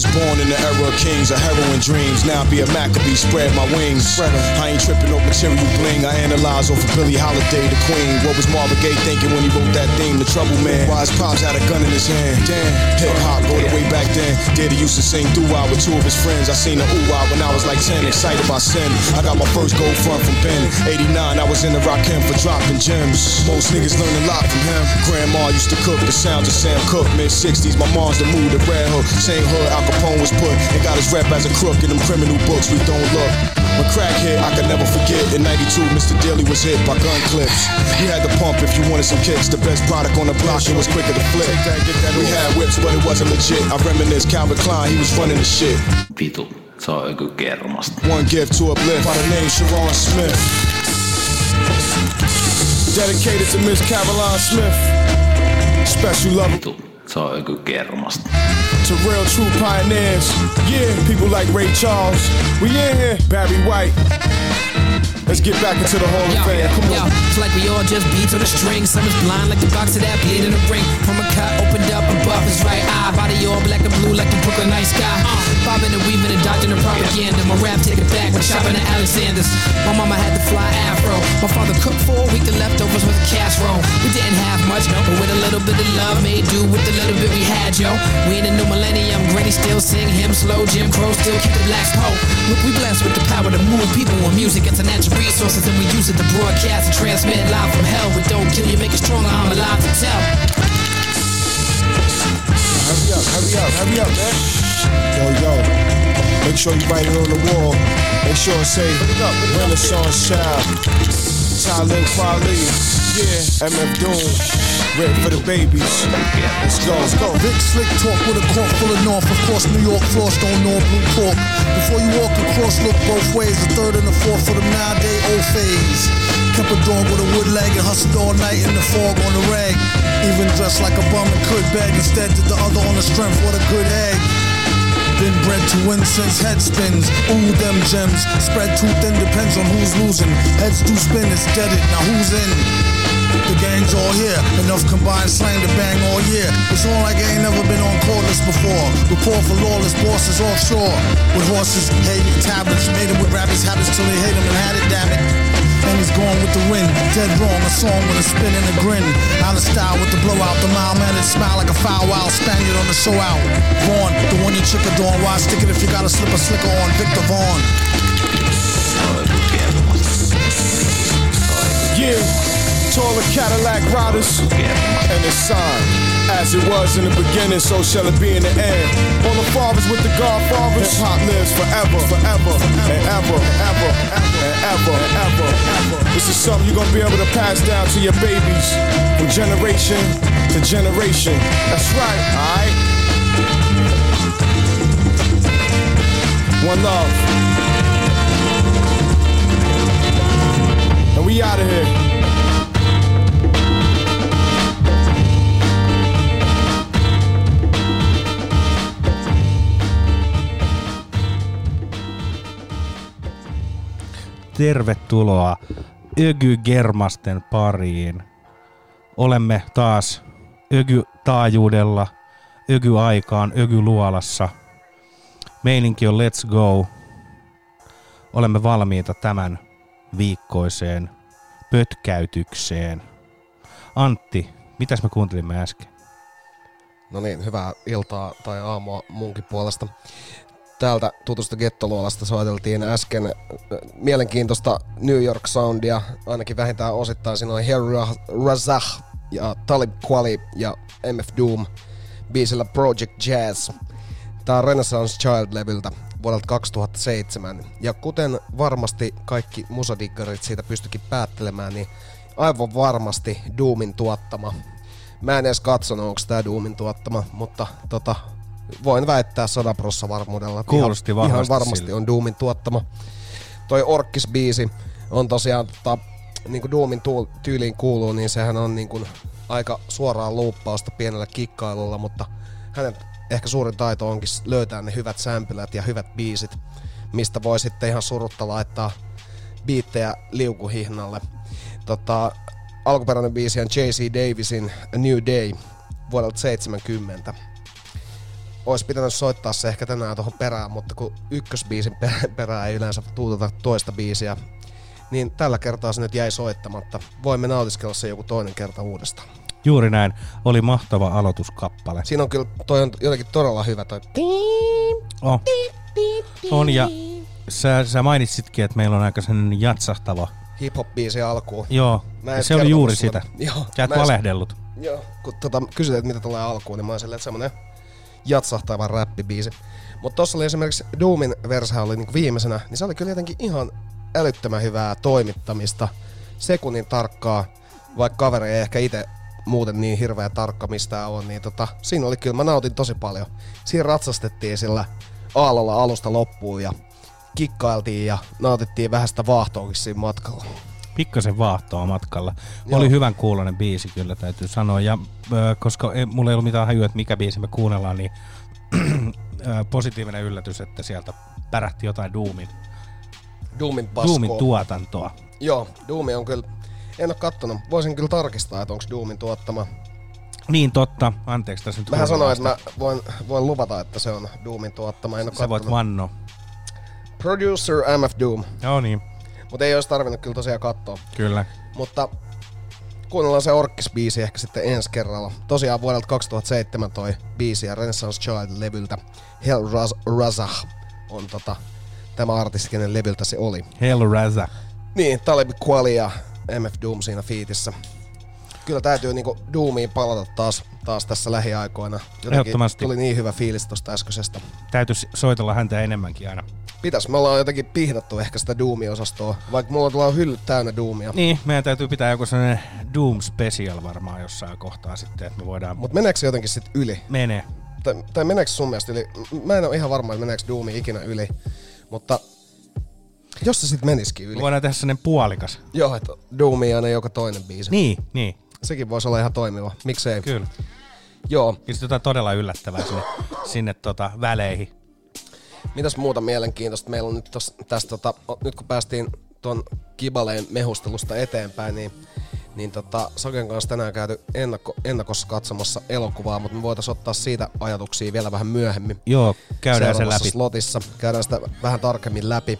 was born in the era of kings, a heroin dreams. Now be a Maccabee, spread my wings. I ain't tripping over material bling. I analyze over Billie Holiday, the queen. What was Marvin Gaye thinking when he wrote that theme, The Trouble Man? Why his pops had a gun in his hand? Damn, hip hop go the way back then. Daddy used to sing doo with two of his friends. I seen a ooh when I was like 10, excited by sin. I got my first gold front from Ben. 89, I was in the rock Rakim for dropping gems. Most niggas learn a lot from him. Grandma used to cook the sounds of Sam Cooke, mid 60s. My mom's the mood, the red hook. Same hood Al Capone was put and got his rep as a crook in them criminal books. We don't look. When crack hit, I could never forget. In 92, Mr. Daly was hit by gun clips. You had the pump if you wanted some kicks. The best product on the block, it was quicker to flip. We had whips, but it wasn't legit. I reminisce Calvin Klein, he was running the shit. Vitu, se on joku kermasta. One gift to uplift by the name Sharon Smith. Dedicated to Miss Caroline Smith. Special love. Vitu, se on joku kermasta. To real true pioneers. Yeah, people like Ray Charles. We in here. Barry White. Let's get back into the Hall of Fame. Come yo, on. it's like we all just beats on a string. Some is blind like the box of that bleed in the ring. From a cut opened up above his right eye. Body all black and blue like the Brooklyn night sky. Uh, bobbing and weaving and dodging the propaganda. My rap take it back when shopping at Alexander's. My mama had the fly afro. My father cooked for a week. The leftovers was a casserole. We didn't have much, but with a little bit of love, made do with the little bit we had, yo. We in the new millennium. Granny still sing him slow. Jim Crow still keep the blacks po. Look, we blessed with the power to move people on music and natural resources, and we use it to broadcast and transmit live from hell. We don't kill you, make it stronger. I'm alive to tell. Hurry up, hurry up, hurry up, man. Yo, yo. Make sure you write it on the wall. Make sure it say Renaissance Child. Talib Kweli. Yeah. MF Doom. Written for the babies. Let's go. Let's go. Big slick talk with a court full of north. Across New York floors don't know blue pork. Before you walk across, look both ways. The third and the fourth for the nowadays old phase. Kept a dog with a wood leg and hustled all night in the fog on the rag. Even dressed like a bum and could beg. Instead, did the other on the strength. What a good egg. Been bred to win since head spins. Ooh, them gems. Spread too thin, depends on who's losing. Heads do spin, it's deaded. Now who's in? The gang's all here. Enough combined slang to bang all year. It's all like I ain't never been on cordless before. Report for lawless bosses offshore. With horses, hay, tablets. Made them with rabbits' habits till they hate them and had it, damn it. And going with the wind. Dead wrong, a song with a spin and a grin. Out of style with the blowout. The mild mannered smile like a foul wild Spaniard on the show out. Vaughn, the one you chick adorn. Why stick it if you got a slipper slicker on? Victor Vaughn. Yeah. Taller Cadillac riders. And it's sign. As it was in the beginning, so shall it be in the end. All the fathers with the godfathers. Hip hop lives forever, forever, and ever, ever, and ever, and ever, ever. This is something you're gonna be able to pass down to your babies from generation to generation. That's right, alright? One love. And we out of here. Tervetuloa Ögy-germasten pariin. Olemme taas Ögy-taajuudella, Ögy-aikaan, Ögy-luolassa. Meininki on let's go. Olemme valmiita tämän viikkoiseen pötkäytykseen. Antti, mitäs me kuuntelimme äsken? No niin, hyvää iltaa tai aamua munkin puolesta. Täältä tutusta gettoluolasta soiteltiin äsken äh, mielenkiintoista New York Soundia, ainakin vähintään osittain. Siinä oli Harry Razah ja Talib Kweli ja MF Doom biisillä Project Jazz. Tää on Renaissance Child-levyltä vuodelta 2007. Ja kuten varmasti kaikki musadiggarit siitä pystyikin päättelemään, niin aivan varmasti Doomin tuottama. Mä en edes katsonut, onko tää Doomin tuottama, mutta tota, voin väittää sadaprossa varmuudella. Kuulosti ihan, ihan varmasti siltä. on Doomin tuottama. Toi Orkkis-biisi on tosiaan tota, niin kuin Doomin tuul- tyyliin kuuluu, niin sehän on niin kuin aika suoraan luuppausta pienellä kikkailulla, mutta hänen ehkä suurin taito onkin löytää ne hyvät sämpylät ja hyvät biisit, mistä voi sitten ihan surutta laittaa biittejä liukuhihnalle. Tota, alkuperäinen biisi on J.C. Davisin A New Day vuodelta 70. Ois pitänyt soittaa se ehkä tänään tuohon perään, mutta kun ykkösbiisin pe- perään ei yleensä tuuteta toista biisiä, niin tällä kertaa se nyt jäi soittamatta. Voimme nautiskella se joku toinen kerta uudestaan. Juuri näin. Oli mahtava aloituskappale. Siinä on kyllä, toi on jotenkin todella hyvä toi. Oh. On ja sä, sä mainitsitkin, että meillä on aika sellainen jatsahtava. Hip-hop-biisi alkuun. Joo, se oli juuri sulle. sitä. Joo, Sä et valehdellut. Joo, kun tota, kysyt, että mitä tulee alkuun, niin mä oon silleen, että semmonen jatsahtava räppibiisi. Mutta tossa oli esimerkiksi Doomin versa oli niinku viimeisenä, niin se oli kyllä jotenkin ihan älyttömän hyvää toimittamista. Sekunnin tarkkaa, vaikka kaveri ei ehkä itse muuten niin hirveä tarkka mistään on, niin tota, siinä oli kyllä, mä nautin tosi paljon. Siinä ratsastettiin sillä aallolla alusta loppuun ja kikkailtiin ja nautittiin vähän sitä vaahtoakin siinä matkalla. Pikkasen vaahtoa matkalla. Joo. Oli hyvän kuulonen biisi kyllä täytyy sanoa. Ja ö, koska ei, mulla ei ollut mitään hajua, että mikä biisi me kuunnellaan, niin ö, positiivinen yllätys, että sieltä pärähti jotain Doomin, Doomin paskoa. Doomin tuotantoa. Joo, Doomi on kyllä, en oo kattonut, voisin kyllä tarkistaa, että onko Doomin tuottama. Niin totta, anteeksi tässä nyt Mähän sanoin, että mä voin, voin luvata, että se on Doomin tuottama, en oo Sä voit kattonut. vannoa. Producer MF Doom, Joo niin, mutta ei olisi tarvinnut kyllä tosiaan katsoa. kyllä. Mutta kuunnellaan se Orkkis-biisi ehkä sitten ensi kerralla. Tosiaan vuodelta 2007 toi biisi ja Renaissance Child-levyltä Hell Raz- Razah on tota, tämä artisti, kenen levyltä se oli. Hell Raza. Niin, Talib Kweli ja MF Doom siinä fiitissä. Kyllä täytyy niinku Doomiin palata taas, taas tässä lähiaikoina. Jotenkin Ehdottomasti. Tuli niin hyvä fiilis tosta äskeisestä. Täytyisi soitella häntä enemmänkin aina. Pitäis, me ollaan jotenkin pihdattu ehkä sitä Doom-osastoa, vaikka mulla tulee hyllyt täynnä Doomia. Niin, meidän täytyy pitää joku sellainen Doom Special varmaan jossain kohtaa sitten, että me voidaan... Mut meneekö se jotenkin sit yli? Mene. Tai, tai meneekö sun mielestä yli? Mä en ole ihan varma, että meneekö Doomi ikinä yli. Mutta jos se sit menisikin yli. Me voidaan tehdä sellainen puolikas. Joo, että Doomia aina joka toinen biisi. Niin, niin. Sekin voisi olla ihan toimiva. Miksei? Kyllä. Joo. Sitten jotain todella yllättävää sinne, sinne tota, väleihin. Mitäs muuta mielenkiintoista meillä on nyt tos, tästä, tota, nyt kun päästiin tuon Kibaleen mehustelusta eteenpäin, niin, niin tota, Saken kanssa tänään käyty ennakko, ennakossa katsomassa elokuvaa, mutta me voitaisiin ottaa siitä ajatuksia vielä vähän myöhemmin. Joo, käydään se läpi. slotissa. Käydään sitä vähän tarkemmin läpi.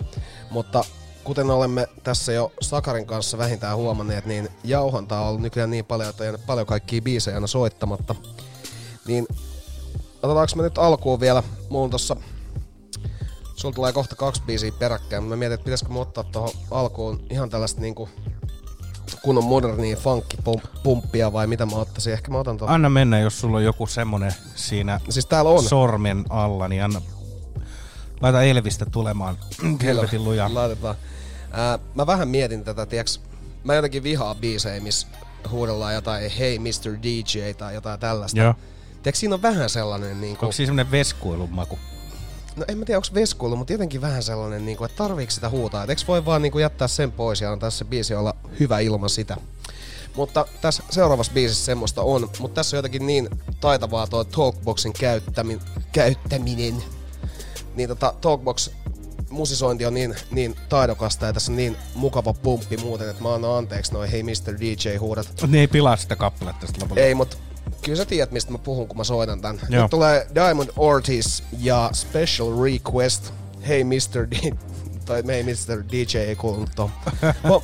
Mutta kuten olemme tässä jo Sakarin kanssa vähintään huomanneet, niin jauhantaa on ollut nykyään niin paljon, että on jäänyt paljon kaikkia biisejä aina soittamatta. Niin otetaanko me nyt alkuun vielä, mulla on tossa Sulla tulee kohta kaksi biisiä peräkkäin, mutta mä mietin, että pitäisikö me ottaa tuohon alkuun ihan tällaista niinku kunnon modernia funkkipumppia vai mitä mä ottaisin. Ehkä mä otan tuon. Anna mennä, jos sulla on joku semmonen siinä Siis täällä on. sormen alla, niin anna... Laita Elvistä tulemaan. Helvetin lujaa. Laitetaan. Ää, mä vähän mietin tätä, tiiäks, mä jotenkin vihaan biisejä, missä huudellaan jotain Hey Mr. DJ tai jotain tällaista. Joo. Tiiäks, siinä on vähän sellainen niinku... Onko siinä semmonen veskuilun maku? No en mä tiedä, onko veskuilu, mutta jotenkin vähän sellainen, niinku, että tarviiko sitä huutaa. Et eikö voi vaan niinku, jättää sen pois ja antaa se biisi olla hyvä ilman sitä. Mutta tässä seuraavassa biisissä semmoista on, mutta tässä on jotenkin niin taitavaa tuo Talkboxin käyttämi- käyttäminen. Niin tota, Talkbox musisointi on niin, niin taidokasta ja tässä on niin mukava pumppi muuten, että mä annan anteeksi noin Hey Mr. DJ huudat. Ne ei pilaa sitä kappaletta sitten lopulla. Ei, mutta kyllä sä tiedät, mistä mä puhun, kun mä soitan tän. Joo. Nyt tulee Diamond Ortiz ja Special Request. Hey Mr. D... tai Hey Mr. DJ ei kuulunut tuon.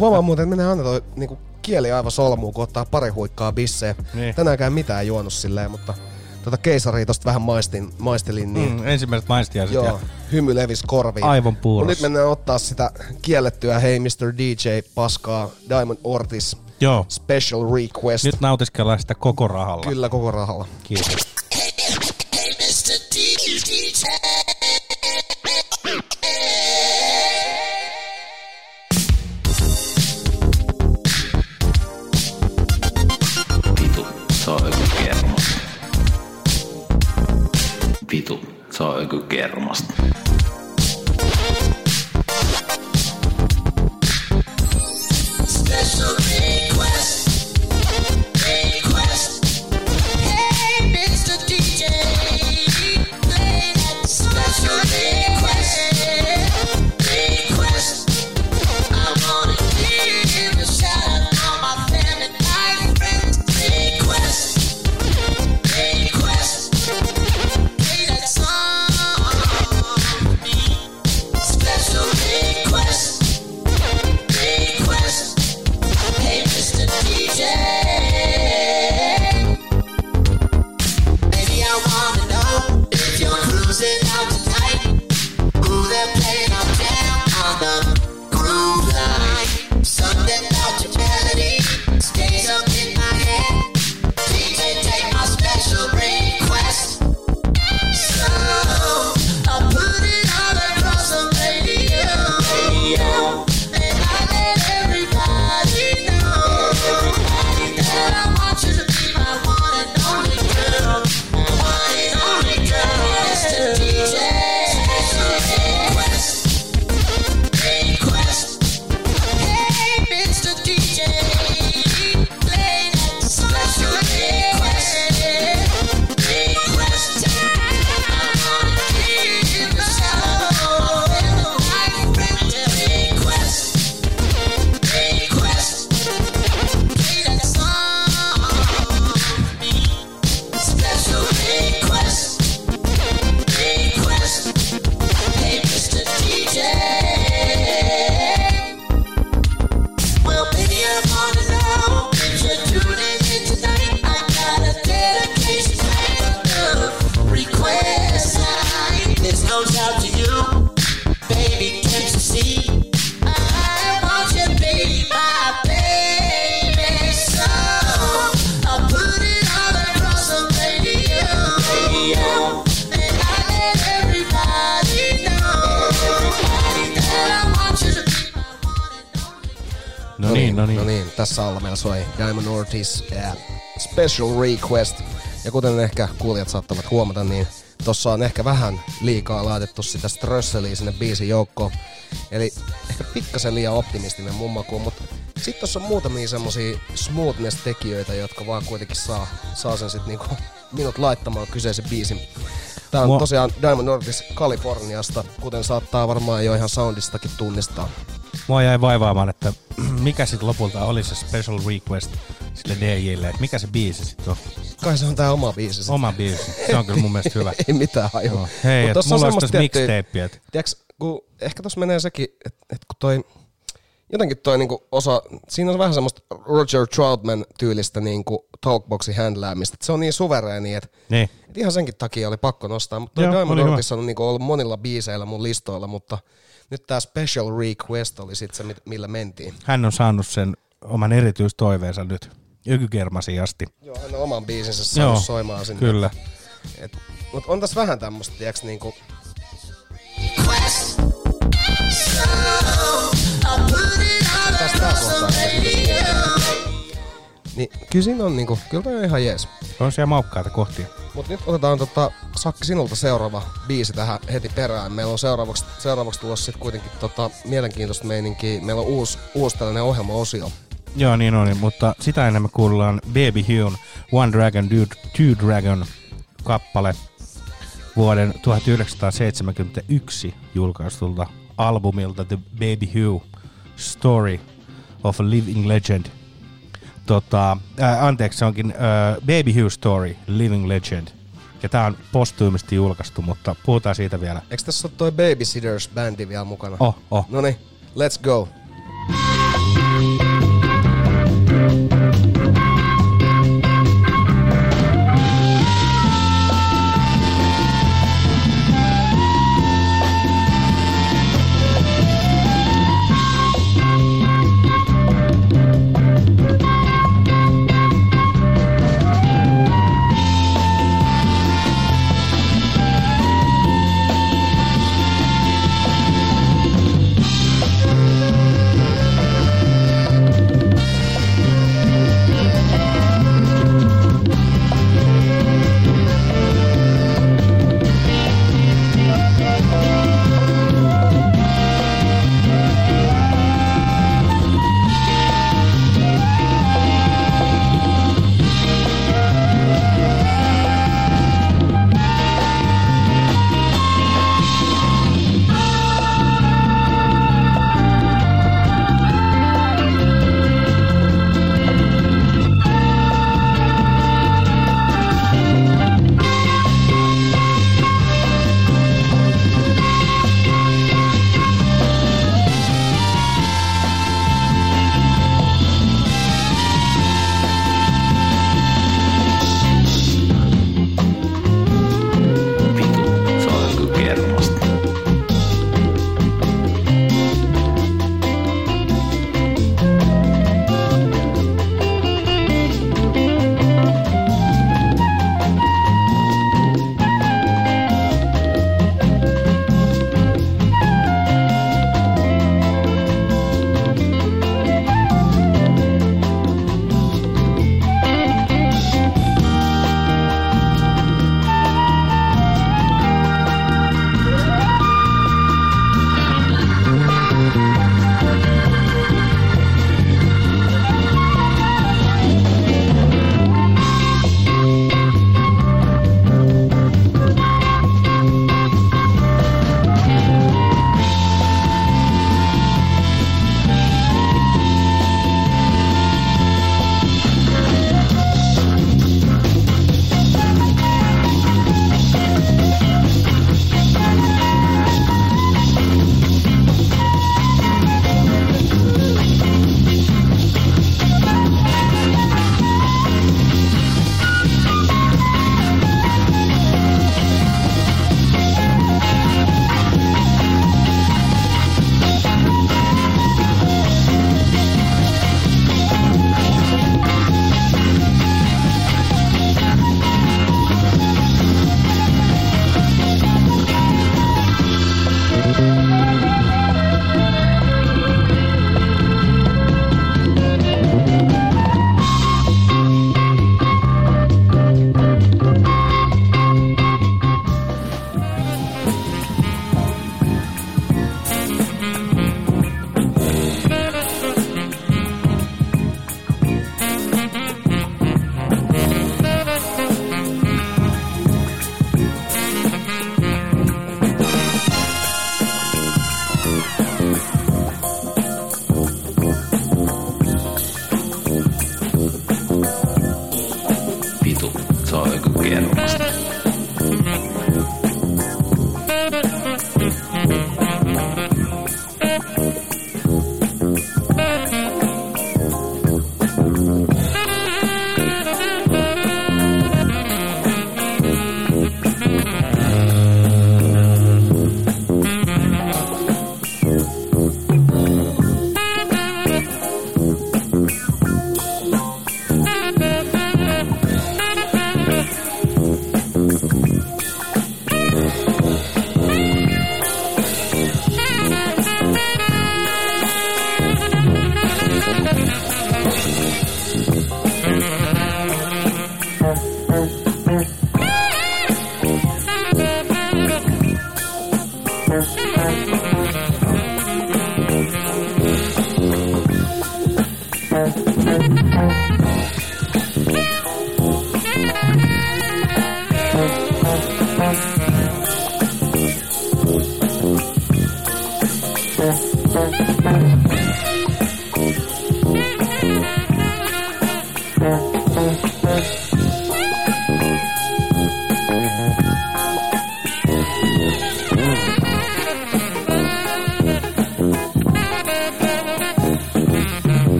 Huomaa muuten, että menee aina toi niinku, kieli aivan solmuun, kun ottaa pari huikkaa bissejä. Niin. Tänäänkään mitään juonut silleen, mutta tota keisaria tosta vähän maistin, maistelin, niin Mm, ensimmäiset maistiaiset Joo, ja hymy levisi korviin. Aivan Mut puurossa. Nyt mennään ottaa sitä kiellettyä Hey Mr. DJ paskaa Diamond Ortiz Joo. Special Request. Nyt nautiskellaan sitä koko rahalla. Kyllä koko rahalla. Kiitos. On joku kermasta. Tässä alla meillä soi Diamond Ortiz äh, Special Request. Ja kuten ehkä kuulijat saattavat huomata, niin tossa on ehkä vähän liikaa laitettu sitä strösseliä sinne biisin joukkoon. Eli ehkä pikkasen liian optimistinen mun makuun, mutta sitten tossa on muutamia semmosia smoothness-tekijöitä, jotka vaan kuitenkin saa, saa sen sit niinku minut laittamaan kyseisen biisin. Tää on Mua- tosiaan Diamond Ortiz Kaliforniasta, kuten saattaa varmaan jo ihan soundistakin tunnistaa. Mua jäi vaivaamaan, että mikä sitten lopulta oli se special request sille DJlle, että mikä se biisi sitten on. Kai se on tää oma biisi. sit. Oma biisi. Se on kyllä mun mielestä hyvä. Ei mitään hajua. No, hei, Mut et tossa on mulla olisi tässä mixtapeä, että Tiedätkö, kun ehkä tossa menee sekin, että et kun toi, jotenkin toi niinku osa, siinä on vähän semmoista Roger Troutman tyylistä niinku talkboxin handläämistä. Et se on niin suvereeni, että niin. et ihan senkin takia oli pakko nostaa. Mutta Joo, Diamond. Ortiz on niinku ollut monilla biiseillä mun listoilla, mutta nyt tää Special Request oli sit se, millä mentiin. Hän on saanut sen oman erityistoiveensa nyt Ykykermasiin asti. Joo, hän on oman biisinsä saanut Joo, soimaan sinne. Kyllä. Et, mut on tässä vähän tämmöstä, tiiäks, niinku, tää kohtaa, niin kyllä siinä on niinku, kyllä toi on ihan jees. On siellä maukkaita kohtia. Mut nyt otetaan tota, Sakki sinulta seuraava biisi tähän heti perään. Meillä on seuraavaksi, seuraavaksi tulossa sit kuitenkin tota, mielenkiintoista meininkiä. Meillä on uusi, uusi tällainen ohjelmaosio. Joo, niin on, mutta sitä ennen me kuullaan Baby Hune One Dragon, Dude, Two Dragon kappale vuoden 1971 julkaistulta albumilta The Baby Hugh Story of a Living Legend. Tota, ää, anteeksi, se onkin ää, Baby Hugh Story, Living Legend. Ja tää on postuumisesti julkaistu, mutta puhutaan siitä vielä. Eikö tässä ole toi Babysitters-bändi vielä mukana? Oh, oh. Noniin, let's go. Quest.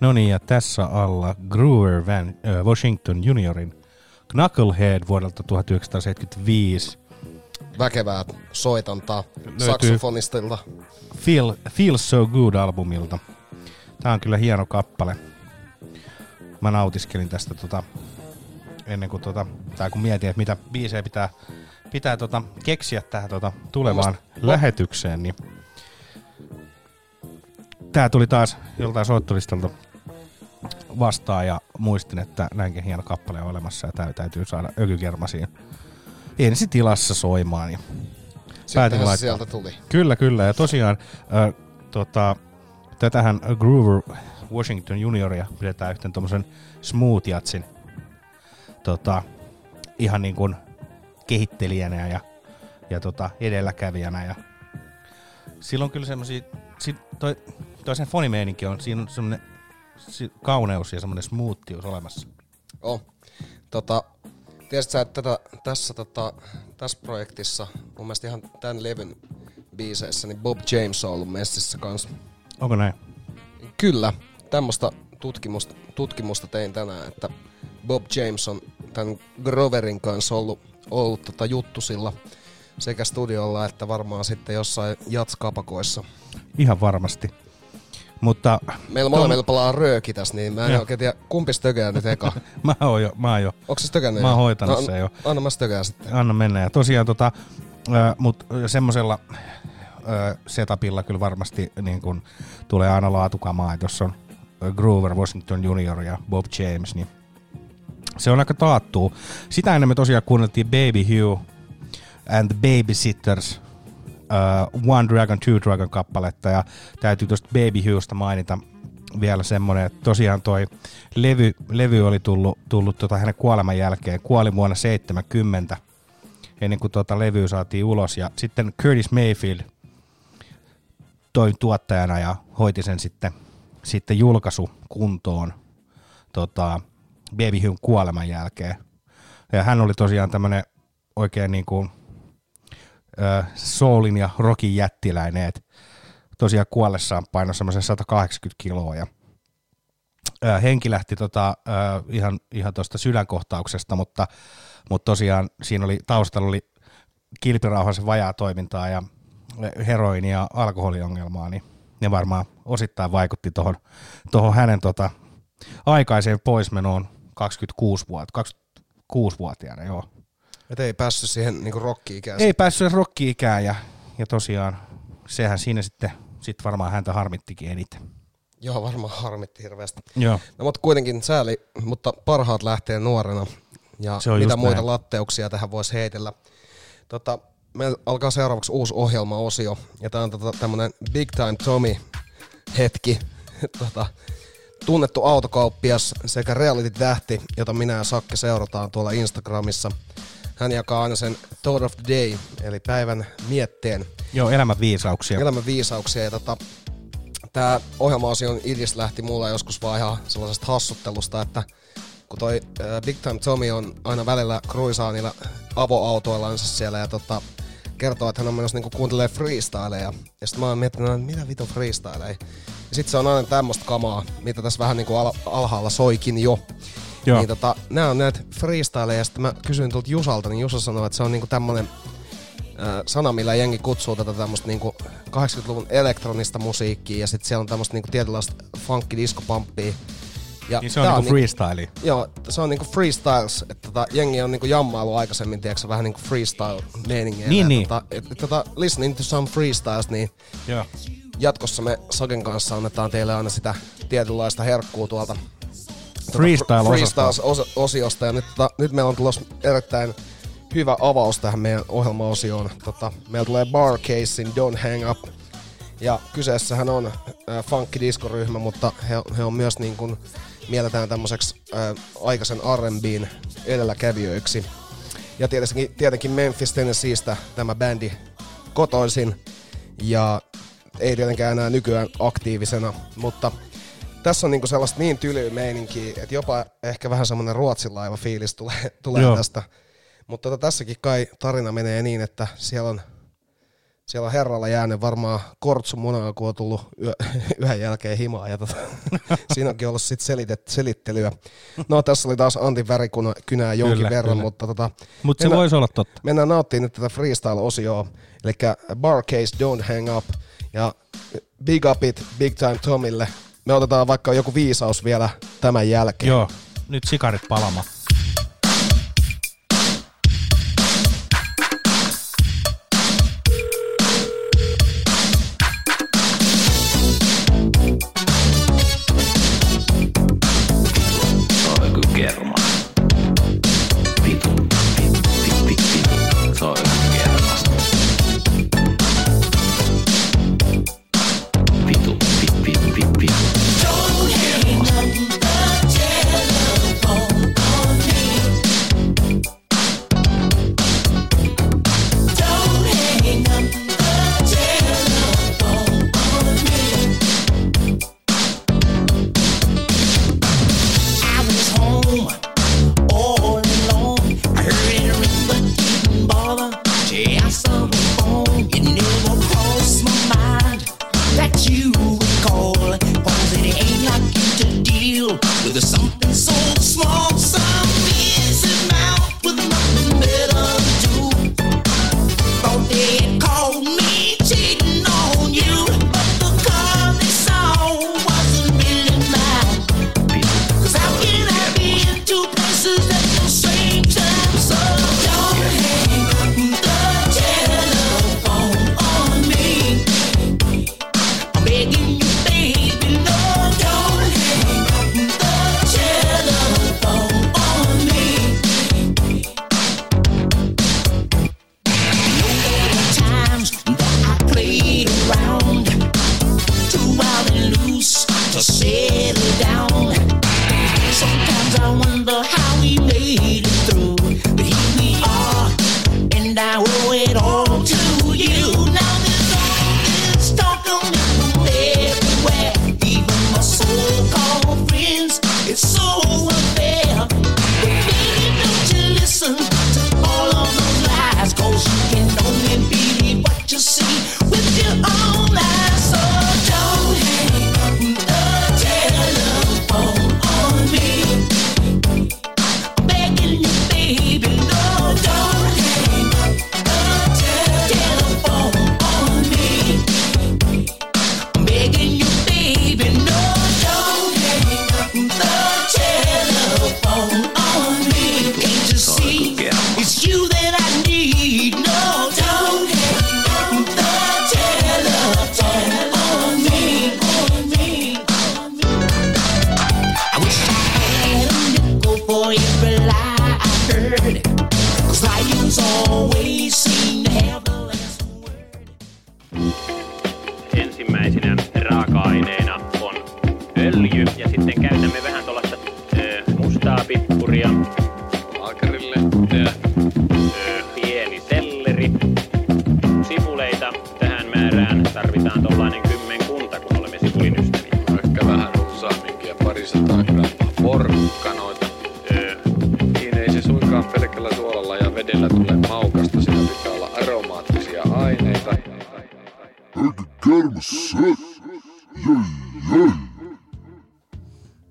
No niin, ja tässä alla Groover Van, äh, Washington juniorin Knucklehead vuodelta 1975. Väkevää soitantaa saksofonistilta. Feel, Feels So Good-albumilta. Tää on kyllä hieno kappale. Mä nautiskelin tästä tota, ennen kuin tota, tai kun mietin, että mitä biisejä pitää, pitää tota, keksiä tähän tota, tulevaan Musta- lähetykseen, niin tää tuli taas joltain soittolistalta vastaan ja muistin, että näinkin hieno kappale on olemassa ja tää täytyy saada ökykermasiin ensi tilassa soimaan. Ja se laittaa. sieltä tuli. Kyllä, kyllä. Ja tosiaan äh, tota, tätähän Groover Washington junioria pidetään yhten tommosen smooth jatsin tota, ihan niin kuin kehittelijänä ja, ja tota, edelläkävijänä. Ja silloin kyllä semmosia, si, toi, toi sen fonimeininki on, siinä on semmonen si, kauneus ja semmonen smoothius olemassa. Oh. Tota, tiesitkö sä, että tätä, tässä, tota, tässä projektissa, mun mielestä ihan tämän levyn biiseissä, niin Bob James on ollut messissä kanssa. Onko näin? Kyllä, tämmöistä tutkimusta, tutkimusta tein tänään, että Bob James on tämän Groverin kanssa ollut, ollut tota juttusilla sekä studiolla että varmaan sitten jossain jatskapakoissa. Ihan varmasti. Mutta Meillä molemmilla palaa rööki tässä, niin mä en Joo. oikein tiedä, kumpi stökää nyt eka. mä oon jo, mä oon jo Onko se stökännyt Mä oon hoitanut no, sen jo. Anna mä stökää sitten. Anna mennä. Ja tosiaan tota, ää, mut semmosella ää, setupilla kyllä varmasti niin kun tulee aina laatukamaa, että jos on Groover, Washington Junior ja Bob James, niin Se on aika taattu. Sitä ennen me tosiaan kuunneltiin Baby Hugh and the Babysitters uh, One Dragon, Two Dragon kappaletta ja täytyy tuosta Baby Hughsta mainita vielä semmonen, että tosiaan toi levy, levy oli tullut, tullut tota hänen kuoleman jälkeen. Kuoli vuonna 70 ennen kuin tota levyä saatiin ulos ja sitten Curtis Mayfield toi tuottajana ja hoiti sen sitten, sitten julkaisu kuntoon tota, Baby Hugh kuoleman jälkeen. Ja hän oli tosiaan tämmönen oikein niin kuin, soulin ja rockin jättiläinen, että tosiaan kuollessaan painoi semmoisen 180 kiloa ja ö, henki lähti tota, ihan, ihan tuosta sydänkohtauksesta, mutta, mutta tosiaan siinä oli, taustalla oli kilpirauhasen vajaa toimintaa ja heroini- ja alkoholiongelmaa, niin ne varmaan osittain vaikutti tuohon tohon hänen tota, aikaiseen poismenoon 26-vuotiaana, 26-vuotiaana, joo. Et ei päässyt siihen niinku rokki-ikään. Ei päässyt rokki-ikään ja, ja tosiaan sehän siinä sitten sit varmaan häntä harmittikin eniten. Joo, varmaan harmitti hirveästi. Joo. No, mutta kuitenkin sääli, mutta parhaat lähtee nuorena. Ja Se on mitä muita näin. latteuksia tähän voisi heitellä. Tota, meillä alkaa seuraavaksi uusi ohjelmaosio. Ja tämä on tota, tämmönen Big Time Tommy hetki. tota, tunnettu autokauppias sekä reality-tähti, jota minä ja Sakke seurataan tuolla Instagramissa. Hän jakaa aina sen Thought of the Day, eli päivän mietteen Joo, elämän viisauksia. elämän viisauksia. Ja tota, tämä ohjelmaosion idis lähti mulla joskus vaan ihan sellaisesta hassuttelusta, että kun toi äh, Big Time Tommy on aina välillä kruisaa niillä avoautoillansa siellä ja tota, kertoo, että hän on menossa niinku kuuntelee freestyleja. Ja sitten mä oon miettinyt, että mitä vitu freestyleja. Ja sit se on aina tämmöstä kamaa, mitä tässä vähän niinku al- alhaalla soikin jo. Joo. Niin tota, nää on näitä freestyleja, ja sitten mä kysyin tuolta Jusalta, niin Jusa sanoi, että se on niinku tämmönen sana, millä jengi kutsuu tätä tämmöstä niinku 80-luvun elektronista musiikkia, ja sitten siellä on tämmöstä niinku tietynlaista funky discopamppia. Ja Niin se on tää niinku freestyle. Joo, se on niinku freestyles, että tota, jengi on niinku jammailu aikaisemmin, tiedätkö, vähän niinku freestyle meiningeillä. Niin, niin. Tota, et, et, tota, listening to some freestyles, niin Joo. jatkossa me Saken kanssa annetaan teille aina sitä tietynlaista herkkuu tuolta. Freestyle-osiosta. Ja nyt, tota, nyt meillä on tulossa erittäin hyvä avaus tähän meidän ohjelmaosioon. Tota, meillä tulee Bar Casein Don't Hang Up. Ja kyseessähän on äh, funky diskoryhmä, mutta he, he on myös niin kuin, mielletään tämmöiseksi äh, aikaisen R&Bn edelläkävijöiksi. Ja tietenkin, tietenkin Memphis, Tennesseeistä tämä bändi kotoisin. Ja ei tietenkään enää nykyään aktiivisena, mutta tässä on niinku sellaista niin tylyä meininkiä, että jopa ehkä vähän semmoinen ruotsinlaiva fiilis tulee, tulee Joo. tästä. Mutta tota, tässäkin kai tarina menee niin, että siellä on, siellä on herralla jäänyt varmaan kortsu munaa, kun on tullut yö, yhden jälkeen himaa. Ja tota, siinä onkin ollut sit selitet, selittelyä. No tässä oli taas Antin värikynää jonkin Kyllä, verran, kyllä. mutta tota, se mennään- voisi olla totta. Mennään nauttimaan nyt tätä freestyle-osioa, eli Bar Case Don't Hang Up, ja Big Up It Big Time Tomille. Me otetaan vaikka joku viisaus vielä tämän jälkeen. Joo. Nyt sikarit palama.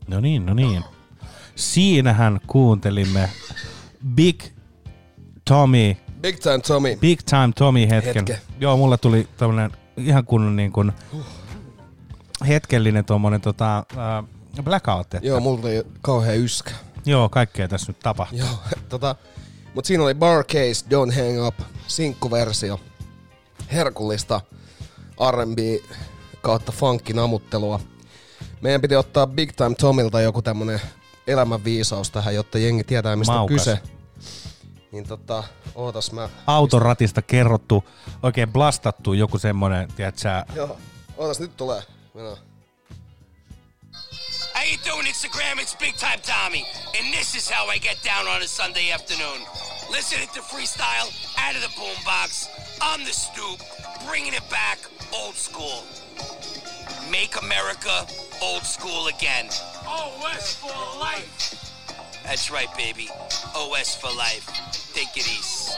No niin, no niin. Siinähän kuuntelimme Big Tommy, Big Time Tommy. Big Time Tommy hetken. Hetken. Joo, mulla tuli tämmönen ihan kunnon niin kuin hetkellinen tuommoinen tota, äh, blackout. Että, Joo, mulla oli kauhea yskä. joo, kaikkea tässä nyt tapahtuu. Joo, tota, mut siinä oli Bar Case, Don't Hang Up, sinkkuversio. Herkullista R&B kautta funkin amuttelua. Meidän piti ottaa Big Time Tomilta joku tämmönen elämänviisaus tähän, jotta jengi tietää mistä Maukas. on kyse. Niin tota, ootas mä... Autoratista kerrottu, oikein blastattu joku semmonen, tiedät sä, Joo, ootas nyt tulee. Mennään. How you doing, Instagram? It's Big Time Tommy, and this is how I get down on a Sunday afternoon. Listening to freestyle out of the boombox on the stoop, bringing it back old school. Make America old school again. OS for life. That's right, baby. OS for life. Take it easy.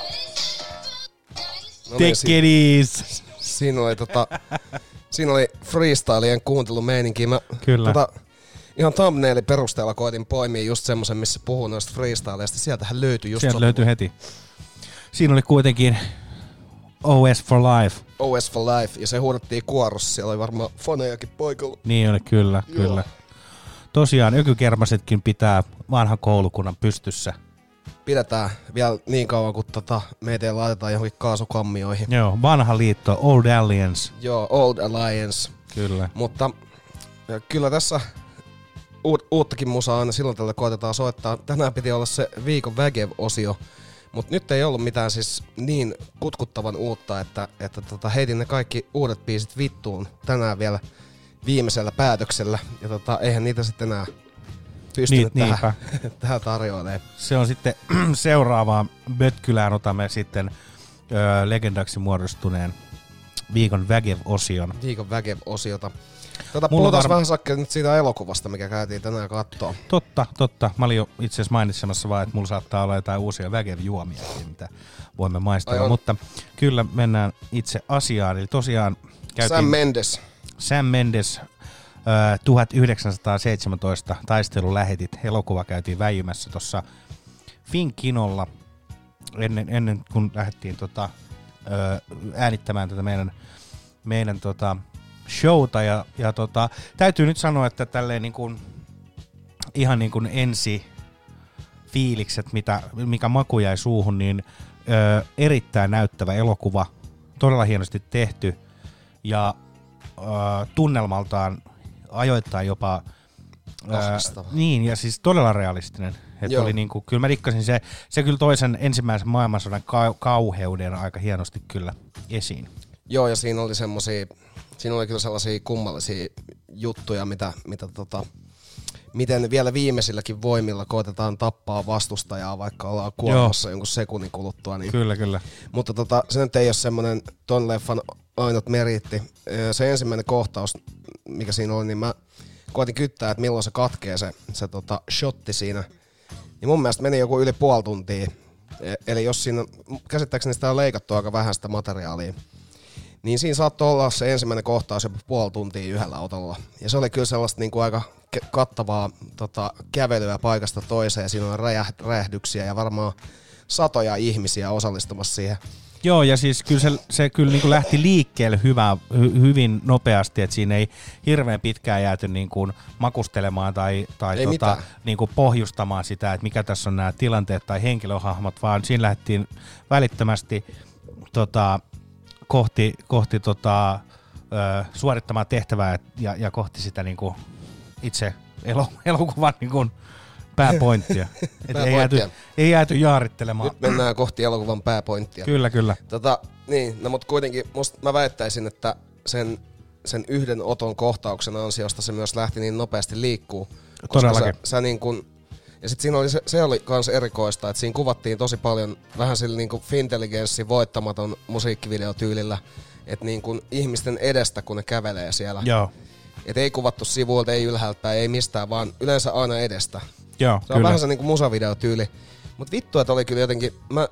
No niin, take it easy. Siinä oli, tota, siinä oli freestylien kuuntelumeininki. Mä, Kyllä. Tota, ihan thumbnailin perusteella koitin poimia just semmosen, missä puhuu noista freestyleista. Sieltähän löytyi just Sieltä sopiva löytyy heti. Siinä oli kuitenkin OS for Life. OS for Life, ja se huudettiin kuorossa. Siellä oli varmaan fanejakin paikalla. Niin oli, kyllä, Joo. kyllä. Tosiaan ökykermasetkin pitää vanhan koulukunnan pystyssä. Pidetään vielä niin kauan, kun tota, meitä ei laitetaan johonkin kaasukammioihin. Joo, vanha liitto, Old Alliance. Joo, Old Alliance. Kyllä. Mutta kyllä tässä uut, uuttakin musaa aina silloin tällä koitetaan soittaa. Tänään piti olla se viikon Vägev-osio, mutta nyt ei ollut mitään siis niin kutkuttavan uutta, että, että tota, heitin ne kaikki uudet biisit vittuun tänään vielä viimeisellä päätöksellä. Ja tota, eihän niitä sitten enää pystynyt Niin, tähän, tähän tarjoilemaan. Se on sitten seuraavaan Bötkylään otamme sitten ö, legendaksi muodostuneen viikon Vägev-osion. Viikon Vägev-osiota. Tota, puhutaan var- vähän sakkia nyt siitä elokuvasta, mikä käytiin tänään kattoon. Totta, totta. Mä olin jo itse asiassa mainitsemassa vaan, että mulla saattaa olla jotain uusia Vägev-juomiakin, mitä voimme Ai maistella. on. Mutta kyllä mennään itse asiaan. Eli tosiaan käytiin Sam Mendes. Sam Mendes ö, 1917 taistelulähetit elokuva käytiin väijymässä tuossa Finkinolla ennen, ennen kuin lähdettiin tota, ö, äänittämään tätä meidän, meidän tota, showta. Ja, ja tota, täytyy nyt sanoa, että tälleen niin kuin, ihan niin kuin ensi fiilikset, mitä, mikä maku jäi suuhun, niin ö, erittäin näyttävä elokuva, todella hienosti tehty ja ö, tunnelmaltaan ajoittain jopa ö, niin, ja siis todella realistinen. Että oli niinku, kyllä mä dikkasin se, se kyllä toisen ensimmäisen maailmansodan kau- kauheuden aika hienosti kyllä esiin. Joo, ja siinä oli semmosia, siinä oli kyllä sellaisia kummallisia juttuja, mitä, mitä tota, miten vielä viimeisilläkin voimilla koitetaan tappaa vastustajaa, vaikka ollaan kuolemassa jonkun sekunnin kuluttua. Niin. Kyllä, kyllä. Mutta tota, se nyt ei ole semmoinen ton leffan ainut meriitti. Ö, Se ensimmäinen kohtaus, mikä siinä oli, niin mä koitin kyttää, että milloin se katkee se, se tota, shotti siinä. Niin mun mielestä meni joku yli puoli tuntia. E- Eli jos siinä, käsittääkseni sitä on leikattu aika vähän sitä materiaalia, niin siinä saattoi olla se ensimmäinen kohtaus jopa puoli tuntia yhdellä otolla. Ja se oli kyllä sellaista niin kuin aika kattavaa tota, kävelyä paikasta toiseen. Siinä on räjäh- räjähdyksiä ja varmaan satoja ihmisiä osallistumassa siihen. Joo, ja siis kyllä se, se kyllä niin kuin lähti liikkeelle hyvä, hy, hyvin nopeasti, että siinä ei hirveän pitkään jääty niin kuin makustelemaan tai, tai Ei tota, mitään. niin kuin pohjustamaan sitä, että mikä tässä on nämä tilanteet tai henkilöhahmot, vaan siinä lähdettiin välittömästi tota, kohti, kohti tota, ö, suorittamaan tehtävää ja, ja kohti sitä niin kuin itse elo, elokuvan niin kuin pääpointtia. Et ei, jääty, ei jääty jaarittelemaan. Nyt mennään kohti elokuvan pääpointtia. Kyllä, kyllä. Tota, niin, no mutta kuitenkin musta mä väittäisin, että sen, sen yhden oton kohtauksen ansiosta se myös lähti niin nopeasti liikkuu. Koska Todellakin. Sä, sä niin kun, ja sitten siinä oli se, se oli kans erikoista, että siinä kuvattiin tosi paljon vähän sillä niin kuin Fintelligenssin voittamaton musiikkivideotyylillä, että niin kuin ihmisten edestä, kun ne kävelee siellä. Joo, Et ei kuvattu sivuilta, ei ylhäältä ei mistään, vaan yleensä aina edestä. joo, Se on kyllä. vähän se niinku musavideotyyli. Mutta vittu, että oli kyllä jotenkin... Mä,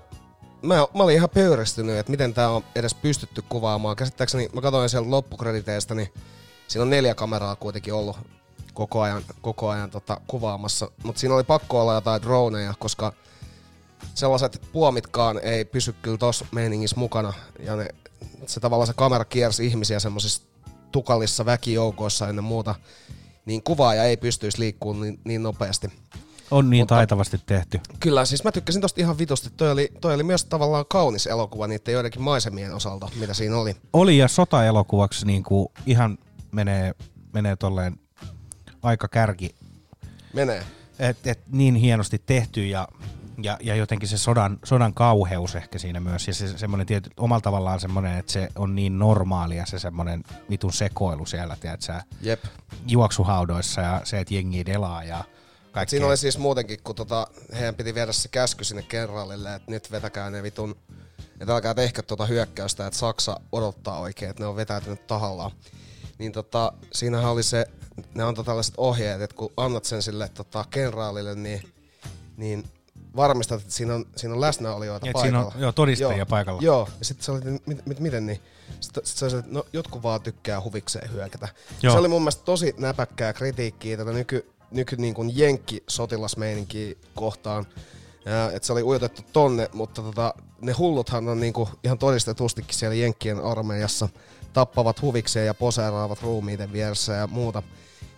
mä, mä olin ihan pöyristynyt, että miten tää on edes pystytty kuvaamaan. Käsittääkseni, mä katsoin sieltä loppukrediteistä, niin siinä on neljä kameraa kuitenkin ollut koko ajan, koko ajan tota, kuvaamassa. Mutta siinä oli pakko olla jotain droneja, koska sellaiset puomitkaan ei pysy kyllä tossa meiningissä mukana. Ja ne, se tavallaan se kamera kiersi ihmisiä semmoisissa tukalissa väkijoukoissa ennen muuta. Niin kuvaaja ei pystyisi liikkumaan niin, niin nopeasti. On niin Mutta- taitavasti tehty. Kyllä, siis mä tykkäsin tosta ihan vitusti. Toi oli, toi oli myös tavallaan kaunis elokuva niiden joidenkin maisemien osalta, mitä siinä oli. Oli ja sotaelokuvaksi niin kuin ihan menee, menee tolleen aika kärki. Menee. Et, et niin hienosti tehty ja, ja, ja jotenkin se sodan, sodan kauheus ehkä siinä myös. Ja se semmoinen tietty, omalla tavallaan semmoinen, että se on niin normaalia se semmoinen vitun sekoilu siellä, tiedät sä, Jep. juoksuhaudoissa ja se, että jengi delaa ja kaikkea. Siinä oli siis muutenkin, kun tota, heidän piti viedä se käsky sinne kenraalille, että nyt vetäkää ne vitun, että älkää tehkö tuota hyökkäystä, että Saksa odottaa oikein, että ne on vetäytynyt tahallaan. Niin tota, siinähän oli se, ne antoi tällaiset ohjeet, että kun annat sen sille tota, kenraalille, niin, niin varmistat, että siinä on, siinä on läsnäolijoita Et siinä on, paikalla. joo, todistajia paikalla. Joo, ja sitten se oli, että mit, mit, miten niin? Sitten sit se oli, että no, jotkut vaan tykkää huvikseen hyökätä. Joo. Se oli mun mielestä tosi näpäkkää kritiikkiä tätä nyky, nyky niin kuin jenkki sotilasmeininkiä kohtaan. Ja, että se oli ujotettu tonne, mutta tota, ne hulluthan on niin kuin ihan todistetustikin siellä jenkkien armeijassa. Tappavat huvikseen ja poseeraavat ruumiiden vieressä ja muuta.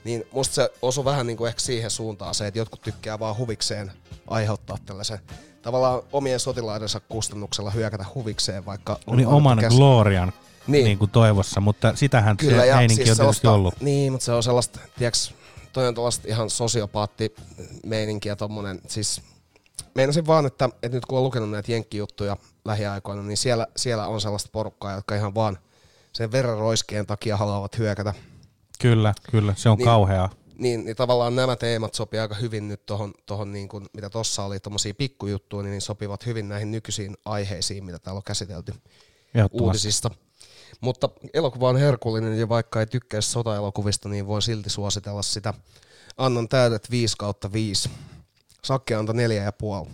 Niin musta se osui vähän niin kuin ehkä siihen suuntaan se, että jotkut tykkää vaan huvikseen aiheuttaa tällaisen tavallaan omien sotilaidensa kustannuksella hyökätä huvikseen, vaikka on annettu oman käs- glorian Niin. niin. Niin kuin toivossa, mutta sitähän Kyllä, se ja meininki siis on tietysti ollut. Niin, mutta se on sellaista, tiiäks, toi on tuollaista ihan sosiopaatti meininkiä tommonen, siis meinasin vaan, että, että nyt kun on lukenut näitä jenkkijuttuja lähiaikoina, niin siellä, siellä on sellaista porukkaa, jotka ihan vaan sen verenroiskeen takia haluavat hyökätä. Kyllä, kyllä, se on Niin. niin. kauheaa. Niin, niin tavallaan nämä teemat sopii aika hyvin nyt tohon, tohon niin kuin, mitä tossa oli, tommosia pikkujuttuja, niin sopivat hyvin näihin nykyisiin aiheisiin, mitä täällä on käsitelty uutisista. Mutta elokuva on herkullinen ja vaikka ei tykkäisi sotaelokuvista, niin voin silti suositella sitä. Annan täydet 5 kautta 5. Sakke antoi ja puoli.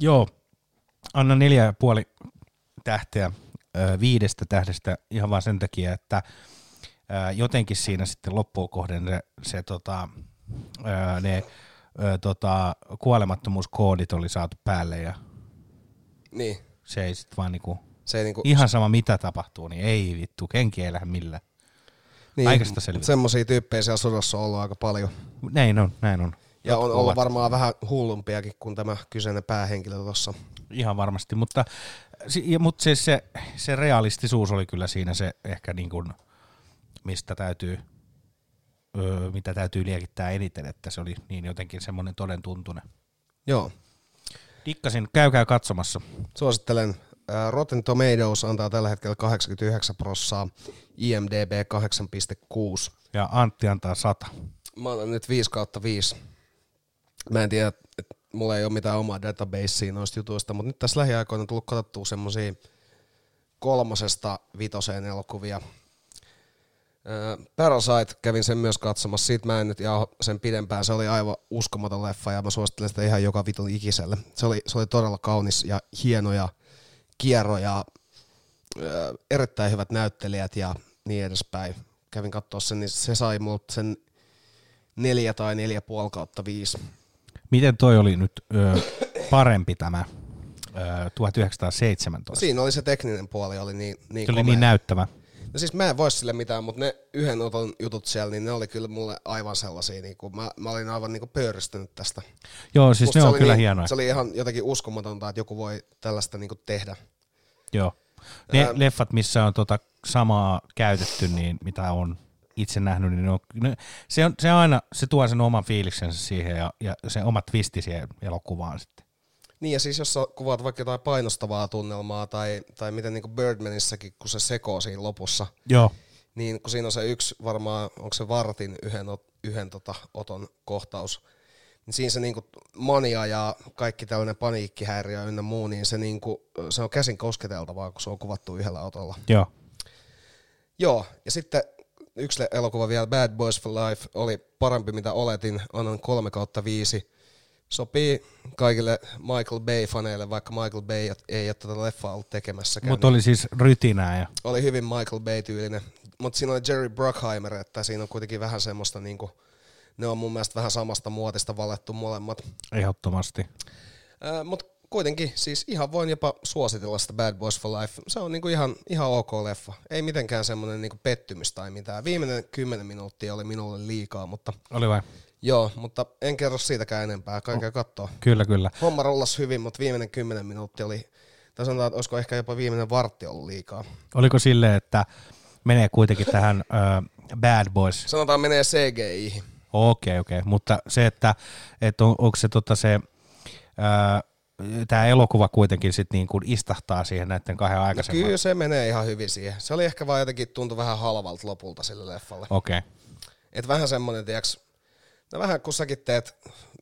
Joo, anna neljä ja puoli tähteä ö, viidestä tähdestä ihan vaan sen takia, että jotenkin siinä sitten loppuun kohden se, se tota, ne tota, kuolemattomuuskoodit oli saatu päälle ja Niin. se ei sitten vaan niinku, Se ei niinku, ihan sama mitä tapahtuu, niin ei vittu, kenki ei lähde millään. niin, aikaista selvitä. Semmoisia tyyppejä siellä sodassa on ollut aika paljon. Näin on, näin on. Ja on ollut ovat varmaan vähän hullumpiakin kuin tämä kyseinen päähenkilö tuossa. Ihan varmasti, mutta, mutta se, se, se realistisuus oli kyllä siinä se ehkä niin kuin, mistä täytyy, öö, mitä täytyy liekittää eniten, että se oli niin jotenkin semmoinen toden tuntunen. Joo. Dikkasin, käykää katsomassa. Suosittelen. Rotten Tomatoes antaa tällä hetkellä 89 prossaa, IMDB 8,6. Ja Antti antaa sata. Mä annan nyt 5 kautta 5. Mä en tiedä, että mulla ei ole mitään omaa databasea noista jutuista, mutta nyt tässä lähiaikoina on tullut katsottua semmosia kolmosesta vitoseen elokuvia. Parasite kävin sen myös katsomassa, siitä mä en nyt jaa sen pidempään, se oli aivan uskomaton leffa ja mä suosittelen sitä ihan joka vitun ikiselle. Se oli, se oli todella kaunis ja hieno ja kierro ja öö, erittäin hyvät näyttelijät ja niin edespäin. Kävin katsoa sen, niin se sai multa sen neljä tai neljä puoli kautta viisi. Miten toi oli nyt ö, parempi tämä ö, 1917? Siinä oli se tekninen puoli, oli niin, niin Se oli komea. niin näyttävä. No siis mä en voi sille mitään, mutta ne yhden oton jutut siellä, niin ne oli kyllä mulle aivan sellaisia, niin kuin, mä, mä olin aivan niin kuin pöyristynyt tästä. Joo, siis Musta ne on kyllä niin, hienoja. Se oli ihan jotenkin uskomatonta, että joku voi tällaista niin kuin tehdä. Joo. Ne Ää- leffat, missä on tota samaa käytetty, niin mitä on itse nähnyt, niin ne on, ne, se, on, se aina, se tuo sen oman fiiliksensä siihen ja, ja se oma twisti siihen elokuvaan sitten. Niin ja siis jos sä kuvaat vaikka jotain painostavaa tunnelmaa tai, tai miten niin kuin Birdmanissakin, kun se sekoo siinä lopussa, Joo. niin kun siinä on se yksi varmaan, onko se vartin yhden, yhden tota, oton kohtaus, niin siinä se niinku mania ja kaikki tällainen paniikkihäiriö ynnä muu, niin se, niinku, se on käsin kosketeltavaa, kun se on kuvattu yhdellä otolla. Joo. Joo, ja sitten yksi elokuva vielä, Bad Boys for Life, oli parempi mitä oletin, annan 3 kautta 5. Sopii kaikille Michael Bay-faneille, vaikka Michael Bay ei ole tätä leffaa ollut tekemässäkään. Mutta oli siis rytinää ja oli hyvin Michael Bay-tyylinen. Mutta siinä oli Jerry Bruckheimer, että siinä on kuitenkin vähän semmoista, niinku, ne on mun mielestä vähän samasta muotista valettu molemmat. ehdottomasti. Mutta kuitenkin, siis ihan voin jopa suositella sitä Bad Boys for Life. Se on niinku ihan, ihan ok leffa. Ei mitenkään semmoinen niinku pettymys tai mitään. Viimeinen kymmenen minuuttia oli minulle liikaa, mutta Oli vai? Joo, mutta en kerro siitäkään enempää. Kaikkea katsoa. Kyllä, kyllä. Homma rollas hyvin, mutta viimeinen kymmenen minuuttia oli, tai sanotaan, että olisiko ehkä jopa viimeinen vartti ollut liikaa. Oliko silleen, että menee kuitenkin tähän ö, Bad Boys? Sanotaan menee CGI-hin. Okei, okei. Mutta se, että, että on, onko se tota se, tämä elokuva kuitenkin sit niin kuin istahtaa siihen näiden kahden No aikaisemman. kyllä se menee ihan hyvin siihen. Se oli ehkä vaan jotenkin tuntui vähän halvalta lopulta sille leffalle. Okei. Et vähän semmonen, tiiäks, no vähän kun säkin teet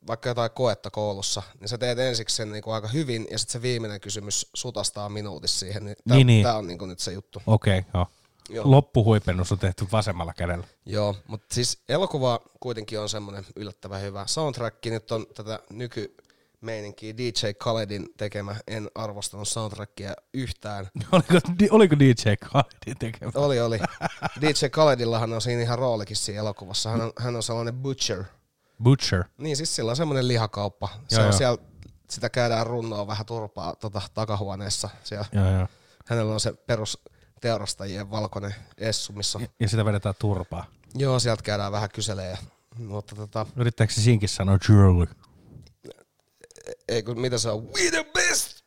vaikka jotain koetta koulussa, niin sä teet ensiksi sen niinku aika hyvin, ja sitten se viimeinen kysymys sutastaa minuutissa siihen. Niin tää, Niin, niin. on niinku nyt se juttu. Okei, joo. Joo. Loppuhuipennus on tehty vasemmalla kädellä. Joo, mutta siis elokuva kuitenkin on semmoinen yllättävän hyvä. Soundtrack nyt on tätä nyky meininkiä DJ Khaledin tekemä. En arvostanut soundtrackia yhtään. Oliko, di- oliko DJ Khaledin tekemä? Oli, oli. DJ Khaledillahan on siinä ihan roolikin siinä elokuvassa. Hän on, hän on sellainen butcher. Butcher. Niin siis sillä on semmoinen lihakauppa. Se Joo, on joo. siellä, sitä käydään runnoa vähän turpaa tota, takahuoneessa. Siellä. Joo, joo. Hänellä on se perus teurastajien valkoinen essu, missä on. Ja- Ja sitä vedetään turpaa. Joo, sieltä käydään vähän kyselee. Mutta tota, Yrittääkö se sinkin sanoa Jurley? ei kun mitä se on? We the best!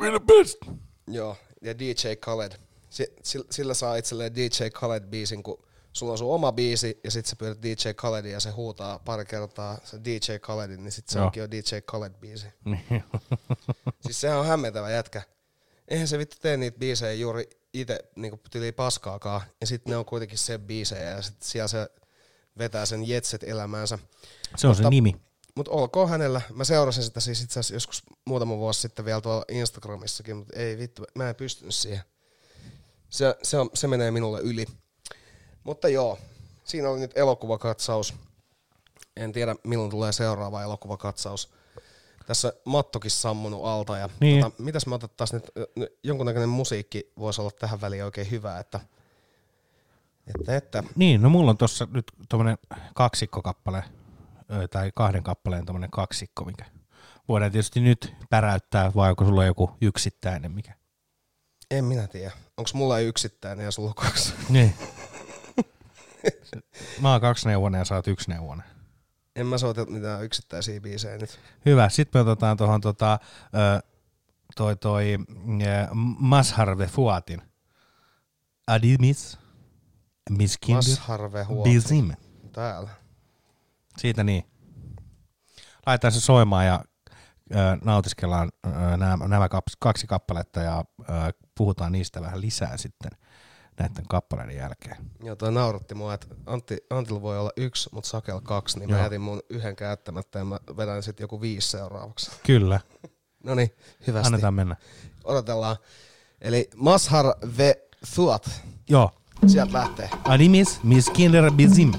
We the best! Joo, ja DJ Khaled. Sillä- Sillä saa itselleen DJ Khaled-biisin, kun sulla on sun oma biisi, ja sit sä pyydät DJ Khaledin, ja se huutaa pari kertaa se DJ Khaledin, niin sit se Joo. onkin jo DJ Khaled-biisi. Niin. Siis sehän on hämmentävä jätkä. Eihän se vittu tee niitä biisejä juuri itse niinku tyli paskaakaan, ja sitten ne on kuitenkin se biisejä, ja sit siellä se vetää sen jetset-elämäänsä. Se on se nimi. Mutta olkoon hänellä. Mä seurasin sitä siis itse asiassa joskus muutama vuosi sitten vielä tuolla Instagramissakin, mutta ei vittu, mä en pystynyt siihen. Se, se, on, se menee minulle yli. Mutta joo, siinä oli nyt elokuvakatsaus. En tiedä milloin tulee seuraava elokuvakatsaus. Tässä mattokin sammunut alta ja Niin. tota, mitäs me otettaisiin nyt, jonkunnäköinen musiikki voisi olla tähän väliin oikein hyvä, että, että, että Niin, no mulla on tossa nyt tommonen kaksikkokappale, tai kahden kappaleen tommonen kaksikko, mikä voidaan tietysti nyt päräyttää, vai onko sulla joku yksittäinen mikä? en minä tiedä. Onko mulla yksittäinen ja sulla kaksi? Niin. Mä oon kaksi neuvonen ja sä oot yksi neuvonen. En mä soita mitään yksittäisiä biisejä nyt. Hyvä, sitten me otetaan tuohon tota, toi, toi Masharve Fuatin. Adimis, Miskinder, Masharve. Bizim. Täällä. Siitä niin. Laitetaan se soimaan ja ö, nautiskellaan ö, nämä, kaksi kappaletta ja ö, puhutaan niistä vähän lisää sitten näiden kappaleiden jälkeen. Joo, toi nauratti mua, että Antti, Antilla voi olla yksi, mutta Sakel kaksi, niin Joo. mä jätin mun yhden käyttämättä ja mä vedän sitten joku viisi seuraavaksi. Kyllä, No niin, hyvästi. annetaan mennä. Odotellaan. Eli Mashar ve Thuat. Joo, Sieltä lähtee. Animes mis kinder bizim.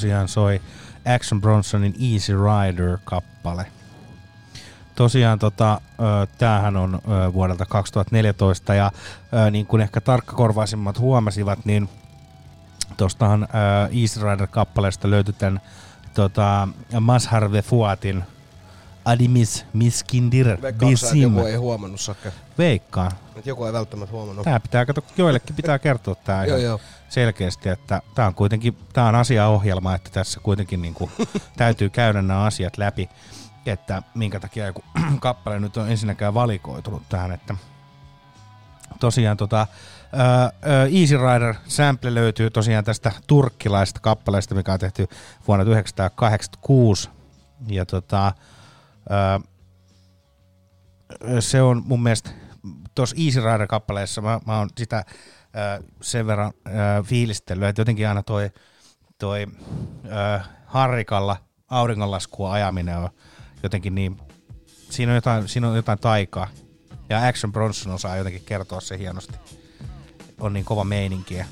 Tosiaan soi Action Bronsonin Easy Rider-kappale. Tosiaan tota, tämähän on vuodelta 2014 ja niin kuin ehkä tarkkakorvaisimmat huomasivat, niin tuostahan Easy Rider-kappaleesta löytyi tämän tota, Masharve Fuatin Adimis Miskindir että Bisim. joku ei huomannut Sakke? Veikkaan. Että joku ei välttämättä huomannut. Tää pitää, kato, joillekin pitää kertoa tää Joo, ihan joo. selkeästi, että tää on kuitenkin, tää on asiaohjelma, että tässä kuitenkin niinku täytyy käydä nämä asiat läpi, että minkä takia joku kappale nyt on ensinnäkään valikoitunut tähän, että tosiaan tota, ää, Easy Rider sample löytyy tosiaan tästä turkkilaista kappaleesta, mikä on tehty vuonna 1986, ja tota, se on mun mielestä tuossa Easy Rider-kappaleessa, mä, mä oon sitä äh, sen verran fiilistellyt, että jotenkin aina toi, toi harrikalla auringonlaskua ajaminen on jotenkin niin, siinä on jotain, siinä on jotain taikaa. Ja Action Bronson osaa jotenkin kertoa se hienosti. On niin kova meininki ja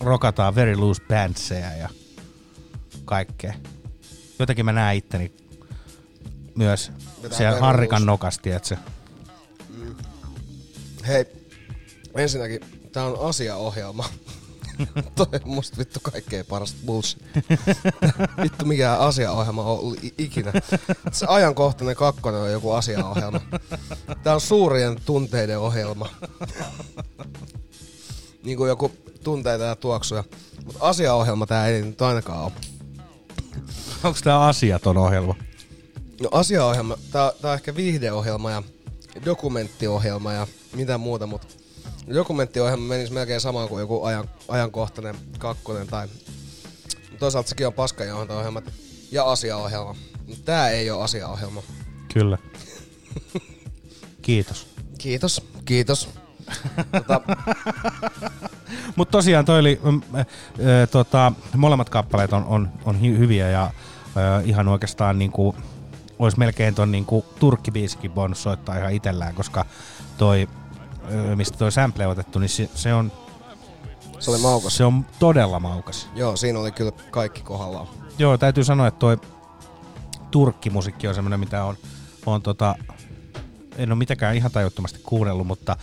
rokataan very loose bandseja ja kaikkea. Jotenkin mä näen itteni myös Vetää siellä very harrikan nokasti, että se Hei, ensinnäkin tää on asiaohjelma. Toi on musta vittu kaikkein parasta bullshit. vittu mikä asiaohjelma on ollut ikinä. Se ajankohtainen kakkonen on joku asiaohjelma. Tää on suurien tunteiden ohjelma. niin kuin joku tunteita ja tuoksuja. Mutta asiaohjelma tää ei nyt ainakaan ole. Onko tämä asiaton ohjelma? No asiaohjelma, tää, tää on ehkä viihdeohjelma ja dokumenttiohjelma ja mitä muuta, mutta dokumenttiohjelma menisi melkein samaan kuin joku ajan, ajankohtainen kakkonen tai toisaalta sekin on paskajohonto-ohjelma ja asiaohjelma. Tää ei ole asiaohjelma. Kyllä. Kiitos. Kiitos, kiitos. tota, Mutta tosiaan toi oli, äh, tota, molemmat kappaleet on, on, on hy- hyviä ja äh, ihan oikeastaan niinku, olisi melkein ton niinku turkkibiisikin voinut soittaa ihan itellään, koska toi, äh, mistä toi sample on otettu, niin se, se on se oli maukas. se on todella maukas. Joo, siinä oli kyllä kaikki kohdallaan. Joo, täytyy sanoa, että toi turkkimusiikki on semmoinen, mitä on, on tota, en ole mitenkään ihan tajuttomasti kuunnellut, mutta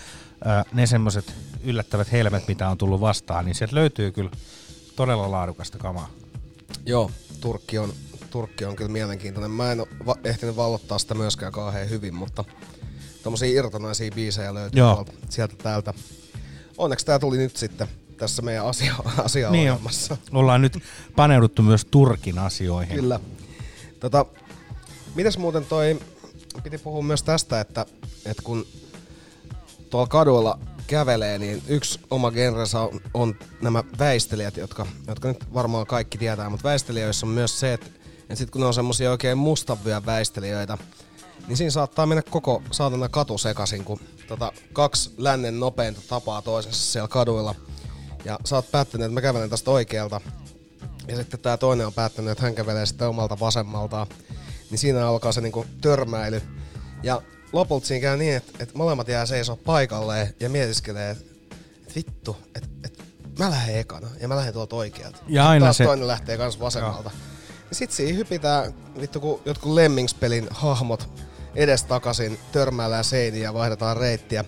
ää, ne semmoiset yllättävät helmet, mitä on tullut vastaan, niin sieltä löytyy kyllä todella laadukasta kamaa. Joo, Turkki on, Turkki on kyllä mielenkiintoinen. Mä en ole va- ehtinyt vallottaa sitä myöskään kauhean hyvin, mutta tommosia irtonaisia biisejä löytyy Joo. sieltä täältä. Onneksi tää tuli nyt sitten tässä meidän asia, Niin asiaohjelmassa. on. ollaan nyt paneuduttu myös Turkin asioihin. Kyllä. Tota, mitäs muuten toi, piti puhua myös tästä, että, että kun tuolla kaduilla kävelee, niin yksi oma genrensä on, on nämä väistelijät, jotka, jotka nyt varmaan kaikki tietää, mutta väistelijöissä on myös se, että, että sit kun ne on semmosia oikein mustavia väistelijöitä, niin siinä saattaa mennä koko saatana katu sekaisin, kun tota, kaksi lännen nopeinta tapaa toisessa siellä kaduilla. Ja sä oot päättänyt, että mä kävelen tästä oikealta. Ja sitten tää toinen on päättänyt, että hän kävelee sitten omalta vasemmaltaan. Niin siinä alkaa se niinku törmäily. Ja lopulta siinä käy niin, että, että molemmat jää seisoo paikalleen ja mietiskelee, että, että vittu, että, että mä lähden ekana ja mä lähden tuolta oikealta. Ja Sitten aina taas se- toinen lähtee kans vasemmalta. Ja sit siinä hypitään vittu kun jotkut Lemmings-pelin hahmot edestakaisin, törmäillään seiniä ja vaihdetaan reittiä.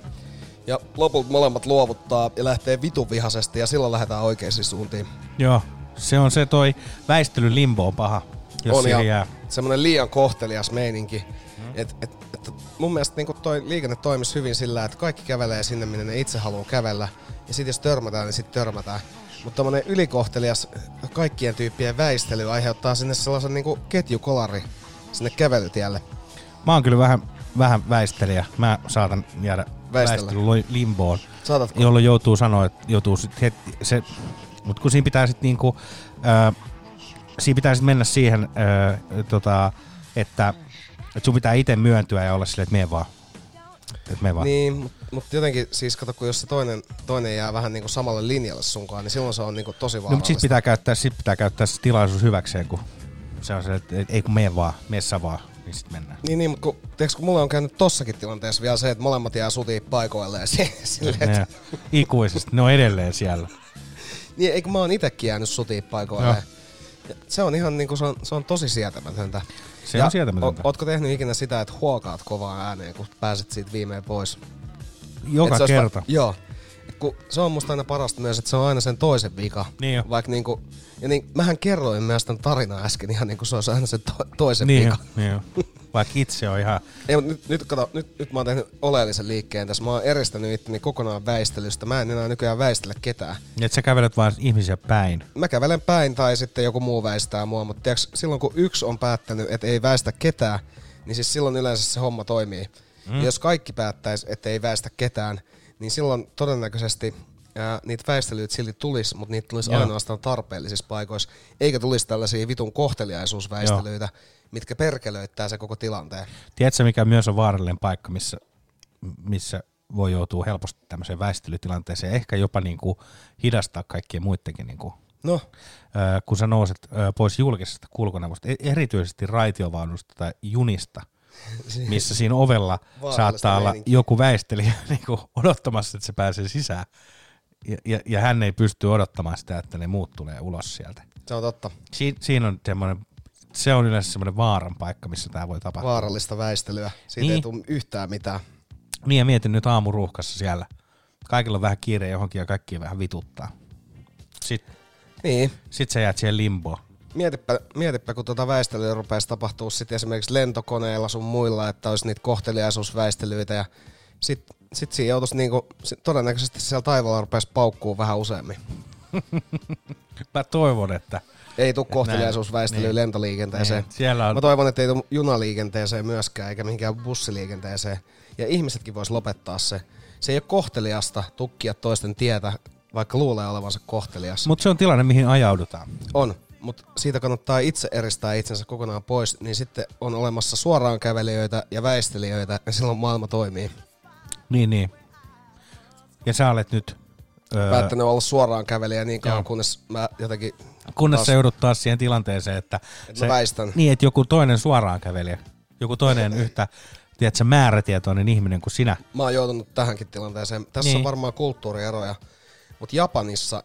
Ja lopulta molemmat luovuttaa ja lähtee vitun vihaisesti ja silloin lähdetään oikeisiin suuntiin. Joo, se on se toi väistelyn limbo on paha, jos on siihen jää. semmonen liian kohtelias meininki. Mm. Et, et, et, mun mielestä niinku toi liikenne toimisi hyvin sillä, että kaikki kävelee sinne, minne ne itse haluaa kävellä. Ja sit jos törmätään, niin sit törmätään. Mutta tommonen ylikohtelias kaikkien tyyppien väistely aiheuttaa sinne sellaisen niinku ketjukolari sinne kävelytielle. Mä oon kyllä vähän, vähän väistelijä. Mä saatan jäädä Väistellä. väistelyn limboon. Saatatko? Jolloin joutuu sanoa, että joutuu sit heti, se, mutta kun siinä pitää sit niinku, ää, siinä pitää sit mennä siihen, ää, tota, että, että sun pitää itse myöntyä ja olla silleen, että mene vaan. Että mene vaan. Niin, mutta mut jotenkin siis kato, kun jos se toinen, toinen jää vähän niinku samalle linjalle sunkaan, niin silloin se on niinku tosi no, vaarallista. mutta sit pitää käyttää, sit pitää käyttää se tilaisuus hyväkseen, kun se on se, että et- ei kun mene vaan, mene vaan, niin sit mennään. Niin, niin, mutta kun, tiedätkö, kun mulla on käynyt tossakin tilanteessa vielä se, että molemmat jää sutiin paikoilleen si- silleen, että, ikuisesti, ne on edelleen siellä. niin, eikö mä oon itekin jäänyt sutiin paikoilleen. Ja Se on ihan niinku, se on, se on tosi sietämätöntä. Se on sietämätöntä. O, ootko tehnyt ikinä sitä, että huokaat kovaa ääneen, kun pääset siitä viimein pois? Joka Et se kerta. Va- joo. Et kun se on musta aina parasta myös, että se on aina sen toisen vika. Niin jo. Vaikka niinku, ja niin, mähän kerroin myös tämän tarinan äsken ihan niinku se olisi aina sen to- toisen Niin, vika. jo, niin jo. Vaikka itse on ihan... Ei, mutta nyt, nyt, kato, nyt, nyt mä oon tehnyt oleellisen liikkeen tässä. Mä oon eristänyt itteni kokonaan väistelystä. Mä en enää nykyään väistele ketään. Että sä kävelet vaan ihmisiä päin. Mä kävelen päin tai sitten joku muu väistää mua, mutta tiiäks, silloin kun yksi on päättänyt, että ei väistä ketään, niin siis silloin yleensä se homma toimii. Mm. Ja jos kaikki päättäisi, että ei väistä ketään, niin silloin todennäköisesti ää, niitä väistelyitä silti tulisi, mutta niitä tulisi Joo. ainoastaan tarpeellisissa paikoissa, eikä tulisi tällaisia vitun kohteliaisuusväistelyitä, mitkä perkelöittää se koko tilanteen. Tiedätkö, mikä myös on vaarallinen paikka, missä, missä voi joutua helposti tämmöiseen väistelytilanteeseen, ehkä jopa niin kuin hidastaa kaikkien muidenkin, niin kuin, No, kun sä nouset pois julkisesta kulkuneuvosta, e- erityisesti raitiovaunusta tai junista, missä siinä ovella saattaa olla meininkiä. joku väistelijä niin kuin odottamassa, että se pääsee sisään. Ja, ja, ja hän ei pysty odottamaan sitä, että ne muut tulee ulos sieltä. se on totta. Si, siinä on semmoinen, se on yleensä semmoinen vaaran paikka, missä tämä voi tapahtua. Vaarallista väistelyä. Siitä Niin. ei tule yhtään mitään. Niin ja mietin nyt aamuruuhkassa siellä. Kaikilla on vähän kiire johonkin ja kaikki vähän vituttaa. Sitten Niin, sit sä jäät siihen limboon. Mietipä, mietipä kun tuota väistelyä rupeaisi tapahtuu sitten esimerkiksi lentokoneilla sun muilla, että olisi niitä kohteliaisuusväistelyitä ja sit, sit siinä joutuisi niinku, sit todennäköisesti siellä taivaalla rupeaisi paukkuu vähän useammin. Mä toivon, että Ei tule kohteliaisuusväistelyä Niin. lentoliikenteeseen. Niin, siellä on- Mä toivon, että ei tule junaliikenteeseen myöskään, eikä mihinkään bussiliikenteeseen. Ja ihmisetkin vois lopettaa se. Se ei ole kohteliasta tukkia toisten tietä, vaikka luulee olevansa kohtelias. Mutta se on tilanne, mihin ajaudutaan. On, mutta siitä kannattaa itse eristää itsensä kokonaan pois, niin sitten on olemassa suoraan kävelijöitä ja väistelijöitä, ja silloin maailma toimii. Niin, niin. Ja sä olet nyt... Öö, Päättänyt olla suoraan kävelijä niin kauan, Joo. kunnes mä jotenkin... kunnes taas- sä joudut taas siihen tilanteeseen, että... Et mä väistän. Niin, että joku toinen suoraan kävelijä, joku toinen yhtä, tiedätkö, määrätietoinen ihminen kuin sinä. Mä oon joutunut tähänkin tilanteeseen. Tässä Niin. on varmaan kulttuurieroja. Mutta Japanissa,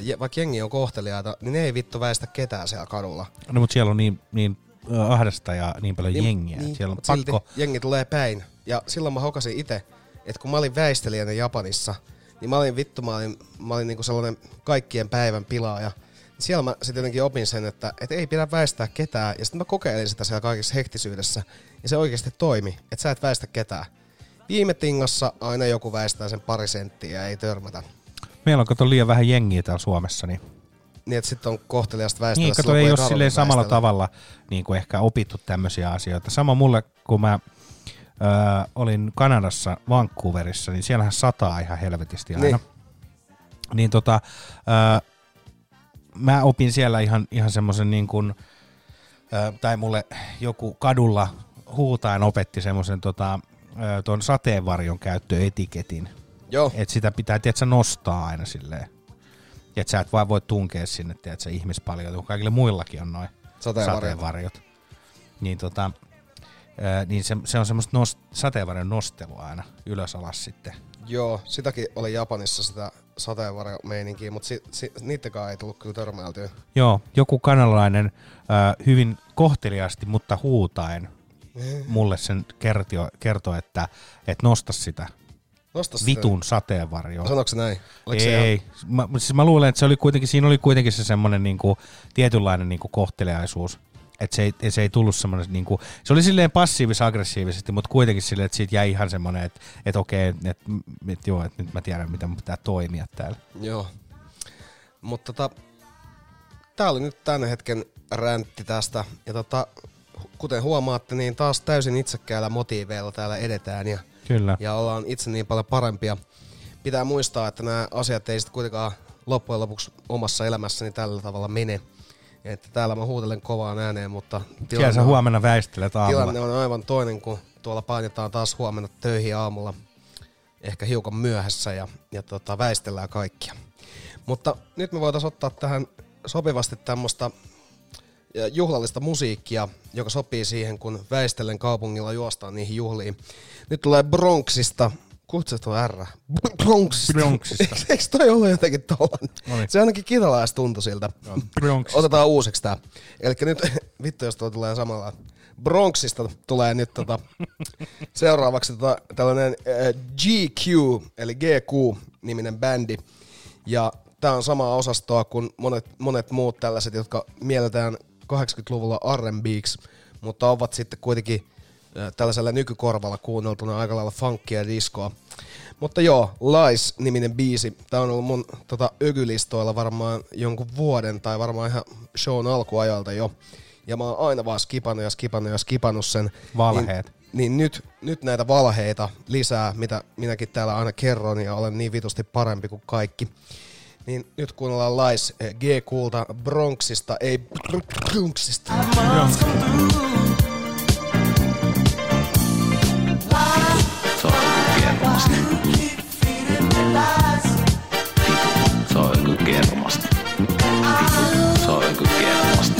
je- vaikka jengi on kohteliaita, niin ne ei vittu väistä ketään siellä kadulla. No, mutta siellä on niin, niin ö, ahdasta ja niin paljon Niin, jengiä. Niin, siellä on pakko... jengi tulee päin. Ja silloin mä hokasin itse, että kun mä olin väistelijänä Japanissa, niin mä olin vittu, mä olin, mä olin niinku sellainen kaikkien päivän pilaaja. Siellä mä sitten jotenkin opin sen, että, että ei pidä väistää ketään. Ja sitten mä kokeilin sitä siellä kaikessa hektisyydessä. Ja se oikeasti toimi, että sä et väistä ketään. Viime tingassa aina joku väistää sen pari senttiä ja ei törmätä. Meillä on kato liian vähän jengiä täällä Suomessa, niin, Niin, että sitten on kohteliasta väistellä. niin kato ei ole silleen samalla väistellä. tavalla niin kuin ehkä opittu tämmöisiä asioita. Sama mulle, kun mä ö, olin Kanadassa Vancouverissa, niin siellähän sataa ihan helvetisti aina. Niin. Niin, tota, ö, mä opin siellä ihan, ihan semmoisen niin kuin, ö, tai mulle joku kadulla huutaen opetti semmoisen tota, ö, ton sateenvarjon käyttöetiketin. Joo. Että sitä pitää, tiedätkö, nostaa aina silleen. Että sä et vaan voi tunkea sinne, tiedätkö, ihmispaljoita, kun kaikille muillakin on noin Sateenvarjot. sateenvarjot. Niin, tota, ää, niin se, se on semmoista nost, sateenvarjon nostelua aina ylös alas sitten. Joo, sitäkin oli Japanissa sitä sateenvarjomeininkiä, mutta si, si, niittenkaan ei tullut kyllä törmäiltyä. Joo, joku kanalainen ää, hyvin kohteliaasti, mutta huutaen mulle sen kertoi, että et nosta sitä Nosta vitun sateenvarjoa. Sanoiko se näin? Oliko se Ei, mä, siis mä luulen, että se oli kuitenkin, siinä oli kuitenkin se semmoinen niinku, tietynlainen niinku kohteliaisuus. Että se ei, se ei tullut semmoinen, niinku, se oli silleen passiivis-aggressiivisesti, mutta kuitenkin silleen, että siitä jäi ihan semmoinen, että et okei, että et, et, joo, että nyt mä tiedän, miten mun pitää toimia täällä. Joo. Mutta tota, tää oli nyt tämän hetken räntti tästä. Ja tota, kuten huomaatte, niin taas täysin itsekkäällä motiiveilla täällä edetään ja, Kyllä. ja ollaan itse niin paljon parempia. Pitää muistaa, että nämä asiat ei sitten kuitenkaan loppujen lopuksi omassa elämässäni tällä tavalla mene. Että täällä mä huutelen kovaan ääneen, mutta Siellä sä on- huomenna väistelet aamulla. Tilanne on aivan toinen, kun tuolla painetaan taas huomenna töihin aamulla. Ehkä hiukan myöhässä ja, ja tota, väistellään kaikkia. Mutta nyt me voitaisiin ottaa tähän sopivasti tämmöistä juhlallista musiikkia, joka sopii siihen, kun väistellen kaupungilla juostaan niihin juhliin. Nyt tulee Bronxista, kutsut tuo R. Bronxista. Bronxista. Eikö toi ollut jotenkin tollanen? Oli. Se ainakin kitalais tuntui siltä. Bronxista. Otetaan uusiksi tää. Eli nyt, vittu jos tuo tulee samalla. Bronxista tulee nyt tota, seuraavaksi tota, tällainen äh, GQ, eli GQ-niminen bändi. Ja tää on samaa osastoa kuin monet, monet muut tällaiset, jotka mielletään 80-luvulla R&Biksi, mutta ovat sitten kuitenkin tällaisella nykykorvalla kuunneltuna aika lailla funkia ja diskoa. Mutta joo, Lies-niminen biisi. Tää on ollut mun tota, ökylistoilla varmaan jonkun vuoden tai varmaan ihan shown alkuajalta jo. Ja mä oon aina vaan skipannut ja skipannut ja skipannut sen. Valheet. Niin, niin nyt, nyt näitä valheita lisää, mitä minäkin täällä aina kerron ja olen niin vitusti parempi kuin kaikki. Niin nyt kuunnellaan Lies eh, G-Kulta Bronxista, ei Bronxista. Joku kermasta. Joku kermasta.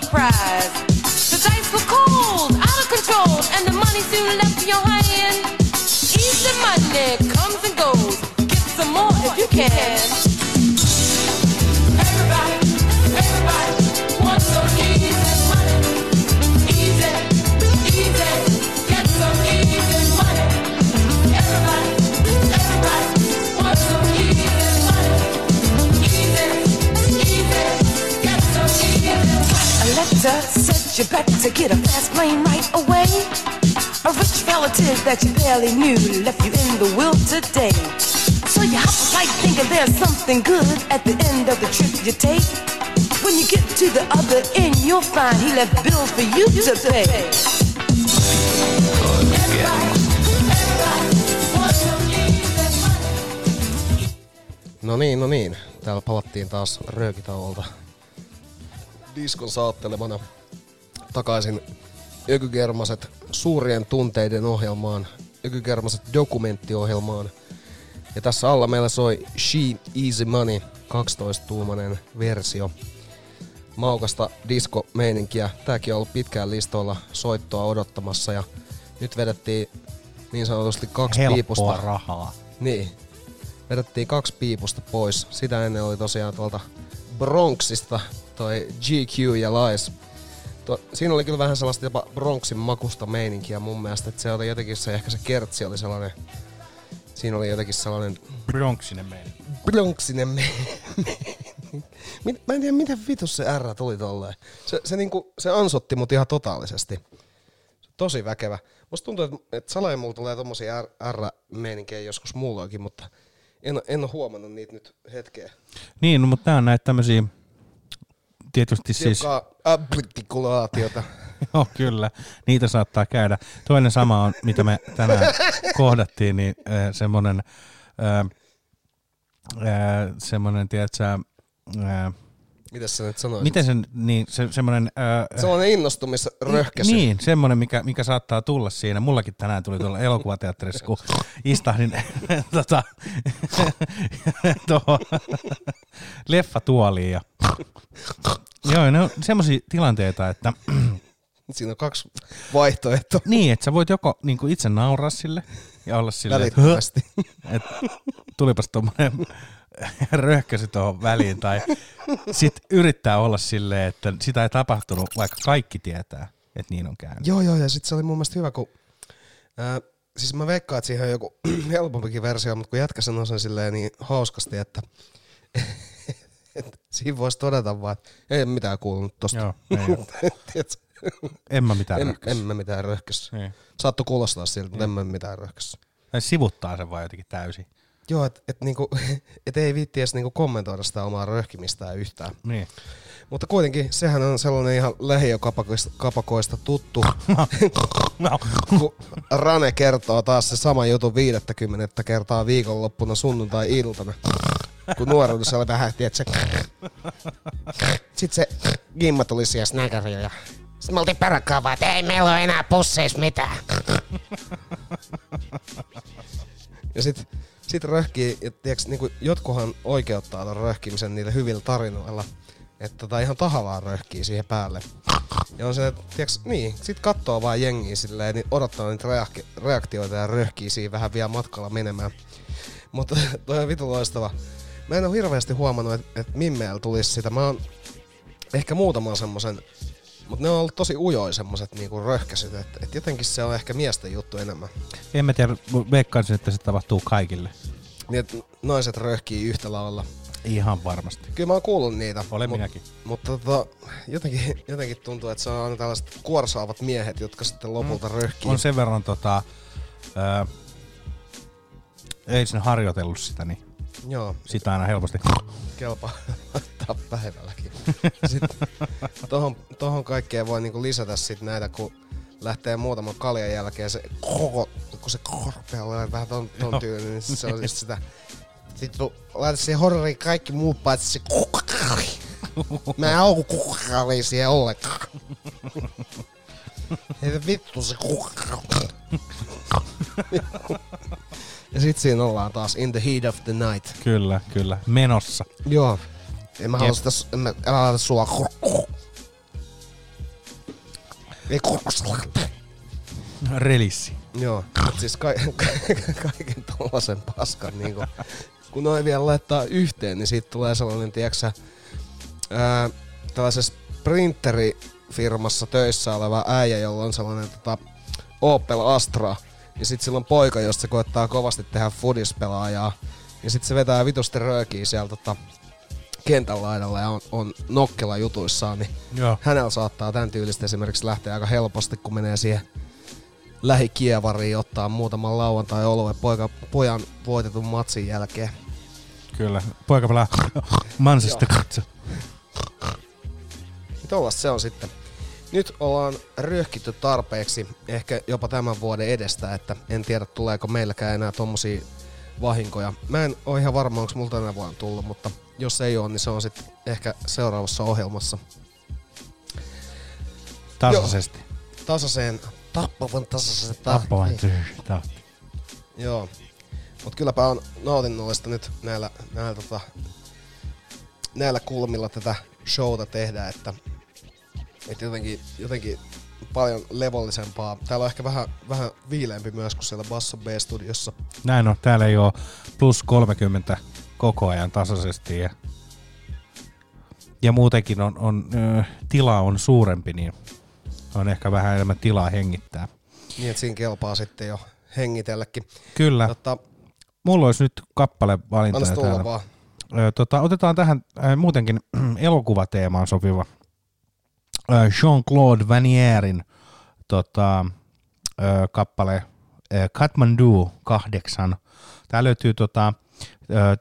surprise. The dice were cold, out of control, and the money soon left your hand. Easter Monday comes and goes. Get some more if you can. You better get a fast plane right away. A rich relative that you barely knew left you in the will today. So you hop a flight thinking there's something good at the end of the trip you take. When you get to the other end, you'll find he left bills for you to pay. No niin, no niin. Täällä palattiin taas röökitauolta diskon saattelemana takaisin Ökygermaset suurien tunteiden ohjelmaan, Ökygermaset dokumenttiohjelmaan. Ja tässä alla meillä soi She Easy Money, 12-tuumainen versio. Maukasta disco-meininkiä. Tääkin on ollut pitkään listoilla soittoa odottamassa ja nyt vedettiin niin sanotusti kaksi Helppoa piipusta. rahaa. Niin. Vedettiin kaksi piipusta pois. Sitä ennen oli tosiaan tuolta Bronxista toi GQ ja Lies. To, siinä oli kyllä vähän sellaista jopa Bronxin makusta meininkiä mun mielestä, että se oli jotenkin se, ehkä se kertsi oli sellainen, siinä oli jotenkin sellainen Bronxinen meidän. Bronxinen me... Mit- Mä en tiedä, miten vitus se R tuli tolleen. Se, se, niinku, se ansotti mut ihan totaalisesti. Tosi väkevä. Musta tuntuu, että, että salaja mulla tulee tommosia R-meininkejä joskus muulloinkin, mutta en, en ole huomannut niitä nyt hetkeä. Niin, no, mutta nämä on näitä tämmöisiä, tietysti siis, Joka artikulaatiota. joo kyllä, niitä saattaa käydä. Toinen sama on, mitä me tänään kohdattiin, niin äh, semmoinen, äh, äh, semmoinen, tiedätkö, äh, Mitäs sä nyt sanoisit? miten sen, niin se, semmoinen, äh, Sellainen innostumisröhkäsy. Niin, semmoinen, mikä, mikä saattaa tulla siinä. Mullakin tänään tuli tuolla elokuvateatterissa, kun istahdin tota, tuohon leffatuoliin. Ja, joo, ne on semmoisia tilanteita, että Siinä on kaksi vaihtoehtoa. niin, että sä voit joko niin itse nauraa sille ja olla silleen, että Välittömästi. et, tulipas tuommoinen röhkäsy tuohon väliin, tai sit yrittää olla silleen, että sitä ei tapahtunut, vaikka kaikki tietää, että niin on käynyt. Joo, joo, ja sitten se oli mun mielestä hyvä, kun... Ää, siis mä veikkaan, että siihen on joku helpompikin versio, mutta kun jätkä sanoi sen silleen niin hauskasti, että et siinä voisi todeta vaan, että ei mitään kuulunut tosta. Joo, ei. En mä mitään en, röhkäs. en mä mitään röhkäs. Niin. Saattoi kuulostaa siltä, mutta en mä mitään röhkäs. Tai sivuttaa sen vaan jotenkin täysin. Joo, että et niinku, et ei viitti edes niinku kommentoida sitä omaa röhkimistään yhtään. Niin. Mutta kuitenkin sehän on sellainen ihan lähiökapakoista kapakoista tuttu, No. kun Rane kertoo taas se sama jutun 50 kertaa viikonloppuna sunnuntai-iltana. Kun nuoruudessa oli vähän, tiedätkö, Sitten se Gimma tuli siellä snäkäriä ja Sitten me oltiin peräkkaan vaan, että ei meillä ole enää pusseissa mitään. Ja sit, sit röhkii, ja tiiäks, niinku, jotkuhan oikeuttaa ton röhkimisen niille hyvillä tarinoilla. Että tota ihan tahallaan röhkii siihen päälle. Ja on se, että tiiäks, niin, sit kattoo vaan jengiä silleen, niin odottaa niitä reak- reaktioita ja röhkii siinä vähän vielä matkalla menemään. Mutta toi on vitu loistava. Mä en oo hirveästi huomannut, että et Mimmeellä tulisi sitä. Mä oon ehkä muutaman semmosen, mutta ne on ollut tosi ujoja semmoset niinku röhkäisyt, että et jotenkin se on ehkä miesten juttu enemmän. En mä tiedä, veikkaisin, että se tapahtuu kaikille. Niin, että naiset röhkii yhtä lailla. Ihan varmasti. Kyllä mä oon kuullut niitä. Olen mut, minäkin. Mutta tota, jotenkin, jotenkin tuntuu, että se on aina tällaiset kuorsaavat miehet, jotka sitten lopulta mm. röhkii. On sen verran tota, ää, ei sen harjoitellut sitä, niin Joo. sitä aina helposti. Kelpaa laittaa päivälläkin. Sitten tohon, tohon kaikkeen voi niinku lisätä sit näitä, kun lähtee muutaman kaljan jälkeen se koko, kun se korpea on vähän ton, ton tyyli, niin se on just sitä. Sitten laita siihen horroriin kaikki muut paitsi se kukkakali. Mä en oo kukkakali siihen ollenkaan. Heitä vittu se kukkakali. Ja sit siinä ollaan taas in the heat of the night. Kyllä, kyllä. Menossa. Joo. En mä halua sitä, en mä, älä laita sua. Ei Relissi. Joo, siis ka- ka- kaiken tollasen paskan niinku, kun noin vielä laittaa yhteen, niin siitä tulee sellainen, tiiäksä, ää, tällaisessa printerifirmassa töissä oleva äijä, jolla on sellainen tota, Opel Astra, ja sit sillä on poika, josta se koettaa kovasti tehdä fudispelaajaa, ja sit se vetää vitusti röökiä siellä tota, kentän laidalla ja on, on nokkela jutuissaan, niin Joo. hänellä saattaa tämän tyylistä esimerkiksi lähteä aika helposti, kun menee siihen lähikievariin ottaa muutaman lauantai oluen poika, pojan voitetun matsin jälkeen. Kyllä. Poika pelaa Manchester katso. Tuollaista se on sitten. Nyt ollaan ryöhkitty tarpeeksi, ehkä jopa tämän vuoden edestä, että en tiedä tuleeko meilläkään enää tommosia vahinkoja. Mä en ole ihan varma, onko mulla tänä vuonna tullut, mutta jos ei ole, niin se on sitten ehkä seuraavassa ohjelmassa. Tasaisesti. Joo, tasaiseen, tappavan tasaiseen Tappavan tahtiin. tahti. Joo. Mut kylläpä on nautinnollista nyt näillä, näillä, tota, näillä kulmilla tätä showta tehdä, että, että jotenkin, jotenkin paljon levollisempaa. Täällä on ehkä vähän, vähän viileämpi myös kuin siellä Basso B-studiossa. Näin on. Täällä ei ole plus 30 koko ajan tasaisesti. Ja, ja muutenkin on, on, ö, tila on suurempi, niin on ehkä vähän enemmän tilaa hengittää. Niin, että siinä kelpaa sitten jo hengitellekin. Kyllä. Tota, Mulla olisi nyt kappale Annas valintoja tulla täällä. vaan. Ö, Tota, otetaan tähän äh, muutenkin elokuvateemaan sopiva Jean-Claude Vanierin tota, kappale Kathmandu 8. Tää löytyy tota,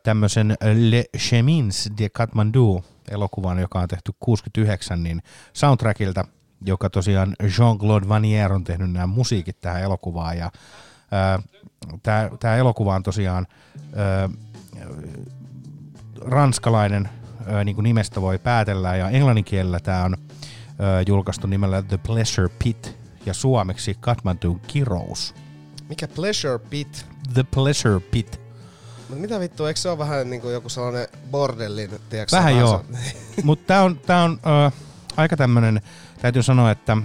tämmöisen Le Chemins de Kathmandu elokuvan, joka on tehty 69, niin soundtrackilta, joka tosiaan Jean-Claude Vanier on tehnyt nämä musiikit tähän elokuvaan. Ja, tämä elokuva on tosiaan ö, ranskalainen, ö, niin kuin nimestä voi päätellä, ja englanninkielellä tämä on julkaistu nimellä The Pleasure Pit, ja suomeksi Kathmandu kirous. Mikä Pleasure Pit? The Pleasure Pit. Mut mitä vittu, eikö se ole vähän niinku joku sellainen bordellin, tiedätkö Vähän joo, mutta tämä on, tää on ö, aika tämmöinen, täytyy sanoa, että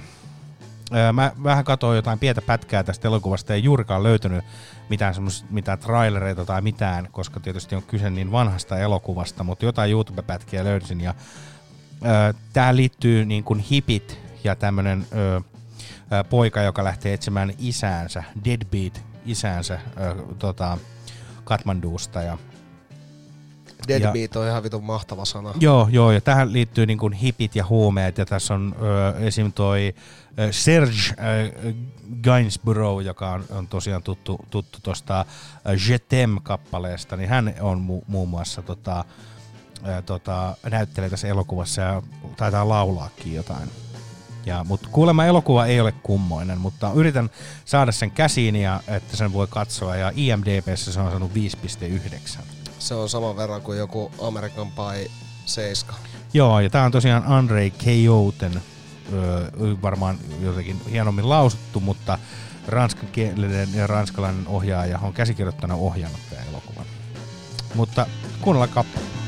ö, mä vähän katsoin jotain pientä pätkää tästä elokuvasta, ei juurikaan löytynyt mitään, semmos, mitään trailereita tai mitään, koska tietysti on kyse niin vanhasta elokuvasta, mutta jotain YouTube-pätkiä löysin ja tämä liittyy niin kuin hipit ja tämmöinen poika, joka lähtee etsimään isäänsä, deadbeat isäänsä tota, Katmandusta ja Deadbeat on ihan vitun mahtava sana. Joo, joo, ja tähän liittyy niin kuin hipit ja huumeet, ja tässä on ö, esim. toi ö, Serge ö, Gainsborough, joka on, on tosiaan tuttu, tuttu tuosta Je T'aime-kappaleesta, niin hän on mu- muun muassa tota, ö, tota, näyttelee tässä elokuvassa ja taitaa laulaakin jotain. Ja, mutta kuulemma elokuva ei ole kummoinen, mutta yritän saada sen käsiin, ja että sen voi katsoa, ja IMDBssä se on saanut 5,9. Se on saman verran kuin joku American Pie 7. Joo, ja tää on tosiaan Andrei Kejouten, öö, varmaan jotenkin hienommin lausuttu, mutta ranskankielinen ja ranskalainen ohjaaja on käsikirjoittana ohjannut tämän elokuvan. Mutta kuunnellaan kappale.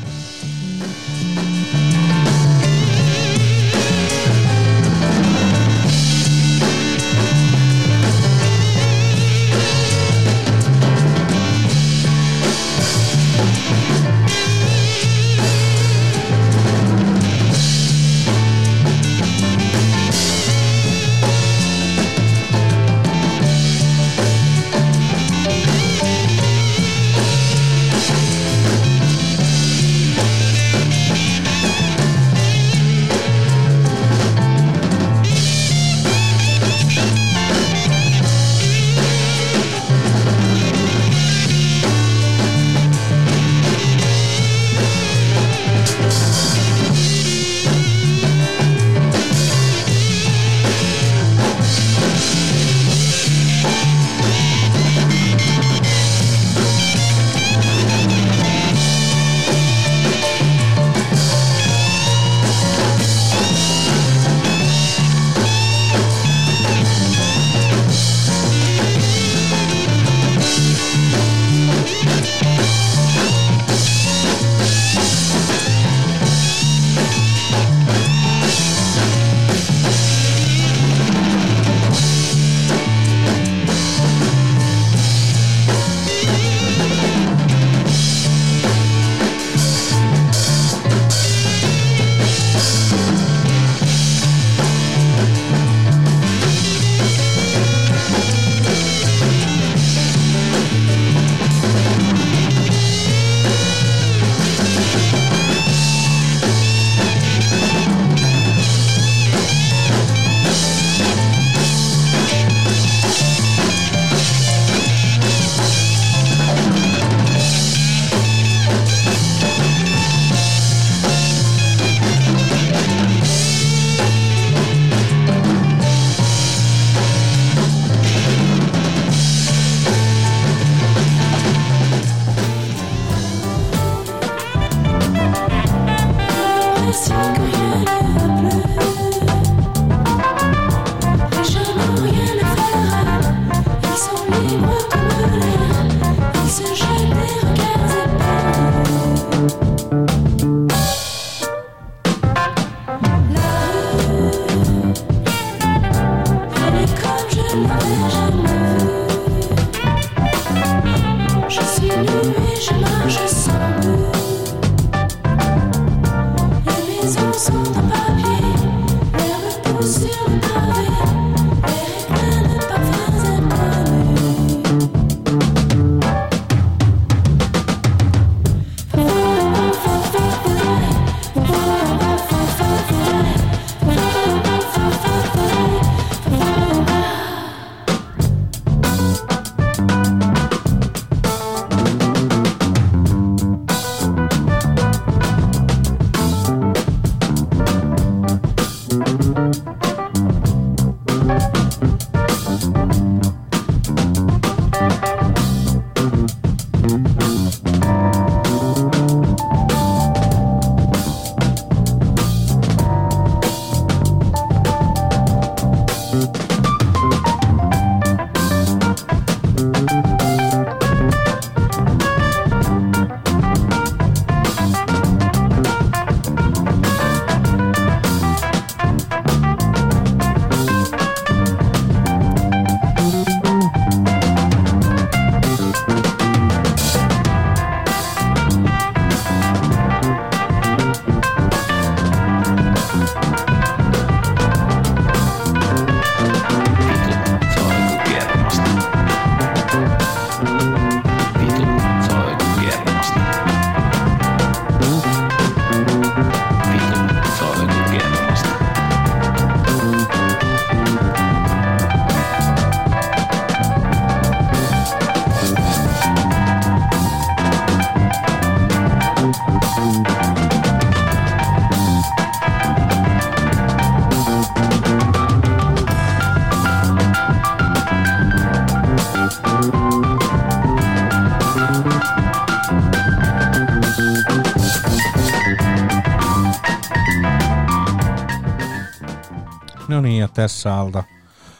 Tässä alta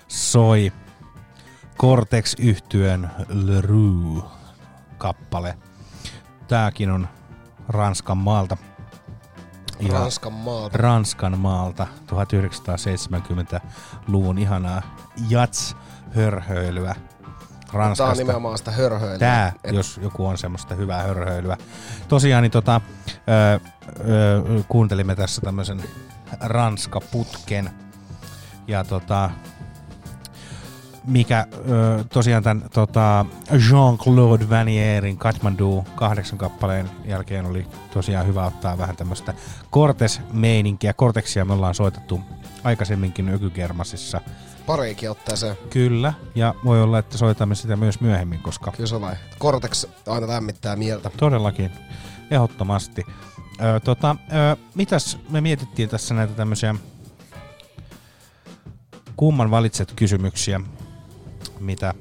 soi Cortex yhtyen Le Rue kappale. Tääkin on Ranskan maalta. Ranskan maalta. Ranskan maalta 1970-luvun ihanaa jats-hörhöilyä. Ranskasta. Tää on nimenomaan sitä hörhöilyä. Tää, Et- jos joku on semmoista hyvää hörhöilyä. Tosiaan niin tota, ö, ö, kuuntelimme tässä tämmöisen Ranska-putken. Ja tota, mikä ö, tosiaan tämän tota, Jean-Claude Vanierin Kathmandu kahdeksan kappaleen jälkeen oli tosiaan hyvä ottaa vähän tämmöistä Cortes-meininkiä. Cortexia me ollaan soitettu aikaisemminkin Ökygermasissa. Pariikin otteeseen. Kyllä, ja voi olla, että soitamme sitä myös myöhemmin, koska Kyllä se vai. Cortex aina lämmittää mieltä. Todellakin, ehdottomasti. Ö, tota, ö, mitäs me mietittiin tässä näitä tämmöisiä kumman valitset kysymyksiä, mitä,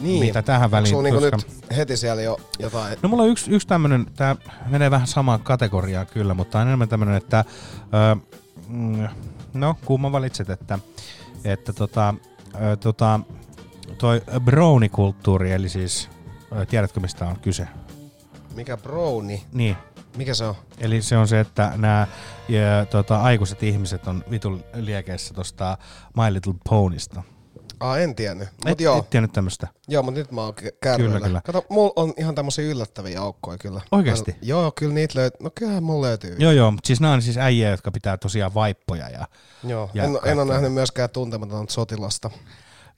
Niin. mitä tähän väliin. Onko sulla niinku nyt heti siellä jo jotain? No mulla on yksi, yksi tämmönen, tää menee vähän samaan kategoriaan kyllä, mutta on enemmän tämmönen, että ö, mm, no kumman valitset, että, että tota, ö, tota, toi brownikulttuuri, eli siis, tiedätkö mistä on kyse? Mikä brownie? Niin. Mikä se on? Eli se on se, että nämä ja, tota, aikuiset ihmiset on vitun liekeissä tosta My Little Ponysta. Aa, en tiennyt. Mut Et, joo. et tiennyt tämmöstä. Joo, mutta nyt mä oon kärryillä. Kyllä, kyllä. Kato, mulla on ihan tämmöisiä yllättäviä aukkoja kyllä. Oikeesti? Mä- Joo, kyllä niitä löytyy. No kyllähän mulla löytyy. Joo joo, mutta siis nämä on siis äijä, jotka pitää tosiaan vaippoja ja, Joo. ja en, en ole kaikkea. nähnyt myöskään tuntematonta sotilasta.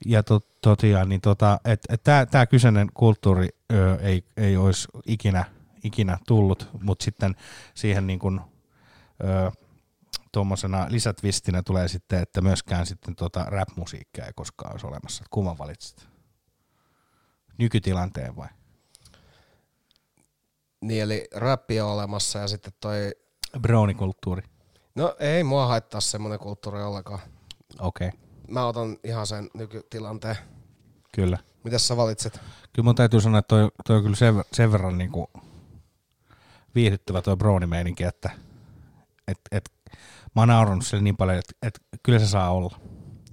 ja to, totiaan, niin tota, että et tämä tää kyseinen kulttuuri ö, ei, ei olisi ikinä, ikinä tullut, mutta sitten siihen niin kuin, ö, tuommoisena lisätvistinä tulee sitten, että myöskään sitten tota rap-musiikkia ei koskaan olisi olemassa. Et Kumman valitsit? Nykytilanteen vai? Niin, eli räppi on olemassa ja sitten toi... Brownikulttuuri. No ei mua haittaa semmonen kulttuuri ollenkaan. Okei, okay, Mä otan ihan sen nykytilanteen. kyllä. Mitäs sä valitset? Kyllä mun täytyy sanoa, että toi, toi on kyllä sen, sen verran niinku viihdyttävä toi brownie-meininki, että et, et, mä oon naurannut sille niin paljon, että, että kyllä se saa olla.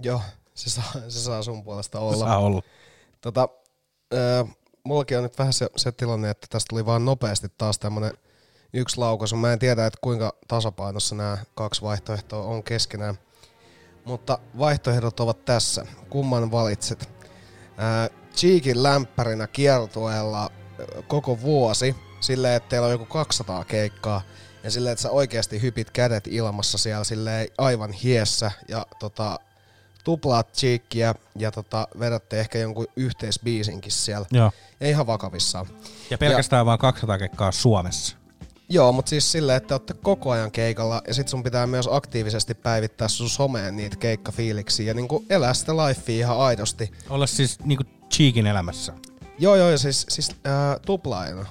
Joo, se saa, se saa sun puolesta Se olla. saa olla. Tota, äh, mullakin on nyt vähän se, se tilanne, että tästä tuli vaan nopeasti taas tämmönen yksi laukaisu. Mä en tiedä, että kuinka tasapainossa nämä kaksi vaihtoehtoa on keskenään. Mutta vaihtoehdot ovat tässä. Kumman valitset? Cheekin lämpärinä kiertueella koko vuosi, silleen, että teillä on joku 200 keikkaa, ja silleen, että sä oikeasti hypit kädet ilmassa siellä silleen aivan hiessä, ja tota, tuplaat Cheekkiä, ja tota, vedätte ehkä jonkun yhteisbiisinkin siellä. Joo. Ja ihan vakavissaan. Ja pelkästään ja, vaan 200 kekkaa Suomessa. Joo, mutta siis silleen, että olette koko ajan keikalla ja sit sun pitää myös aktiivisesti päivittää sun someen niitä keikkafiiliksiä ja niinku elää sitä lifea ihan aidosti. Olla siis niinku Cheekin elämässä. Joo, joo, ja siis, siis äh, tuplaajana.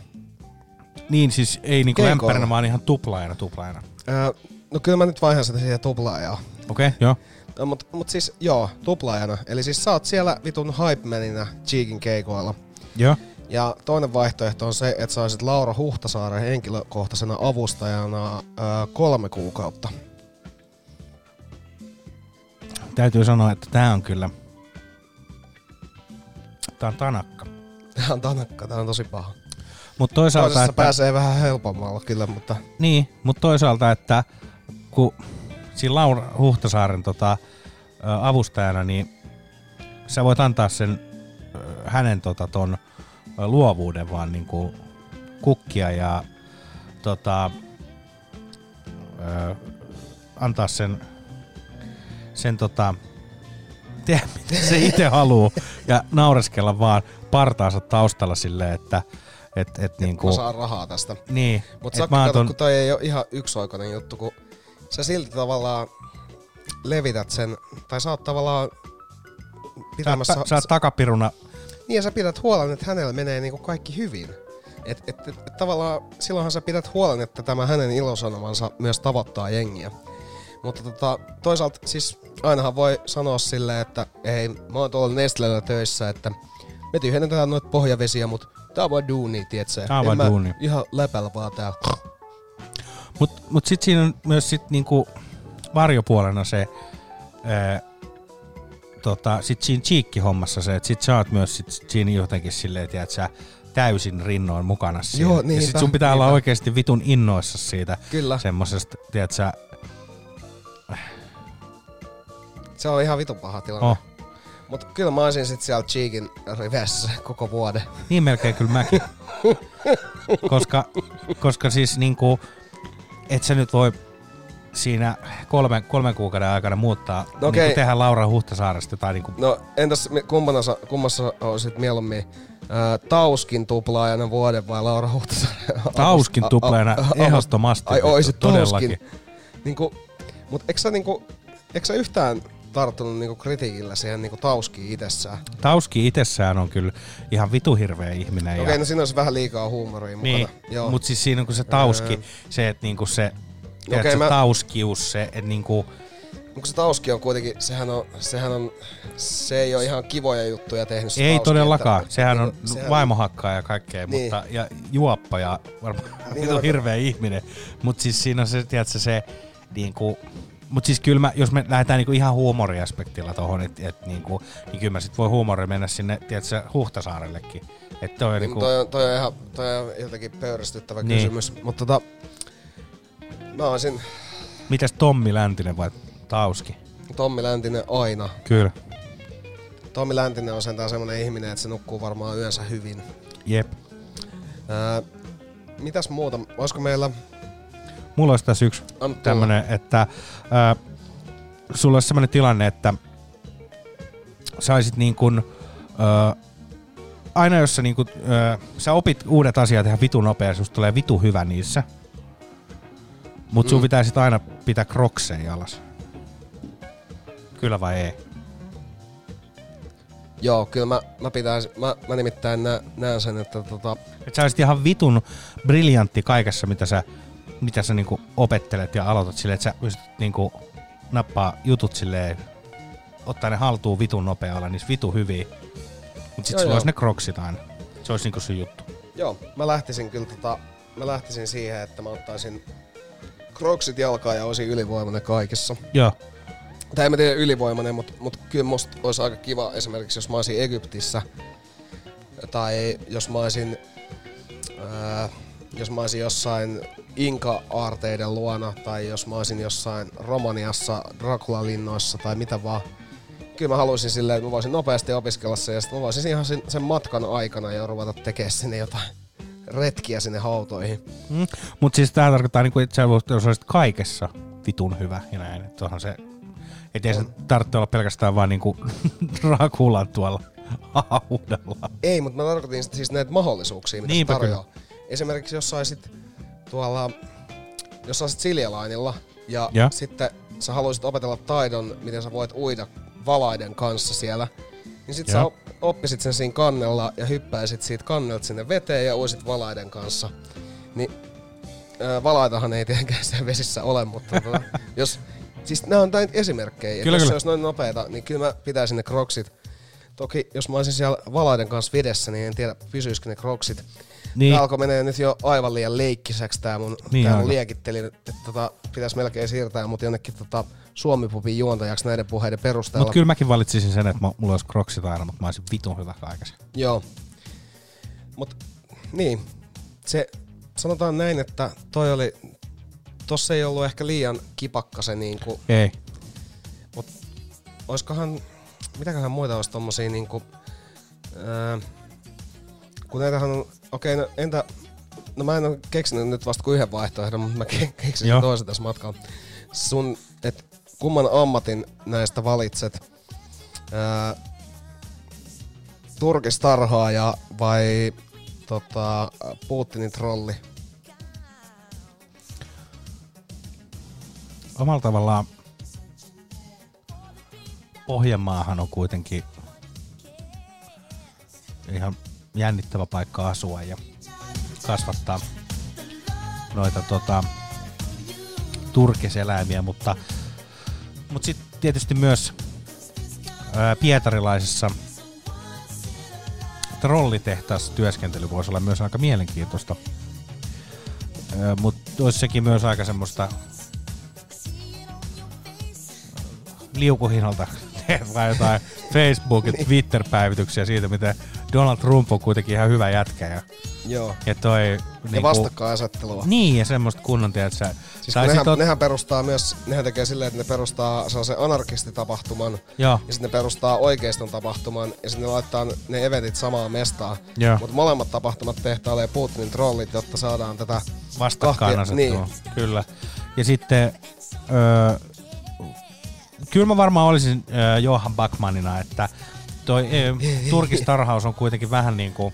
Niin siis ei niinku lämpärinä, vaan ihan tuplaajana tuplaajana. Äh, no kyllä mä nyt vaihan sitä siihen tuplaajaa. Okei, okay, joo. No, mut, mut siis joo, tuplaajana. Eli siis sä oot siellä vitun hype-meninä Cheekin keikoilla. Joo. Ja toinen vaihtoehto on se, että sä olisit Laura Huhtasaaren henkilökohtaisena avustajana äh, kolme kuukautta. Täytyy sanoa, että tää on kyllä... Tää on tanakka. Tää on tanakka, tää on tosi paha. Mut toisaalta, Toisessa että... pääsee vähän helpommalla kyllä, mutta... Niin, mutta toisaalta, että kun siinä Laura Huhtasaaren tota, avustajana, niin sä voit antaa sen hänen tota, ton luovuuden vaan niinku kukkia ja tota, ö, antaa sen, sen tota, tehdä mitä se itse haluaa ja naureskella vaan partaansa taustalla silleen, että et, et niinku, Mä saan rahaa tästä. Niin, Mutta et oon kato, ton- kun toi ei ole ihan yksioikoinen juttu, kun sä silti tavallaan levität sen, tai sä oot tavallaan pitämässä... Sä, oot ta- sä oot takapiruna. Niin ja sä pidät huolen, että hänellä menee niinku kaikki hyvin. Et, et, et, et tavallaan silloinhan sä pidät huolen, että tämä hänen ilosanomansa myös tavoittaa jengiä. Mutta tota, toisaalta siis ainahan voi sanoa silleen, että ei, mä oon tuolla Nestlellä töissä, että me tyhjennetään noita pohjavesiä, mutta tää on vaan duuni, tietsä. Tää on vaan duuni. Ihan läpällä vaan täällä. Mut, mut sit siinä on myös sit niinku varjopuolena se, ää, tota, sit siinä cheekki-hommassa se, että sit sä oot myös sit siinä jotenkin silleen, että sä täysin rinnoin mukana siinä. Joo, ja sit niinpä, sun pitää olla niinpä. oikeasti vitun innoissa siitä Kyllä. semmosesta, tiedät sä, Se on ihan vitun paha tilanne. Oh. Mutta kyllä mä olisin sit siellä Cheekin rivessä koko vuoden. niin melkein kyllä mäkin. koska, koska siis niinku, et sä nyt voi siinä kolmen, kolmen kuukauden aikana muuttaa, No okei. niinku tehdä Laura Huhtasaaresta tai niinku No entäs mi- kumpana, sa- kummassa olisit mieluummin ää, Tauskin tuplaajana vuoden vai Laura Huhtasaaren? Tauskin tuplaajana ehdottomasti, Ai oisit todellakin. Tauskin. Niinku, mut eikö sä, niinku, eikö sä yhtään tarttunut niinku kritiikillä siihen niinku Tauskiin itsessään? Tauski itsessään on kyllä ihan vitu hirveä ihminen. Okei, no siinä olisi vähän liikaa huumoria mukana. niin, Joo. mutta siis siinä on kun se tauski, Öö. se, että niinku se, okay, mä- se tauskius, se, että niinku, Onko se Tauski on kuitenkin, sehän on, sehän on, se ei ole ihan kivoja juttuja tehnyt se ei Tauski, todellakaan, että- sehän on niinku, sehän- vaimohakkaa ja kaikkea, Niin. mutta, ja juoppa ja varmaan Niin vitu on. hirveä ihminen. Mutta siis siinä on se, tiedätkö, se niinku, mutta siis kyllä mä, jos me lähdetään niinku ihan huumoriaspektilla tohon, että et niinku, niin kyllä mä sit voi huumori mennä sinne, tiedätkö, Huhtasaarellekin. Että toi on Niin, niinku, toi, on, toi, on ihan, toi on jotenkin pöyristyttävä Niin. kysymys. Mutta tota, mä olisin mitäs Tommi Läntinen vai Tauski? Tommi Läntinen aina. Kyllä. Tommi Läntinen on sentään semmonen ihminen, että se nukkuu varmaan yönsä hyvin. Jep. Ää, mitäs muuta? Olisiko meillä... Mulla olisi tässä yksi tämmönen, että ää, sulla olisi semmoinen tilanne, että saisit niin kuin, ää, aina jos sä, niin kuin, ää, sä opit uudet asiat ihan vitu nopeasti, susta tulee vitu hyvä niissä, mutta sun Mm. pitää sit aina pitää krokseja jalas. Kyllä vai ei? Joo, kyllä mä, mä pitäis, mä, mä nimittäin nä, näen sen, että tota, Et sä olisit ihan vitun briljantti kaikessa, mitä sä, mitä sä niinku opettelet ja aloitat silleen, että sä pystyt niinku nappaa jutut silleen, ottaa ne haltuun vitun nopealla, niin vitu hyviä. Mut sit Joo, sulla olisi ne kroksit aina. Se olisi niinku sun juttu. joo, mä lähtisin kyllä tota, mä lähtisin siihen, että mä ottaisin Kroksit jalkaa ja olisin ylivoimainen kaikessa. Joo. Tai en mä tiedä ylivoimainen, mutta mut kyllä musta olisi aika kiva esimerkiksi, jos mä olisin Egyptissä. Tai jos mä olisin, ää, jos mä olisin jossain Inka-aarteiden luona, tai jos mä olisin jossain Romaniassa, Dracula-linnoissa tai mitä vaan. Kyllä mä haluaisin silleen, että mä voisin nopeasti opiskella se, ja sitten mä voisin ihan sen, sen matkan aikana jo ruveta tekemään sinne jotain retkiä sinne hautoihin. Mm. Mutta siis tämä tarkoittaa, niinku, että sä jos olisit kaikessa vitun hyvä ja näin. Että onhan se, et ei se tarvitse olla pelkästään vaan niinku Rakulan tuolla haudalla. Ei, mutta mä tarkoitin siis näitä mahdollisuuksia, mitä Niinpä se tarjoaa. Esimerkiksi jos saisit tuolla, jos saisit Siljalainilla ja, Ja. sitten sä haluaisit opetella taidon, miten sä voit uida valaiden kanssa siellä, niin sit Ja. sä op- oppisit sen siinä kannella ja hyppäisit siitä kannelta sinne veteen ja uisit valaiden kanssa. Niin ää, valaitahan ei tietenkään siellä vesissä ole, mutta tota, jos, siis nämä on näitä esimerkkejä. Kyllä, jos kyllä. se olisi noin nopeita, niin kyllä mä pitäisin ne kroksit Toki jos mä olisin siellä valaiden kanssa vedessä, niin en tiedä pysyisikö ne kroksit. Niin. Tää alkoi menee nyt jo aivan liian leikkiseksi tää mun, Niin tää mun liekitteli, että tota, pitäisi melkein siirtää mut jonnekin tota, Suomi-pupin juontajaksi näiden puheiden perusteella. Mutta kyllä mäkin valitsisin sen, että mulla olisi kroksit aina, mutta mä olisin vitun hyvä kaikessa. Joo. Mut niin, se sanotaan näin, että toi oli, tossa ei ollut ehkä liian kipakka se niinku, Ei. mut oiskohan, mitäköhän muita olisi tommosia niinku, kun näitähän on, okei, no entä, no mä en ole keksinyt nyt vasta kuin yhden vaihtoehdon, mutta mä ke- keksin Joo. sen toisen tässä matkalla. Sun, et kumman ammatin näistä valitset? Ää, turkistarhaaja vai tota, Putinin trolli? Omalla tavallaan Pohjanmaahan on kuitenkin ihan jännittävä paikka asua ja kasvattaa noita tota, turkiseläimiä, mutta, mutta sitten tietysti myös ää, pietarilaisessa trollitehtaassa työskentely voisi olla myös aika mielenkiintoista. Mutta olisi sekin myös aika semmoista liukuhinalta teet vaan jotain Facebook- ja Twitter-päivityksiä siitä, miten Donald Trump on kuitenkin ihan hyvä jätkä. Ja, Joo. ja toi... Ja niinku- vastakkainasettelua. Niin, ja semmoista kunnon, tiedät sä... Siis tai kun nehän, oot- nehän, perustaa myös, nehän tekee silleen, että ne perustaa sellaisen anarkistitapahtuman, Joo. ja sitten ne perustaa oikeiston tapahtuman, ja sitten ne laittaa ne eventit samaan mestaan. Joo. Mutta molemmat tapahtumat tehtailee Putinin trollit, jotta saadaan tätä vastakkainasettelua. Niin. Kyllä. Ja sitten... Öö, kyllä mä varmaan olisin öö, Johan Backmanina, että toi öö, turkistarhaus on kuitenkin vähän niin kuin...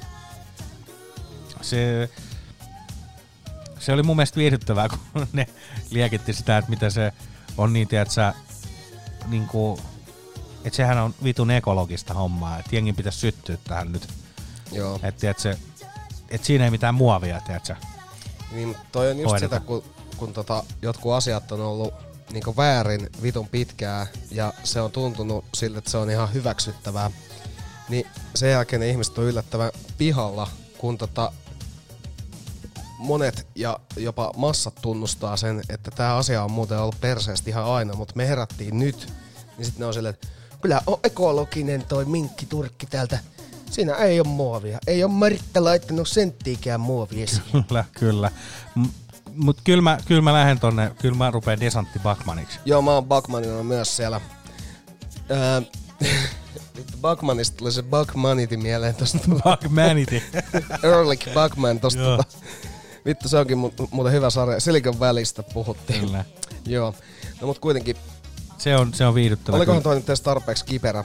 Se, se oli mun mielestä viihdyttävää, kun ne liekitti sitä, että mitä se on niin, tiedät sä, niin kuin, että sehän on vitun ekologista hommaa, että jengin pitäisi syttyä tähän nyt. Joo. Että sä, että siinä ei mitään muovia, tiedät sä. Niin, toi on just Hoideta. sitä, kun, kun tota, jotkut asiat on ollut niinku väärin vitun pitkää ja se on tuntunut siltä, että se on ihan hyväksyttävää. Niin sen jälkeen ne ihmiset on yllättävän pihalla, kun tota, monet ja jopa massat tunnustaa sen, että tämä asia on muuten ollut perseesti ihan aina, mutta me herättiin nyt. Niin sitten ne on silleen, että kyllä on ekologinen toi minkkiturkki täältä. Siinä ei ole muovia. Ei ole Maritta laittanut senttiikään muovia. Kyllä, kyllä. Mut kyllä mä, kyllä mä lähden tonne, kyllä mä rupeen Desantti Backmaniksi. Joo, mä oon Buckmanina myös siellä. Öö, vittu, Buckmanista tuli se Buckmanity mieleen tosta. Buckmanity. Ehrlich Buckman tosta. Joo. Vittu, se onkin mu- muuten hyvä sarja. Silicon välistä puhuttiin. Kyllä. Joo. No mut kuitenkin, Se on, se on viihdyttävä. olikohan toi nyt edes tarpeeksi kiperä?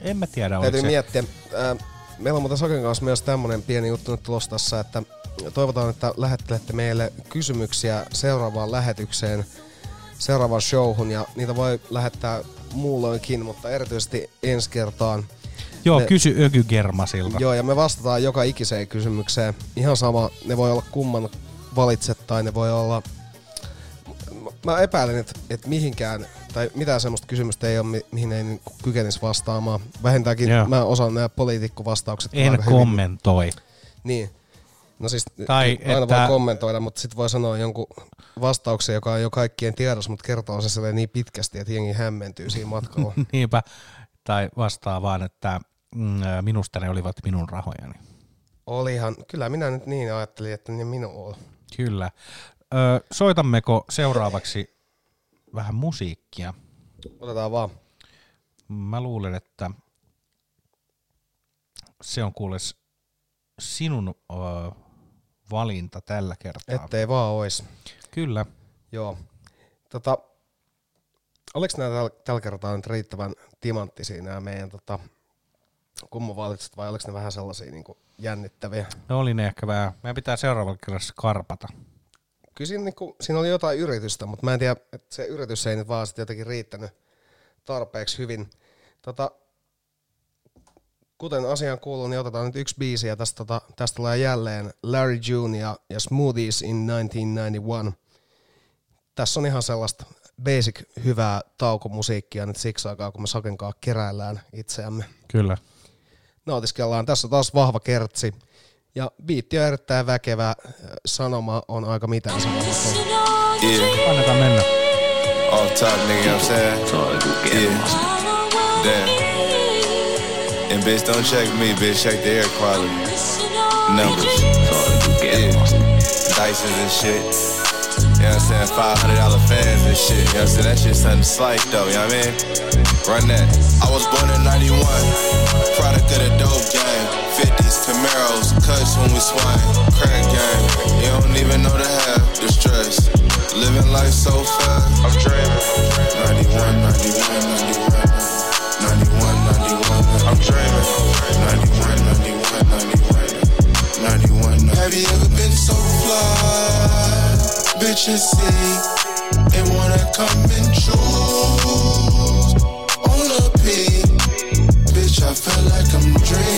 En mä tiedä, Täytyy se. miettiä. Ää, meillä on muuten Saken kanssa myös tämmönen pieni juttu nyt tulossa tässä, että toivotaan, että lähettelette meille kysymyksiä seuraavaan lähetykseen, seuraavaan showhun, ja niitä voi lähettää muulloinkin, mutta erityisesti ensi kertaan. Joo, Ne- kysy Ökygermasilta. Joo, ja me vastataan joka ikiseen kysymykseen. Ihan sama, ne voi olla kumman valitset tai ne voi olla... Mä- Mä epäilen, että, että mihinkään, tai mitään semmoista kysymystä ei ole, mi- mihin ei niinku kykenisi vastaamaan. Vähintäänkin Joo. mä osaan nämä poliitikkovastaukset En aika hyvin. kommentoi. Niin. No siis Tai aina että- voi kommentoida, mutta sitten voi sanoa jonkun vastauksen, joka on jo kaikkien tiedossa, mutta kertoo se niin pitkästi, että jengi hämmentyy siinä matkalla. Niinpä. Tai vastaa vaan, että mm, minusta ne olivat minun rahojani. Olihan, kyllä minä nyt niin ajattelin, että ne minun on. Kyllä. Ö, soitammeko seuraavaksi vähän musiikkia? Otetaan vaan. Mä luulen, että se on kuules sinun ö, valinta tällä kertaa. Ettei vaan ois. Kyllä. Joo. Tota, oliko nämä tällä, kertaa nyt riittävän timanttisia nämä meidän tota, kumman valitset vai oliko ne vähän sellaisia niin jännittäviä? Ne oli ne ehkä vähän. Meidän pitää seuraavalla kerralla skarpata. Kyllä siinä, niin kuin, siinä oli jotain yritystä, mutta mä en tiedä, että se yritys ei nyt vaan sitten jotenkin riittänyt tarpeeksi hyvin. Tota, kuten asiaan kuuluu, niin otetaan nyt yksi biisi ja tästä, tota, tästä tulee jälleen Larry June ja, ja Smoothies in 1991. Tässä on ihan sellaista basic hyvää taukomusiikkia nyt siksi aikaa, kun me Sakenkaa keräillään itseämme. Kyllä. Nautiskellaan. Tässä on taas vahva kertsi. Ja biitti on erittäin väkevä. Sanoma on aika mitään samalla. Yeah. Annetaan mennä. Off top, nigga, you know what I'm saying? Yeah. Damn. And bitch, don't check me, bitch. Check the air quality. Numbers. Yeah. Dysons and shit. You know what I'm saying? $500 fans and shit. You know what I'm saying? That shit something slight though, you know what I mean? Run that. I was born in 91. Product of the dope game. 50s, Camaros, cuts when we swing. Crack game. You don't even know the half. The stress. Living life so fast. I'm dreaming. 91, 91, 91. 91, 91. I'm dreaming. 91, 91, 91. 91. Have you ever been so fly? Bitches see and wanna come and choose on a P. Bitch, I feel like I'm dreaming.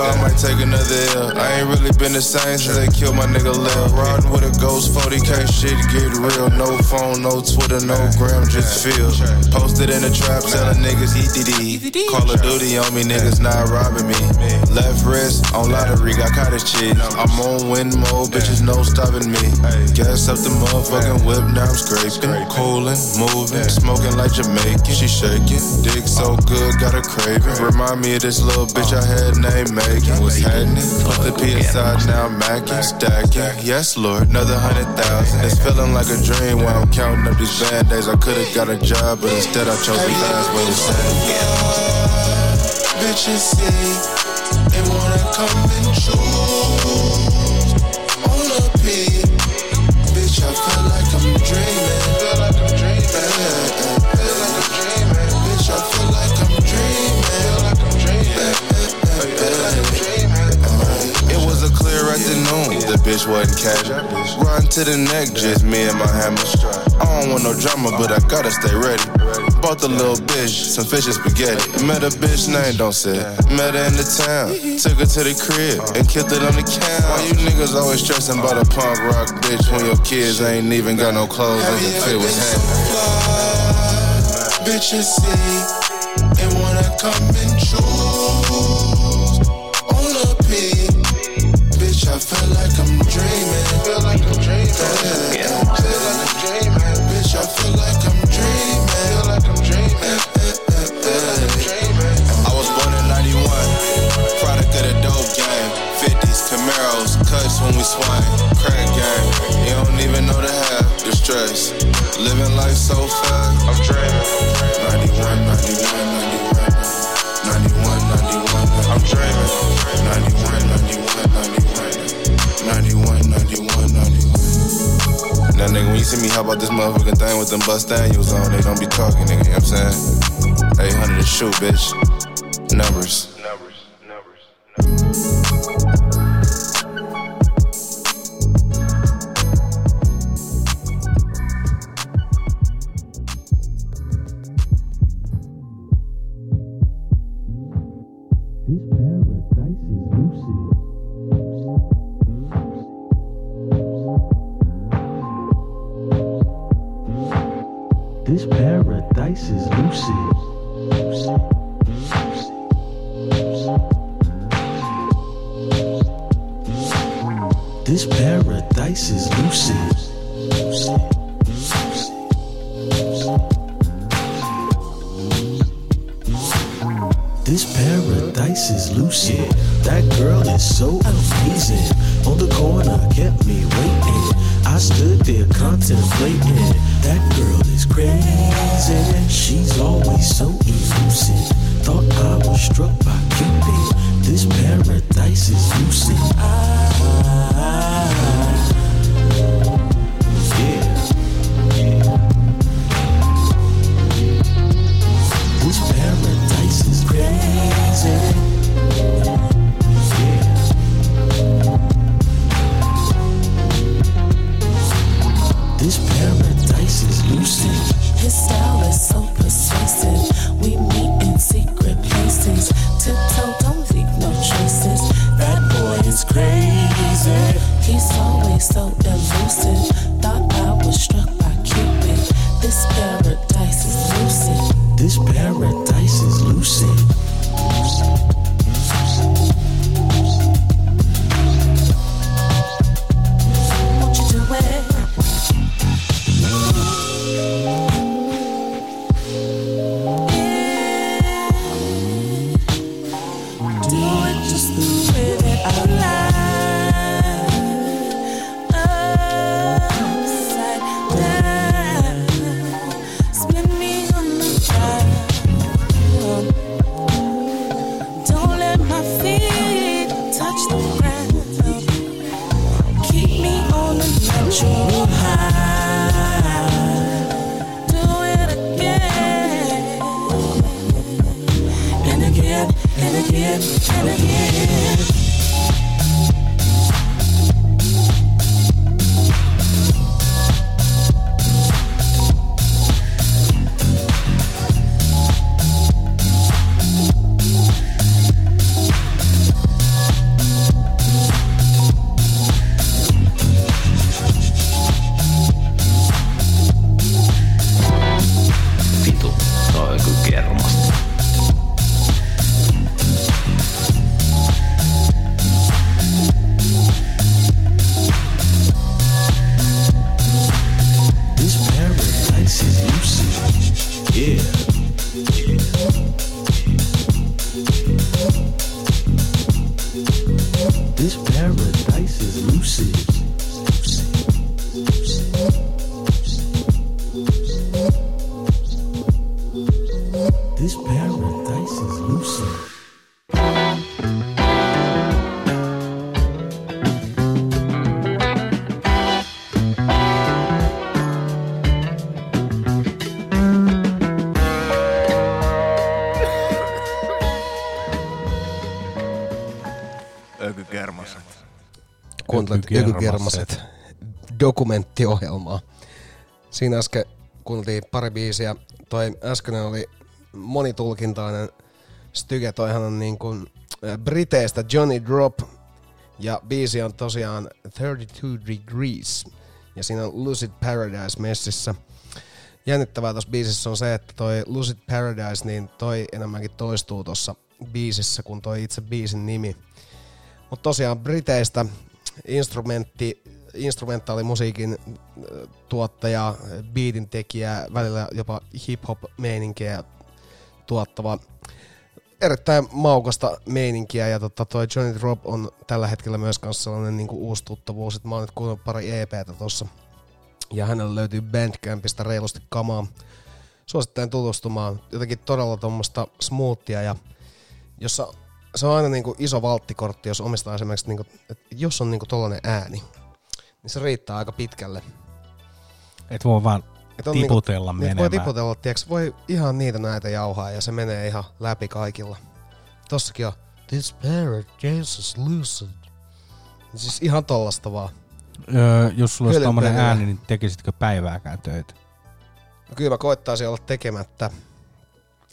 Over, I might take another L. I ain't really been the same since they killed my nigga Lil. Riding with a ghost 40k, shit get real. No phone, no Twitter, no gram, just feel. Posted in the trap, selling niggas EDD. Call of Duty on me, niggas not robbing me. Left wrist on lottery, got cottage cheese. I'm on win mode, bitches no stopping me. Gas up the motherfucking whip, now I'm scraping. Coolin', moving, smoking like Jamaican. She shaking, dick so good, got a craving. Remind me of this little bitch I had named What's happening? The P aside, now I'm macking, stacking. Yes, Lord, another hundred thousand. It's feeling like a dream while I'm counting up these bad days. I could've got a job, but instead I chose the fast way to say. Bitches see and wanna come and choose bitch wasn't casual. Run to the neck, just me and my hammer. I don't want no drama, but I gotta stay ready. Bought the little bitch some fish and spaghetti. Met a bitch name, don't say. Met her in the town. Took her to the crib and killed it on the couch. Why you niggas always stressing about a punk rock bitch when your kids ain't even got no clothes and the fit was hanging? Bitches see and wanna come and choose on a P. Bitch, I feel like I'm I'm dreaming. Feel like I'm dreaming. I feel like I'm dreaming. Feel like I'm dreaming. I'm dreaming. I was born in 91. Product of the dope game. 50s, Camaros, cuts when we swing. Crack game. You don't even know the half. The stress. Living life so fast. I'm dreaming. 91, 91, 91. 91, 91. I'm dreaming. 91, 91, 91. 91, Now, nigga, when you see me hop out this motherfucking thing with them bust Daniels on, they don't be talking, nigga. You know what I'm saying? 800 to shoot, bitch. Numbers. This Kuuntelet Ökykermaset. Dokumenttiohjelmaa. Siinä äsken kuunneltiin pari biisiä. Toi äskeinen oli monitulkintainen styge. Toihan on niin kuin Briteistä Johnny Drop. Ja biisi on tosiaan 32 Degrees. Ja siinä on Lucid Paradise messissä. Jännittävää tuossa biisissä on se, että toi Lucid Paradise, niin toi enemmänkin toistuu tuossa biisissä kuin toi itse biisin nimi. Mutta tosiaan Briteistä instrumentti, instrumentaalimusiikin äh, tuottaja, beatin tekijä, välillä jopa hip-hop-meininkiä tuottava. Erittäin maukasta meininkiä ja tota, toi Johnny Drop on tällä hetkellä myös kanssa sellainen niinku uusi tuttavuus. Et mä oon nyt kuunnellut pari EPtä tossa ja hänellä löytyy Bandcampista reilusti kamaa. Suosittelen tutustumaan. Jotenkin todella tuommoista smoothia ja jossa se on aina niinku iso valttikortti, jos omistaa esimerkiksi, niinku, että jos on niinku tollanen ääni, niin se riittää aika pitkälle. Et voi vaan Et on tiputella niinku, niin, et menemään. Voi tiputella, tiiäks, voi ihan niitä näitä jauhaa ja se menee ihan läpi kaikilla. Tossakin on This paradise is lucid. Siis ihan tollasta vaan. Öö, jos sulla olisi tommonen ääni, niin tekisitkö päivääkään töitä? No kyllä mä koittaisin olla tekemättä.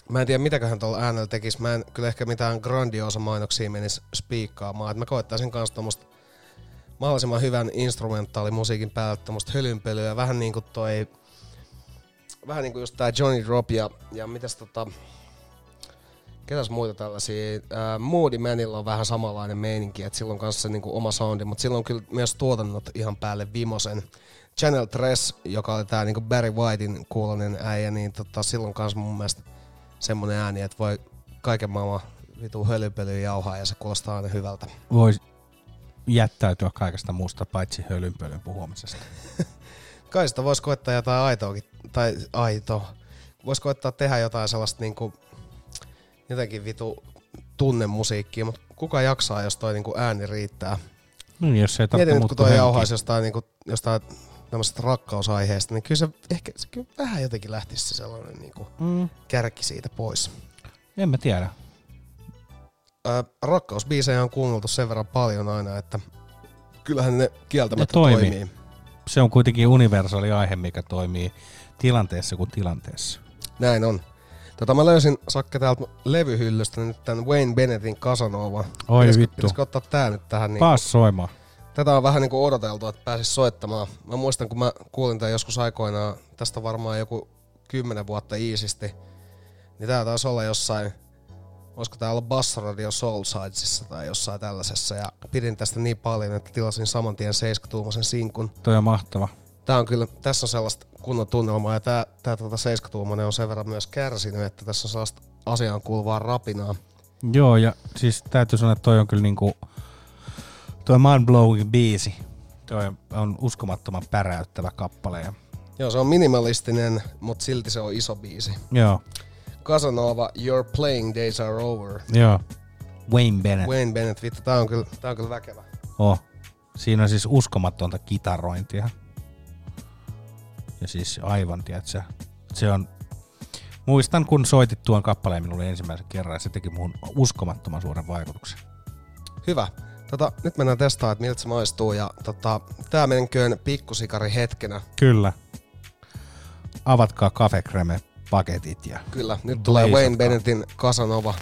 Mä en tiedä mitäköhän tuolla äänellä tekis. Mä en kyllä ehkä mitään grandiosa mainoksia menis spiikkaamaan. Et mä koittaisin kans tommoista mahdollisimman hyvän instrumentaalimusiikin päälle tommoista hölynpölyä. Vähän niinku toi vähän niinku just tää Johnny Drop ja, ja mitäs tota... Ketäs muita tällaisia? Ää, Moody Manilla on vähän samanlainen meininki, että silloin kanssa se niinku oma soundi, mutta silloin kyllä myös tuotannot ihan päälle vimosen. Channel 3, joka oli tää niinku Barry Whitein kuulonen äijä, niin tota, silloin kanssa mun mielestä semmonen ääni, että voi kaiken maailman vitu hölynpölyä jauhaa ja se kuulostaa aina hyvältä. Voisi jättäytyä kaikesta muusta paitsi hölynpölyn puhumisesta. Kai sitä voisi koittaa jotain aitoakin, tai aito. Voisi koittaa tehdä jotain sellaista niinku, jotenkin vitu tunnemusiikkia, mutta kuka jaksaa, jos toi niinku ääni riittää. Niin, jos ei Mietin nyt, kun toi jauhaisi jostain, niinku, jostain tämmöisestä rakkausaiheesta, niin kyllä se ehkä se kyllä vähän jotenkin lähtisi se sellainen niinku Mm. kärki siitä pois. En mä tiedä. Ö, rakkausbiisejä on kuunneltu sen verran paljon aina, että kyllähän ne kieltämättä Ne toimii. toimii. Se on kuitenkin universaali aihe, mikä toimii tilanteessa kuin tilanteessa. Näin on. Tota, mä löysin Sakke täältä levyhyllystä nyt tän Wayne Bennettin Casanova. Oi Pitäisikö- vittu. Pitäisikö ottaa tää nyt tähän? Niin Paas soimaan. Tätä on vähän niinku odoteltu, että pääsis soittamaan. Mä muistan, kun mä kuulin tämän joskus aikoinaan, tästä varmaan joku kymmenen vuotta iisisti, niin tää taisi olla jossain, olisiko tää olla Bass Radio Soulsidesissa tai jossain tällaisessa, ja pidin tästä niin paljon, että tilasin saman tien 7-tuumaisen sinkun. Toi on mahtava. Tää on kyllä, tässä on sellaista kunnon tunnelmaa, ja tää, tää tota 7-tuumainen on sen verran myös kärsinyt, että tässä on sellaista asiaan kuuluvaa rapinaa. Joo, ja siis täytyy sanoa, että toi on kyllä niinku, toi Mindblowing biisi. Toi on uskomattoman päräyttävä kappale. Joo, se on minimalistinen, mutta silti se on iso biisi. joo, Casanova, Your Playing Days Are Over. joo. Wayne Bennett. Wayne Bennett, vittu, tää on kyllä, tää on kyllä väkevä. Oh. Siinä on siis uskomatonta kitarointia. Ja siis aivan, tiedätkö, se on... Muistan, kun soitit tuon kappaleen minulle ensimmäisen kerran, ja se teki muun uskomattoman suuren vaikutuksen. Hyvä. Tota, nyt mennään testaamaan, että miltä se maistuu. Ja tota, tää menköön pikkusikari hetkenä. Kyllä. Avatkaa kafekreme paketit ja Kyllä, nyt tulee Wayne Bennettin Casanova.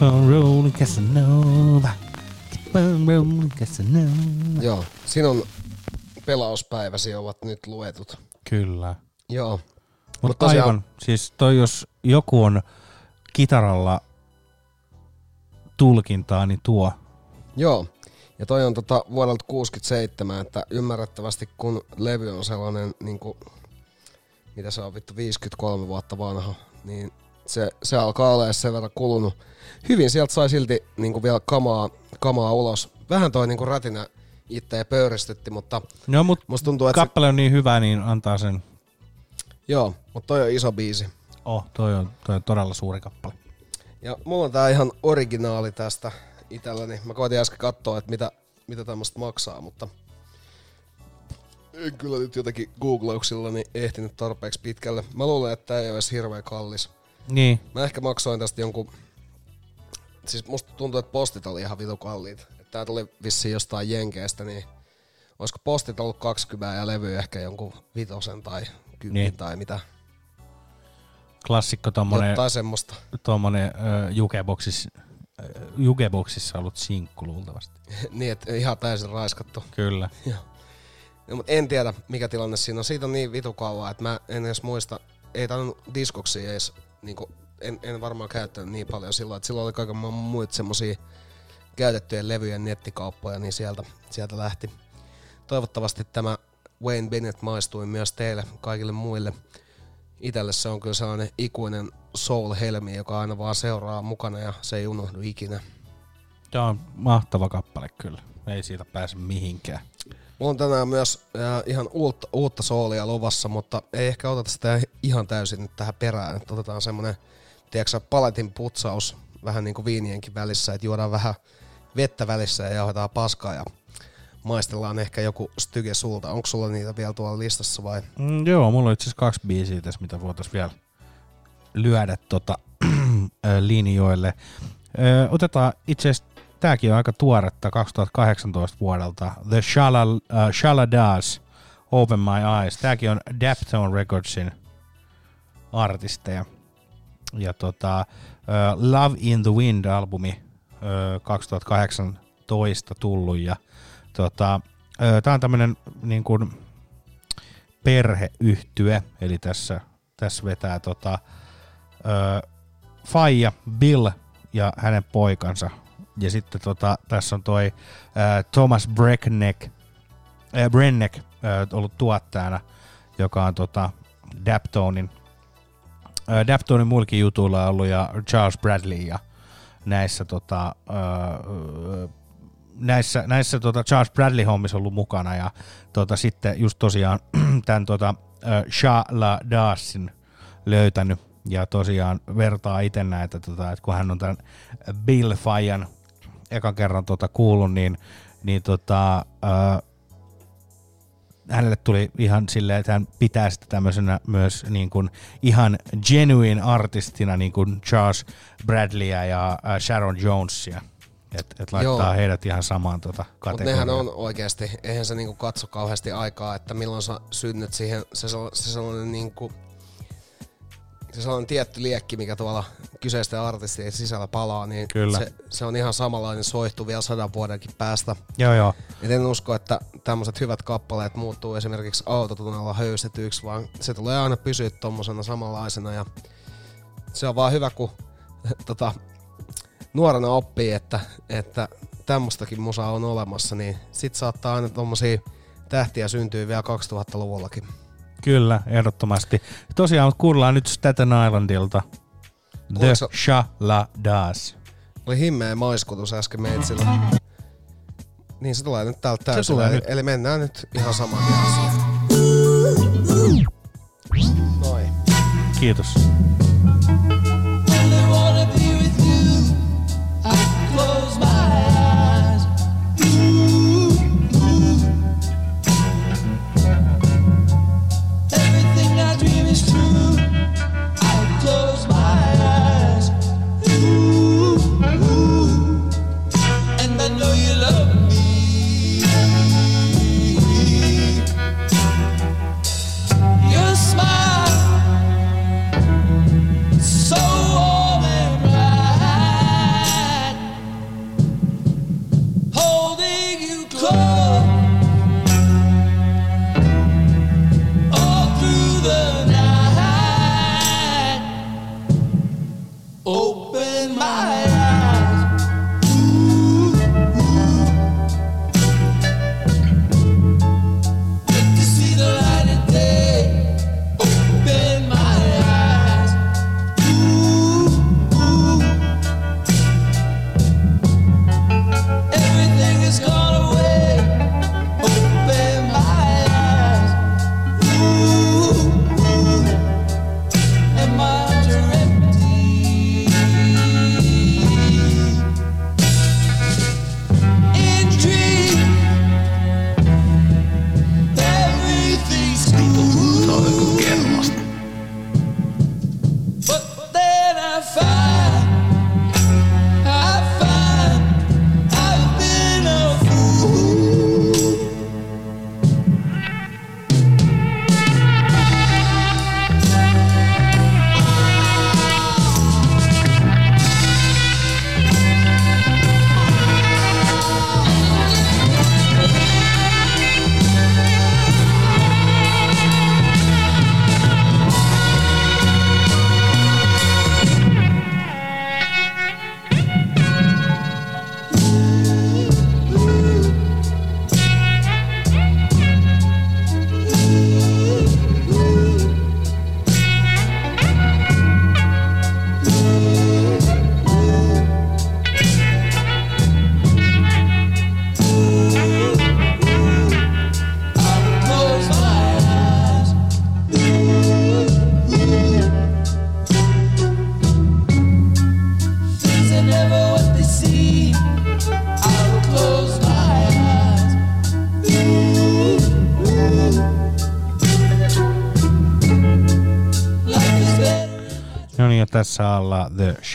Keep on rolling Casanova. Keep on rolling Casanova. Joo, sinun pelauspäiväsi ovat nyt luetut. Kyllä. Joo. Mutta Mut tosiaan- aivan, siis toi jos joku on kitaralla tulkintaa, niin tuo. Joo. Ja toi on tota vuodelta 67, että ymmärrettävästi kun levy on sellainen, niin kuin, mitä se on vittu, 53 vuotta vanha, niin se, se alkaa olla sen verran kulunut. Hyvin sieltä sai silti niin kuin vielä kamaa, kamaa ulos. Vähän toi niin kuin rätinä itseä pöyristytti, mutta No mut musta tuntuu, että kappale on niin hyvä, niin antaa sen. joo, mutta toi on iso biisi. Oh, toi on, toi on todella suuri kappale. Ja mulla on tää ihan originaali tästä itselläni. Mä koitin äsken katsoa, että mitä, mitä tämmöstä maksaa, mutta en kyllä nyt jotenkin googlauksillani ehtinyt tarpeeksi pitkälle. Mä luulen, että tää ei ole edes hirveän kallis. Niin. Mä ehkä maksoin tästä jonkun... Siis musta tuntuu, että postit oli ihan vitu kalliit. Että tää tuli vissiin jostain jenkeestä, niin olisiko postit ollut 20 ja levy ehkä jonkun vitosen tai kympin Niin. tai mitä. Klassikko tommonen, Jotain semmoista. tommonen äh, jukeboxis, äh, jukeboxissa ollut sinkku luultavasti. niin, että ihan täysin raiskattu. Kyllä. No, mutta en tiedä, mikä tilanne siinä on. Siitä on niin vitu kauan, että mä en edes muista, ei tainnut diskoksia edes, niin en, en varmaan käyttänyt niin paljon silloin, että silloin oli kaiken maailman muita semmosia käytettyjen levyjen nettikauppoja, niin sieltä, sieltä lähti. Toivottavasti tämä Wayne Bennett maistui myös teille, kaikille muille. Itelle se on kyllä sellainen ikuinen soul-helmi, joka aina vaan seuraa mukana ja se ei unohdu ikinä. Tämä on mahtava kappale kyllä. Ei siitä pääse mihinkään. Mulla on tänään myös äh, ihan uutta, uutta soolia luvassa, mutta ei ehkä oteta sitä ihan täysin nyt tähän perään. Että otetaan semmonen, tiedätkö, paletin putsaus vähän niin kuin viinienkin välissä, että juodaan vähän vettä välissä ja jauhetaan paskaa ja maistellaan ehkä joku styge sulta. Onko sulla niitä vielä tuolla listassa vai? Mm, joo, mulla on itse asiassa kaksi biisiä tässä, mitä voitaisiin vielä lyödä tota, linjoille. Ö, otetaan itse asiassa, tääkin on aika tuoretta 2018 vuodelta. The Shala, uh, Open My Eyes. Tääkin on Daptone Recordsin artisteja. Ja tota, Love in the Wind-albumi ö, 2018 tullut. Ja tota, ö, tää on tämmönen niin kuin, perheyhtye, eli tässä, tässä vetää tota, Faija, Bill ja hänen poikansa. Ja sitten tota, tässä on toi ö, Thomas Breckneck, äh, Brenneck ollut tuottajana, joka on tota, Daptonin, ö, Daptonin muillakin jutuilla ollut ja Charles Bradley ja näissä tota, näissä, näissä tota Charles Bradley hommissa ollut mukana ja tota, sitten just tosiaan tämän tota, uh, Shah La Dassin löytänyt ja tosiaan vertaa itse näitä, tota, että kun hän on tämän Bill Fajan ekan kerran tota, kuullut, niin, niin tota, uh, hänelle tuli ihan silleen, että hän pitää sitä tämmöisenä myös niin kuin ihan genuine artistina niin kuin Charles Bradleyä ja uh, Sharon Jonesia. Että et laittaa Joo. heidät ihan samaan tota Mutta kategoriaan. nehän on oikeasti, eihän se niinku katso kauheasti aikaa, että milloin sä synnyt siihen, se, se sellainen niinku, se sellainen tietty liekki, mikä tuolla kyseisten artistien sisällä palaa, niin Kyllä. Se, se, on ihan samanlainen soihtu vielä sadan vuodenkin päästä. Joo, joo. Et en usko, että tämmöiset hyvät kappaleet muuttuu esimerkiksi autotunnella höystetyiksi, vaan se tulee aina pysyä tommosena samanlaisena ja se on vaan hyvä, kun tota, nuorena oppii, että, että tämmöstäkin musaa on olemassa, niin sit saattaa aina tommosia tähtiä syntyä vielä 2000-luvullakin. Kyllä, ehdottomasti. Tosiaan kuullaan nyt Staten Islandilta. The sä- Shaladas. Oli himmeä maiskutus äsken meitsillä. Niin se tulee nyt täältä tulee eli, nyt. eli mennään nyt ihan saman tien asiaan. Noin. Kiitos.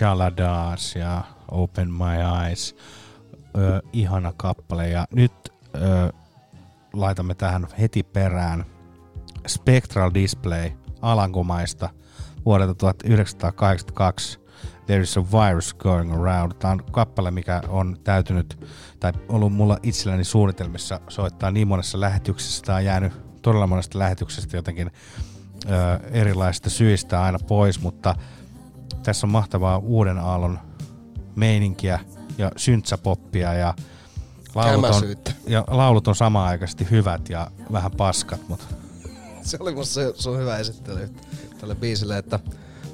Shaladas ja Open My Eyes. Ö, ihana kappale. Ja nyt ö, laitamme tähän heti perään Spectral Display Alankomaista vuodelta 1982. There is a virus going around. Tämä on kappale, mikä on täytynyt, tai ollut mulla itselläni suunnitelmissa soittaa niin monessa lähetyksessä. Tämä on jäänyt todella monesta lähetyksestä jotenkin ö, erilaisista syistä aina pois, mutta tässä on mahtavaa uuden aallon meininkiä ja syntsäpoppia ja laulut on, ja laulut on samaaikaisesti hyvät ja vähän paskat, mutta Se oli musta se, sun hyvä esittely tälle biisille, että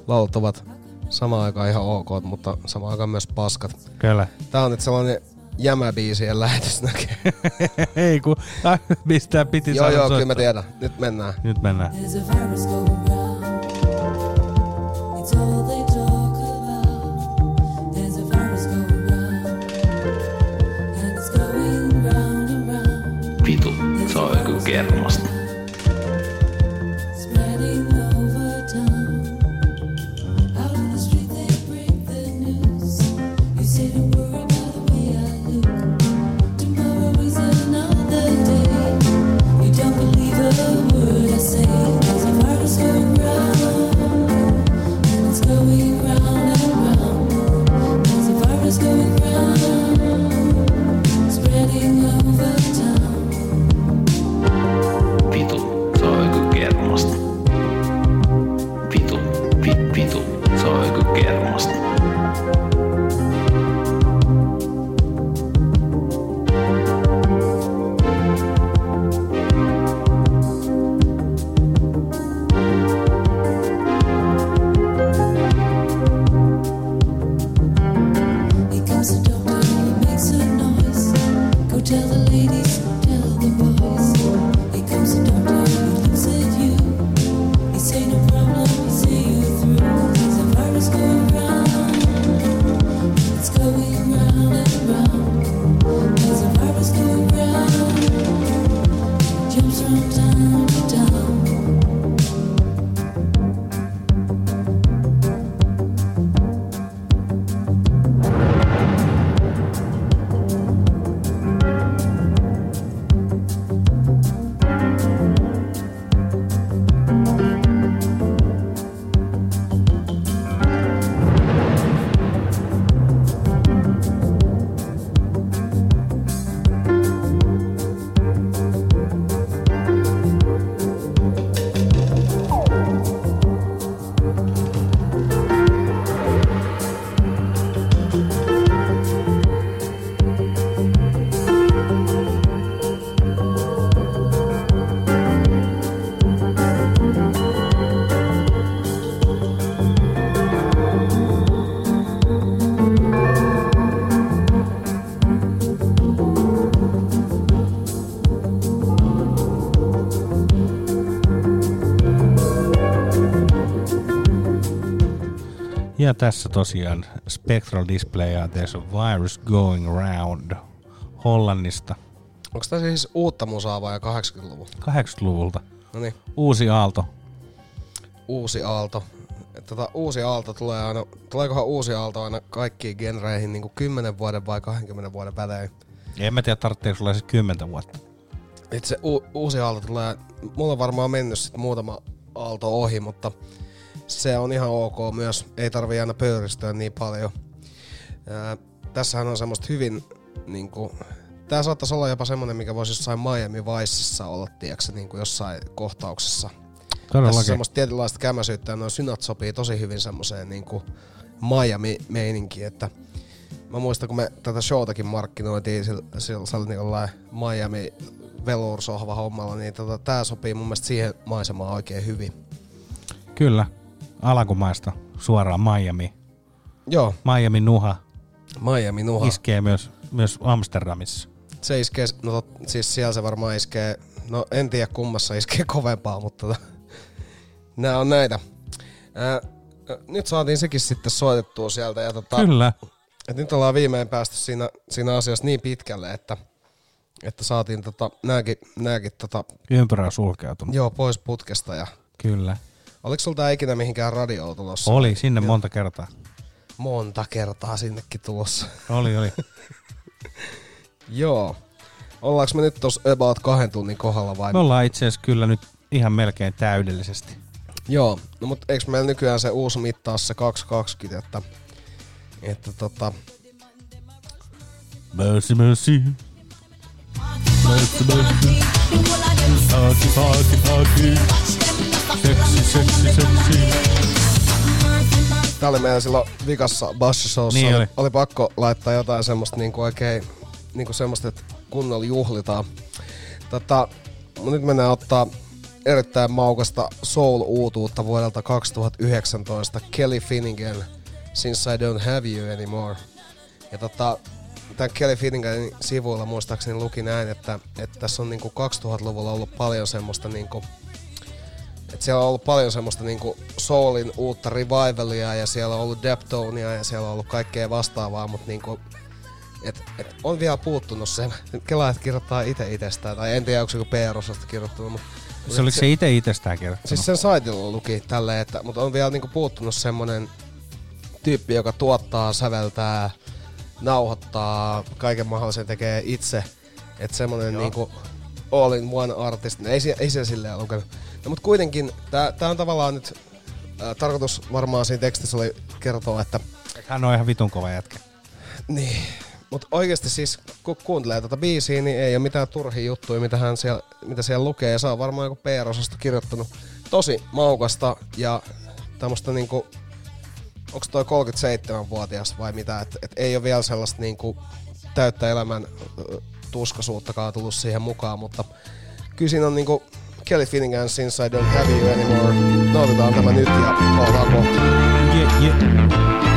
laulut ovat samaan aikaan ihan ok, mutta samaan aikaan myös paskat. Kyllä. Tää on nyt sellainen jämäbiisien lähetys näkee. ei kun, mistä piti joo, saada joo, kyllä mä tiedän. Nyt mennään. Nyt mennään. Kermasta. Ja tässä tosiaan Spectral Display ja There's a Virus Going Round Hollannista Onko tämä siis uutta musaa vai 80-luvun? 80-luvulta. No niin. Uusi aalto. Uusi aalto. Tota, uusi aalto tulee aina, tuleekohan uusi aalto aina kaikkiin genreihin niin 10 vuoden vai 20 vuoden välein? En mä tiedä, tarvitseeko sulla se 10 vuotta. Itse u- uusi aalto tulee, mulla on varmaan mennyt sit muutama aalto ohi, mutta se on ihan ok myös. Ei tarvi aina pöyristyä niin paljon. Ää, tässähän on semmoista hyvin, niinku, tää saattaisi olla jopa semmonen, mikä voisi jossain Miami Viceissa olla, tiedätkö, niinku jossain kohtauksessa. Todellakin. Tässä on semmoista tietynlaista kämäsyyttä ja noin synat sopii tosi hyvin semmoiseen niinku Miami-meininkiin, että mä muistan, kun me tätä showtakin markkinoitiin sillä, sillä sellainen Miami veloursohva hommalla, niin tota, tää sopii mun mielestä siihen maisemaan oikein hyvin. Kyllä. Alankomaista suoraan Miami. Joo. Miami Nuha. Miami Nuha. Iskee myös, myös Amsterdamissa. Se iskee, no tot, siis siellä se varmaan iskee, no en tiedä kummassa iskee kovempaa, mutta tota, nää on näitä. Ää, nyt saatiin sekin sitten soitettua sieltä. Ja tota, Kyllä. Et nyt ollaan viimein päästy siinä, siinä asiassa niin pitkälle, että, että saatiin tota, nääkin, nääkin tota, Ympyrä sulkeutunut. joo, pois putkesta ja Kyllä. Oliko sulta ikinä mihinkään radioon tulossa? Oli sinne monta kertaa. Monta kertaa sinnekin tulossa. Oli, oli. Joo. Ollaanko me nyt tuossa about kahden tunnin kohdalla vai? Me ollaan itse asiassa kyllä nyt ihan melkein täydellisesti. Joo, no mutta eikö meillä nykyään se uusi mittaus se 220, että, että tota, Mercy, mercy. Mercy, mercy. Party, party, party. Seksi, seksi, seksi. Tää oli meillä silloin vikassa bassishowssa. Niin oli. oli pakko laittaa jotain semmoista niinku oikein, niinku semmoista, että kunnolla juhlitaan. Tota, nyt mennään ottaa erittäin maukasta soul-uutuutta vuodelta 2019. Kelly Finnegan, Since I Don't Have You Anymore. Ja tota, tämän Kelly Finneganin sivuilla muistaakseni luki näin, että, että tässä on niinku 2000-luvulla ollut paljon semmoista niinku, että siellä on ollut paljon semmoista niinku soulin uutta revivalia ja siellä on ollut Deptonia ja siellä on ollut kaikkea vastaavaa, mutta niinku, et, et on vielä puuttunut se, Kela, että kirjoittaa itse itsestään, tai en tiedä, onko se joku PR-osasta kirjoittanut, mutta Se oliko se itse itsestään kertonut? Siis sen saitilla luki tälleen, että, mutta on vielä niinku puuttunut semmonen tyyppi, joka tuottaa, säveltää, nauhoittaa, kaiken mahdollisen tekee itse. Että semmonen niinku all in one artist, no ei, ei se silleen lukenut. No mut kuitenkin, tää, tää on tavallaan nyt, ää, tarkoitus varmaan siinä tekstissä oli kertoa, että Hän on ihan vitun kova jätkä. niin. Mutta oikeasti siis, kun kuuntelee tätä biisiä, niin ei ole mitään turhia juttuja, mitä, hän siellä, mitä siellä lukee. Ja se on varmaan joku PR-osasta kirjoittanut. Tosi maukasta ja tämmöstä niinku, onko toi 37-vuotias vai mitä, että et ei ole vielä sellaista niinku täyttä elämän ö, tuskasuuttakaan tullut siihen mukaan, mutta kyllä siinä on niinku Kelly Finnegan Since I Don't Have You Anymore. Nautitaan tämä nyt ja palataan kohta. Yeah, yeah.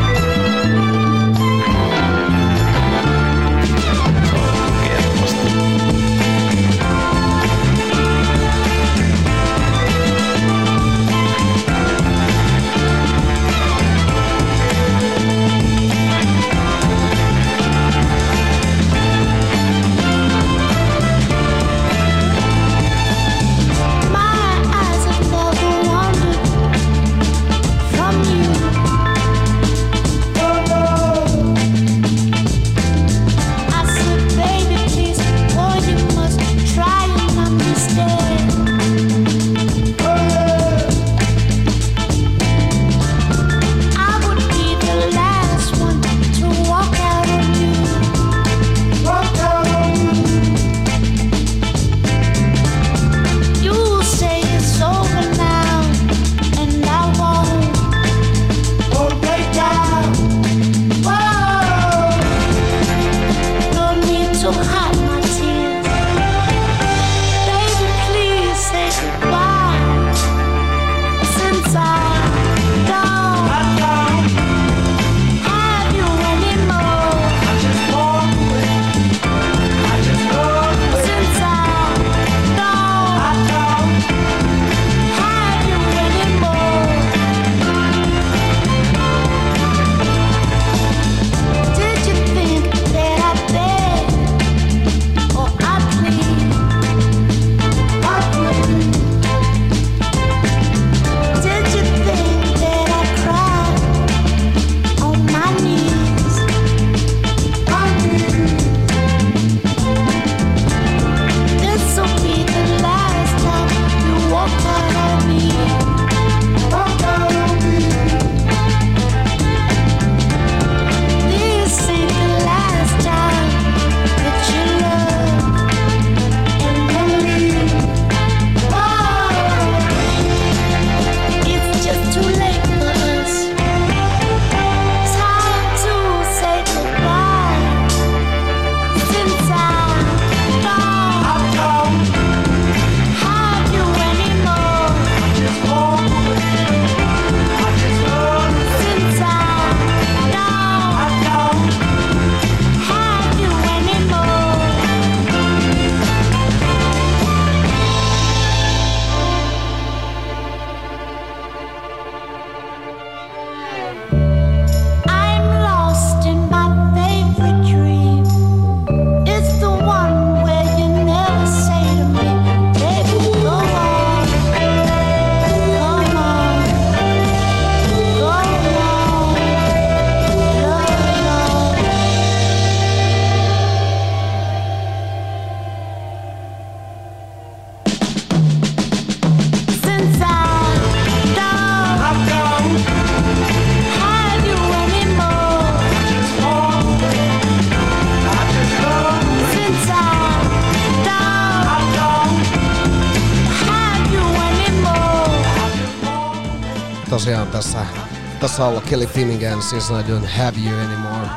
Kelly Finnegan, siis I don't have you anymore.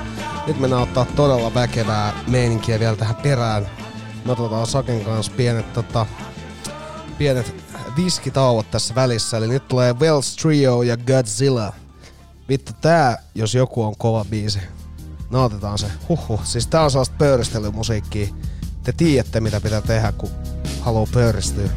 Nyt mennään ottaa todella väkevää meininkiä vielä tähän perään. Me otetaan Saken kanssa pienet, tota, pienet viskitauot tässä välissä. Eli nyt tulee Wells Trio ja Godzilla. Vittu tää, jos joku on kova biisi. Nautitaan se. Huhhuh. Siis tää on sellaista pöyristelymusiikkia. Te tiedätte mitä pitää tehdä, kun haluaa pöyristyä.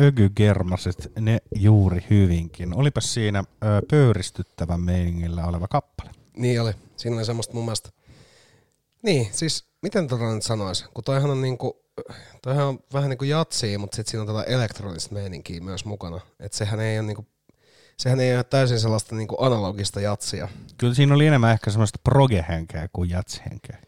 Ökygermaset, ne juuri hyvinkin. Olipas siinä ö, pöyristyttävän meiningillä oleva kappale. Niin oli. Siinä oli semmoista mun mielestä... Niin, siis miten tota nyt sanois? Kun toihan on niinku... Toihan on vähän niinku jatsia, mutta sitten siinä on tätä elektronista meininkiä myös mukana. Että sehän ei ole niinku... Sehän ei ole täysin sellaista niinku analogista jatsia. Kyllä siinä oli enemmän ehkä semmoista proge-henkeä kuin jatshenkeä.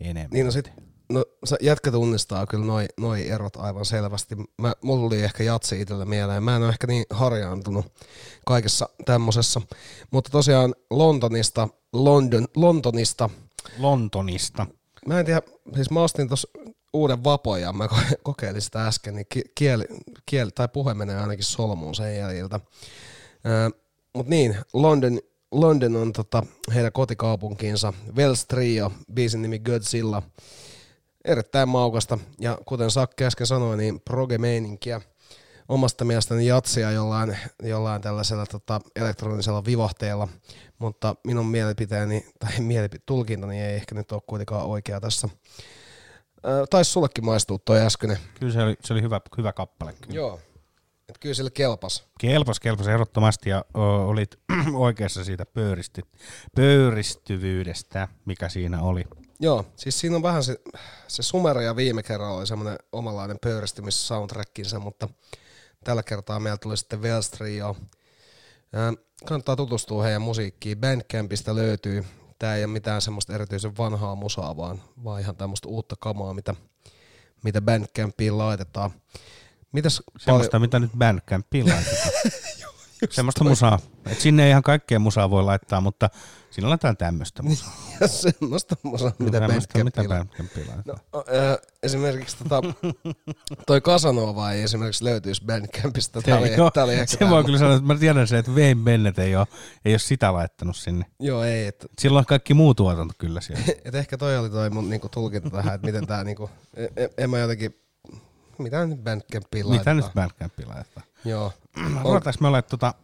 Enemmän. Niin no sit, no jätkä tunnistaa kyllä noi, noi erot aivan selvästi. Mä, mulla tuli ehkä jatsi itsellä mieleen. Mä en ole ehkä niin harjaantunut kaikessa tämmosessa. Mutta tosiaan Lontonista, London, Lontonista. Lontonista. Mä en tiedä, siis mä ostin tuossa uuden vapon ja mä ko- kokeilin sitä äsken, niin ki- kieli, kieli tai puhe menee ainakin solmuun sen jäljiltä. Mutta niin, London, London on tota heidän kotikaupunkiinsa. Wells Trio, biisin nimi Godzilla. Erittäin maukasta ja kuten Sakki äsken sanoi, niin proge-meininkiä. Omasta mielestäni jatsia jollain, jollain tällaisella tota, elektronisella vivahteella, mutta minun mielipiteeni tai mielipi- tulkintani ei ehkä nyt ole kuitenkaan oikea tässä. Taisi sullekin maistua toi äskeinen. Kyllä se oli, se oli hyvä, hyvä kappale. Kyllä. Joo. Kyllä sille kelpas. Kelpas, kelpas ehdottomasti ja olit oikeassa siitä pöyristi, pöyristyvyydestä, mikä siinä oli. Joo, siis siinä on vähän se, se Sumeria viime kerralla oli semmoinen omanlainen pöyristymis soundtrackinsa, mutta tällä kertaa meillä tuli sitten Wells Trio. Ää, Kannattaa tutustua heidän musiikkiin. Bandcampista löytyy. Tää ei ole mitään semmoista erityisen vanhaa musaa, vaan, vaan ihan tämmöistä uutta kamaa, mitä, mitä Bandcampiin laitetaan. Mitäs Semmoista, mitä nyt Bandcampiin laitetaan. Semmoista musaa. Et sinne ei ihan kaikkea musaa voi laittaa, mutta siinä laitetaan tämmöistä musaa. Ja semmoista musaa, mitä Bandcampiin laitetaan. No, ö, esimerkiksi tota, toi Casanova ei esimerkiksi löytyisi Bandcampista. Tää oli, tää oli ehkä se voi kyllä sanoa, että mä tiedän sen, että Wayne Bennett ei ole, ei ole sitä laittanut sinne. Joo, ei. Et, Sillä on kaikki muu tuotanto kyllä siellä. et ehkä toi oli toi mun niinku, tulkinta tähän, että miten tää niinku, en, en- en mä jotenkin, mitä nyt Bandcampiin Mitä laitetaan. nyt Bandcampiin laitetaan? Joo. Ruvetaanko me olemaan tota,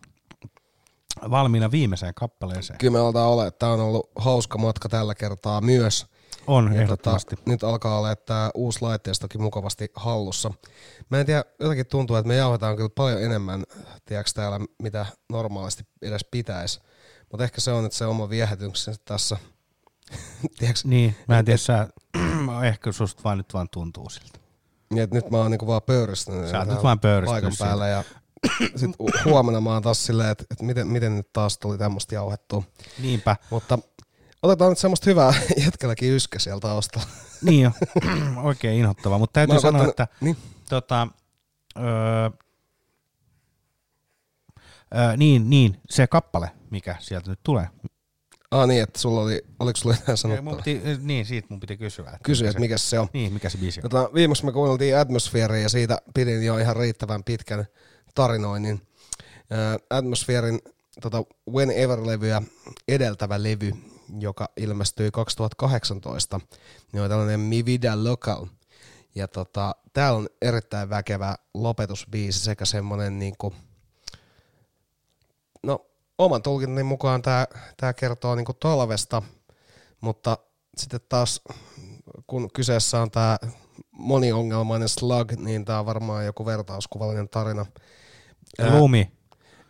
valmiina viimeiseen kappaleeseen? Kyllä me aletaan olla, että tää on ollut hauska matka tällä kertaa myös. On, Ja ehdottomasti. Tota, nyt alkaa olla tämä uusi laitteistokin mukavasti hallussa. Mä en tiedä, jotenkin tuntuu, että me jauhetaan kyllä paljon enemmän, tiedätkö täällä, mitä normaalisti edes pitäisi. Mutta ehkä se on nyt se oma viehätyksensä tässä. tiedätkö, Niin, mä en tiedä, sä, ehkä susta vaan nyt vaan tuntuu siltä. Niin, että nyt mä oon niinku vaan pöyristynyt. Sä oot nyt vaan pöyristynyt Paikan päällä ja sit hu- huomenna mä oon taas silleen, että, että miten, miten nyt taas tuli tämmöistä jauhettua. Niinpä. Mutta otetaan nyt semmoista hyvää jätkälläkin yskä sieltä taustalla. Niin jo, oikein inhottavaa, mutta täytyy sanoa, että niin. tota, öö, öö, niin, niin, se kappale, mikä sieltä nyt tulee. Ah niin, että sulla oli, oliko sulla jotain sanottavaa? piti, niin, siitä mun piti kysyä. Että Kysyä, että mikä se on. Niin, mikä se biisi on. Tota, viimeksi me kuunneltiin Atmospherea ja siitä pidin jo ihan riittävän pitkän tarinoinnin. Äh, Atmospherin tota Whenever-levyä edeltävä levy, joka ilmestyi 2018, niin on tällainen Mi Vida Local. Ja tota, täällä on erittäin väkevä lopetusbiisi sekä semmonen niinku, no oman tulkintani mukaan tämä tää kertoo niinku talvesta, mutta sitten taas kun kyseessä on tämä moniongelmainen slug, niin tämä on varmaan joku vertauskuvallinen tarina. Ää, Lumi.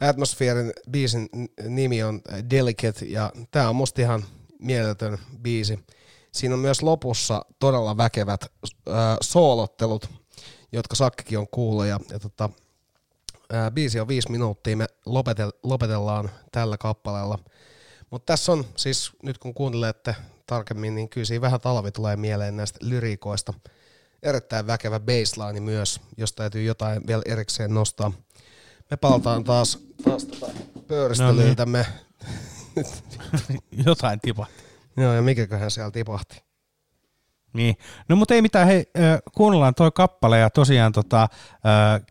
Atmosfeerin biisin nimi on Delicate ja tämä on musta ihan mieletön biisi. Siinä on myös lopussa todella väkevät äh, soolottelut, jotka Sakkikin on kuullut ja, ja tota, ää, biisi on viisi minuuttia, me lopetel, lopetellaan tällä kappaleella. Mutta tässä on siis, nyt kun kuuntelette tarkemmin, niin kyllä siinä vähän talvi tulee mieleen näistä lyriikoista. Erittäin väkevä baseline myös, jos täytyy jotain vielä erikseen nostaa. Me palataan taas, taas tota pöyristelyiltämme. Jotain tipahti. Joo, ja mikäköhän siellä tipahti. Niin. No mutta ei mitään, hei, kuunnellaan toi kappale ja tosiaan tota,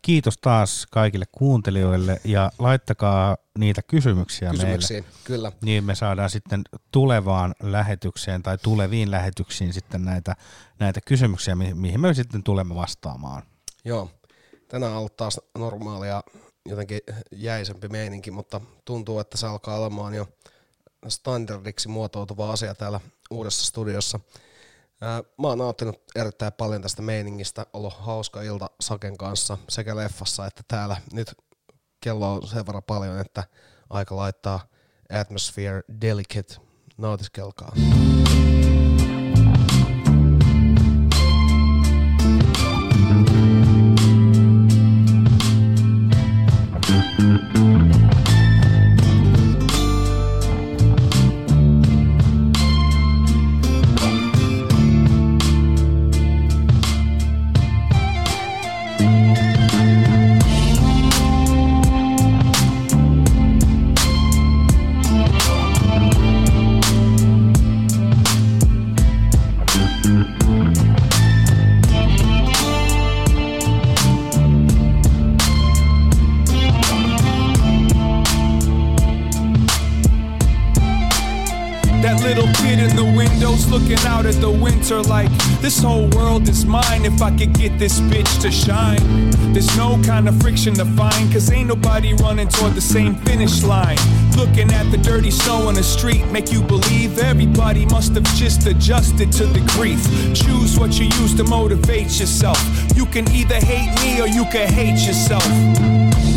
kiitos taas kaikille kuuntelijoille ja laittakaa niitä kysymyksiä, Kysymyksiä, meille. kyllä. Niin me saadaan sitten tulevaan lähetykseen tai tuleviin lähetyksiin sitten näitä, näitä kysymyksiä, mi- mihin me sitten tulemme vastaamaan. Joo, tänään on taas normaalia jotenkin jäisempi meininki, mutta tuntuu, että se alkaa olemaan jo standardiksi muotoutuva asia täällä uudessa studiossa. Mä oon nauttinut erittäin paljon tästä meiningistä, ollut hauska ilta Saken kanssa sekä leffassa että täällä. Nyt kello on sen verran paljon, että aika laittaa Atmosphere Delicate nautiskelkaa. That little kid in the windows looking out at the winter like this whole world is mine if I could get this bitch to shine. There's no kind of friction to find, cause ain't nobody running toward the same finish line. Looking at the dirty snow on the street, make you believe everybody must have just adjusted to the grief. Choose what you use to motivate yourself. You can either hate me or you can hate yourself.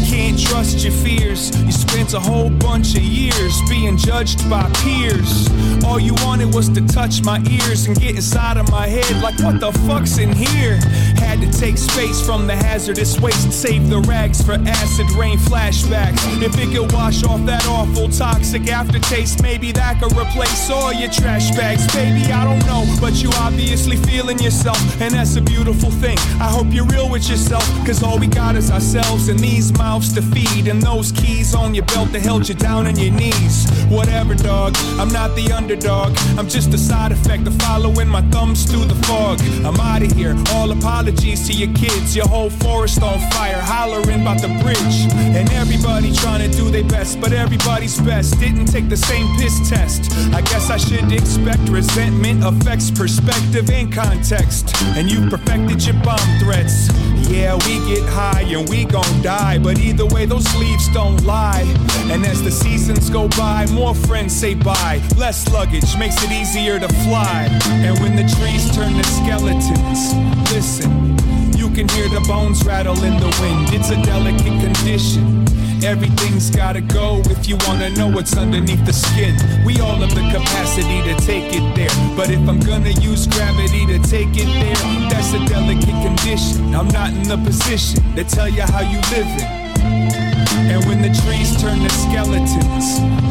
Can't trust your fears. You spent a whole bunch of years being judged by peers. All you wanted was to touch my ears and get inside of my head like, what the fuck's in here? Had to take space from the hazardous waste, save the rags for acid rain flashbacks. If it could wash off that awful toxic aftertaste, maybe that could replace all your trash bags. Baby, I don't know, but you obviously feeling yourself, and that's a beautiful thing. I hope you're real with yourself, cause all we got is ourselves and these mouths to feed, and those keys on your belt that held you down on your knees. Whatever, dog, I'm not the underdog, I'm just a side effect of following my thumbs through the fog. I'm out of here, all apologies to your kids, your whole forest on fire, hollering about the bridge. And everybody trying to do their best, but everybody's best didn't take the same piss test. I guess I should expect resentment affects perspective and context. And you've perfected your bomb threats. Yeah, we get high and we gon' die, but either way, those leaves don't lie. And as the seasons go by, more friends say bye. Less luggage makes it easier to fly. And when the trees turn to skeletons, listen. You can hear the bones rattle in the wind. It's a delicate condition. Everything's gotta go if you wanna know what's underneath the skin. We all have the capacity to take it there. But if I'm gonna use gravity to take it there, that's a delicate condition. I'm not in the position to tell you how you living. And when the trees turn to skeletons,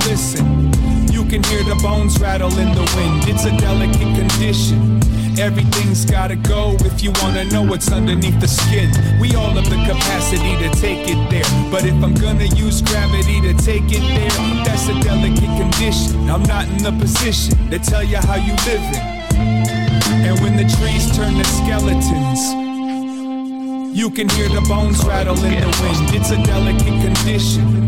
listen. You can hear the bones rattle in the wind. It's a delicate condition. Everything's gotta go if you wanna know what's underneath the skin. We all have the capacity to take it there. But if I'm gonna use gravity to take it there, that's a delicate condition. I'm not in the position to tell you how you living. And when the trees turn to skeletons, you can hear the bones rattle in the wind. It's a delicate condition.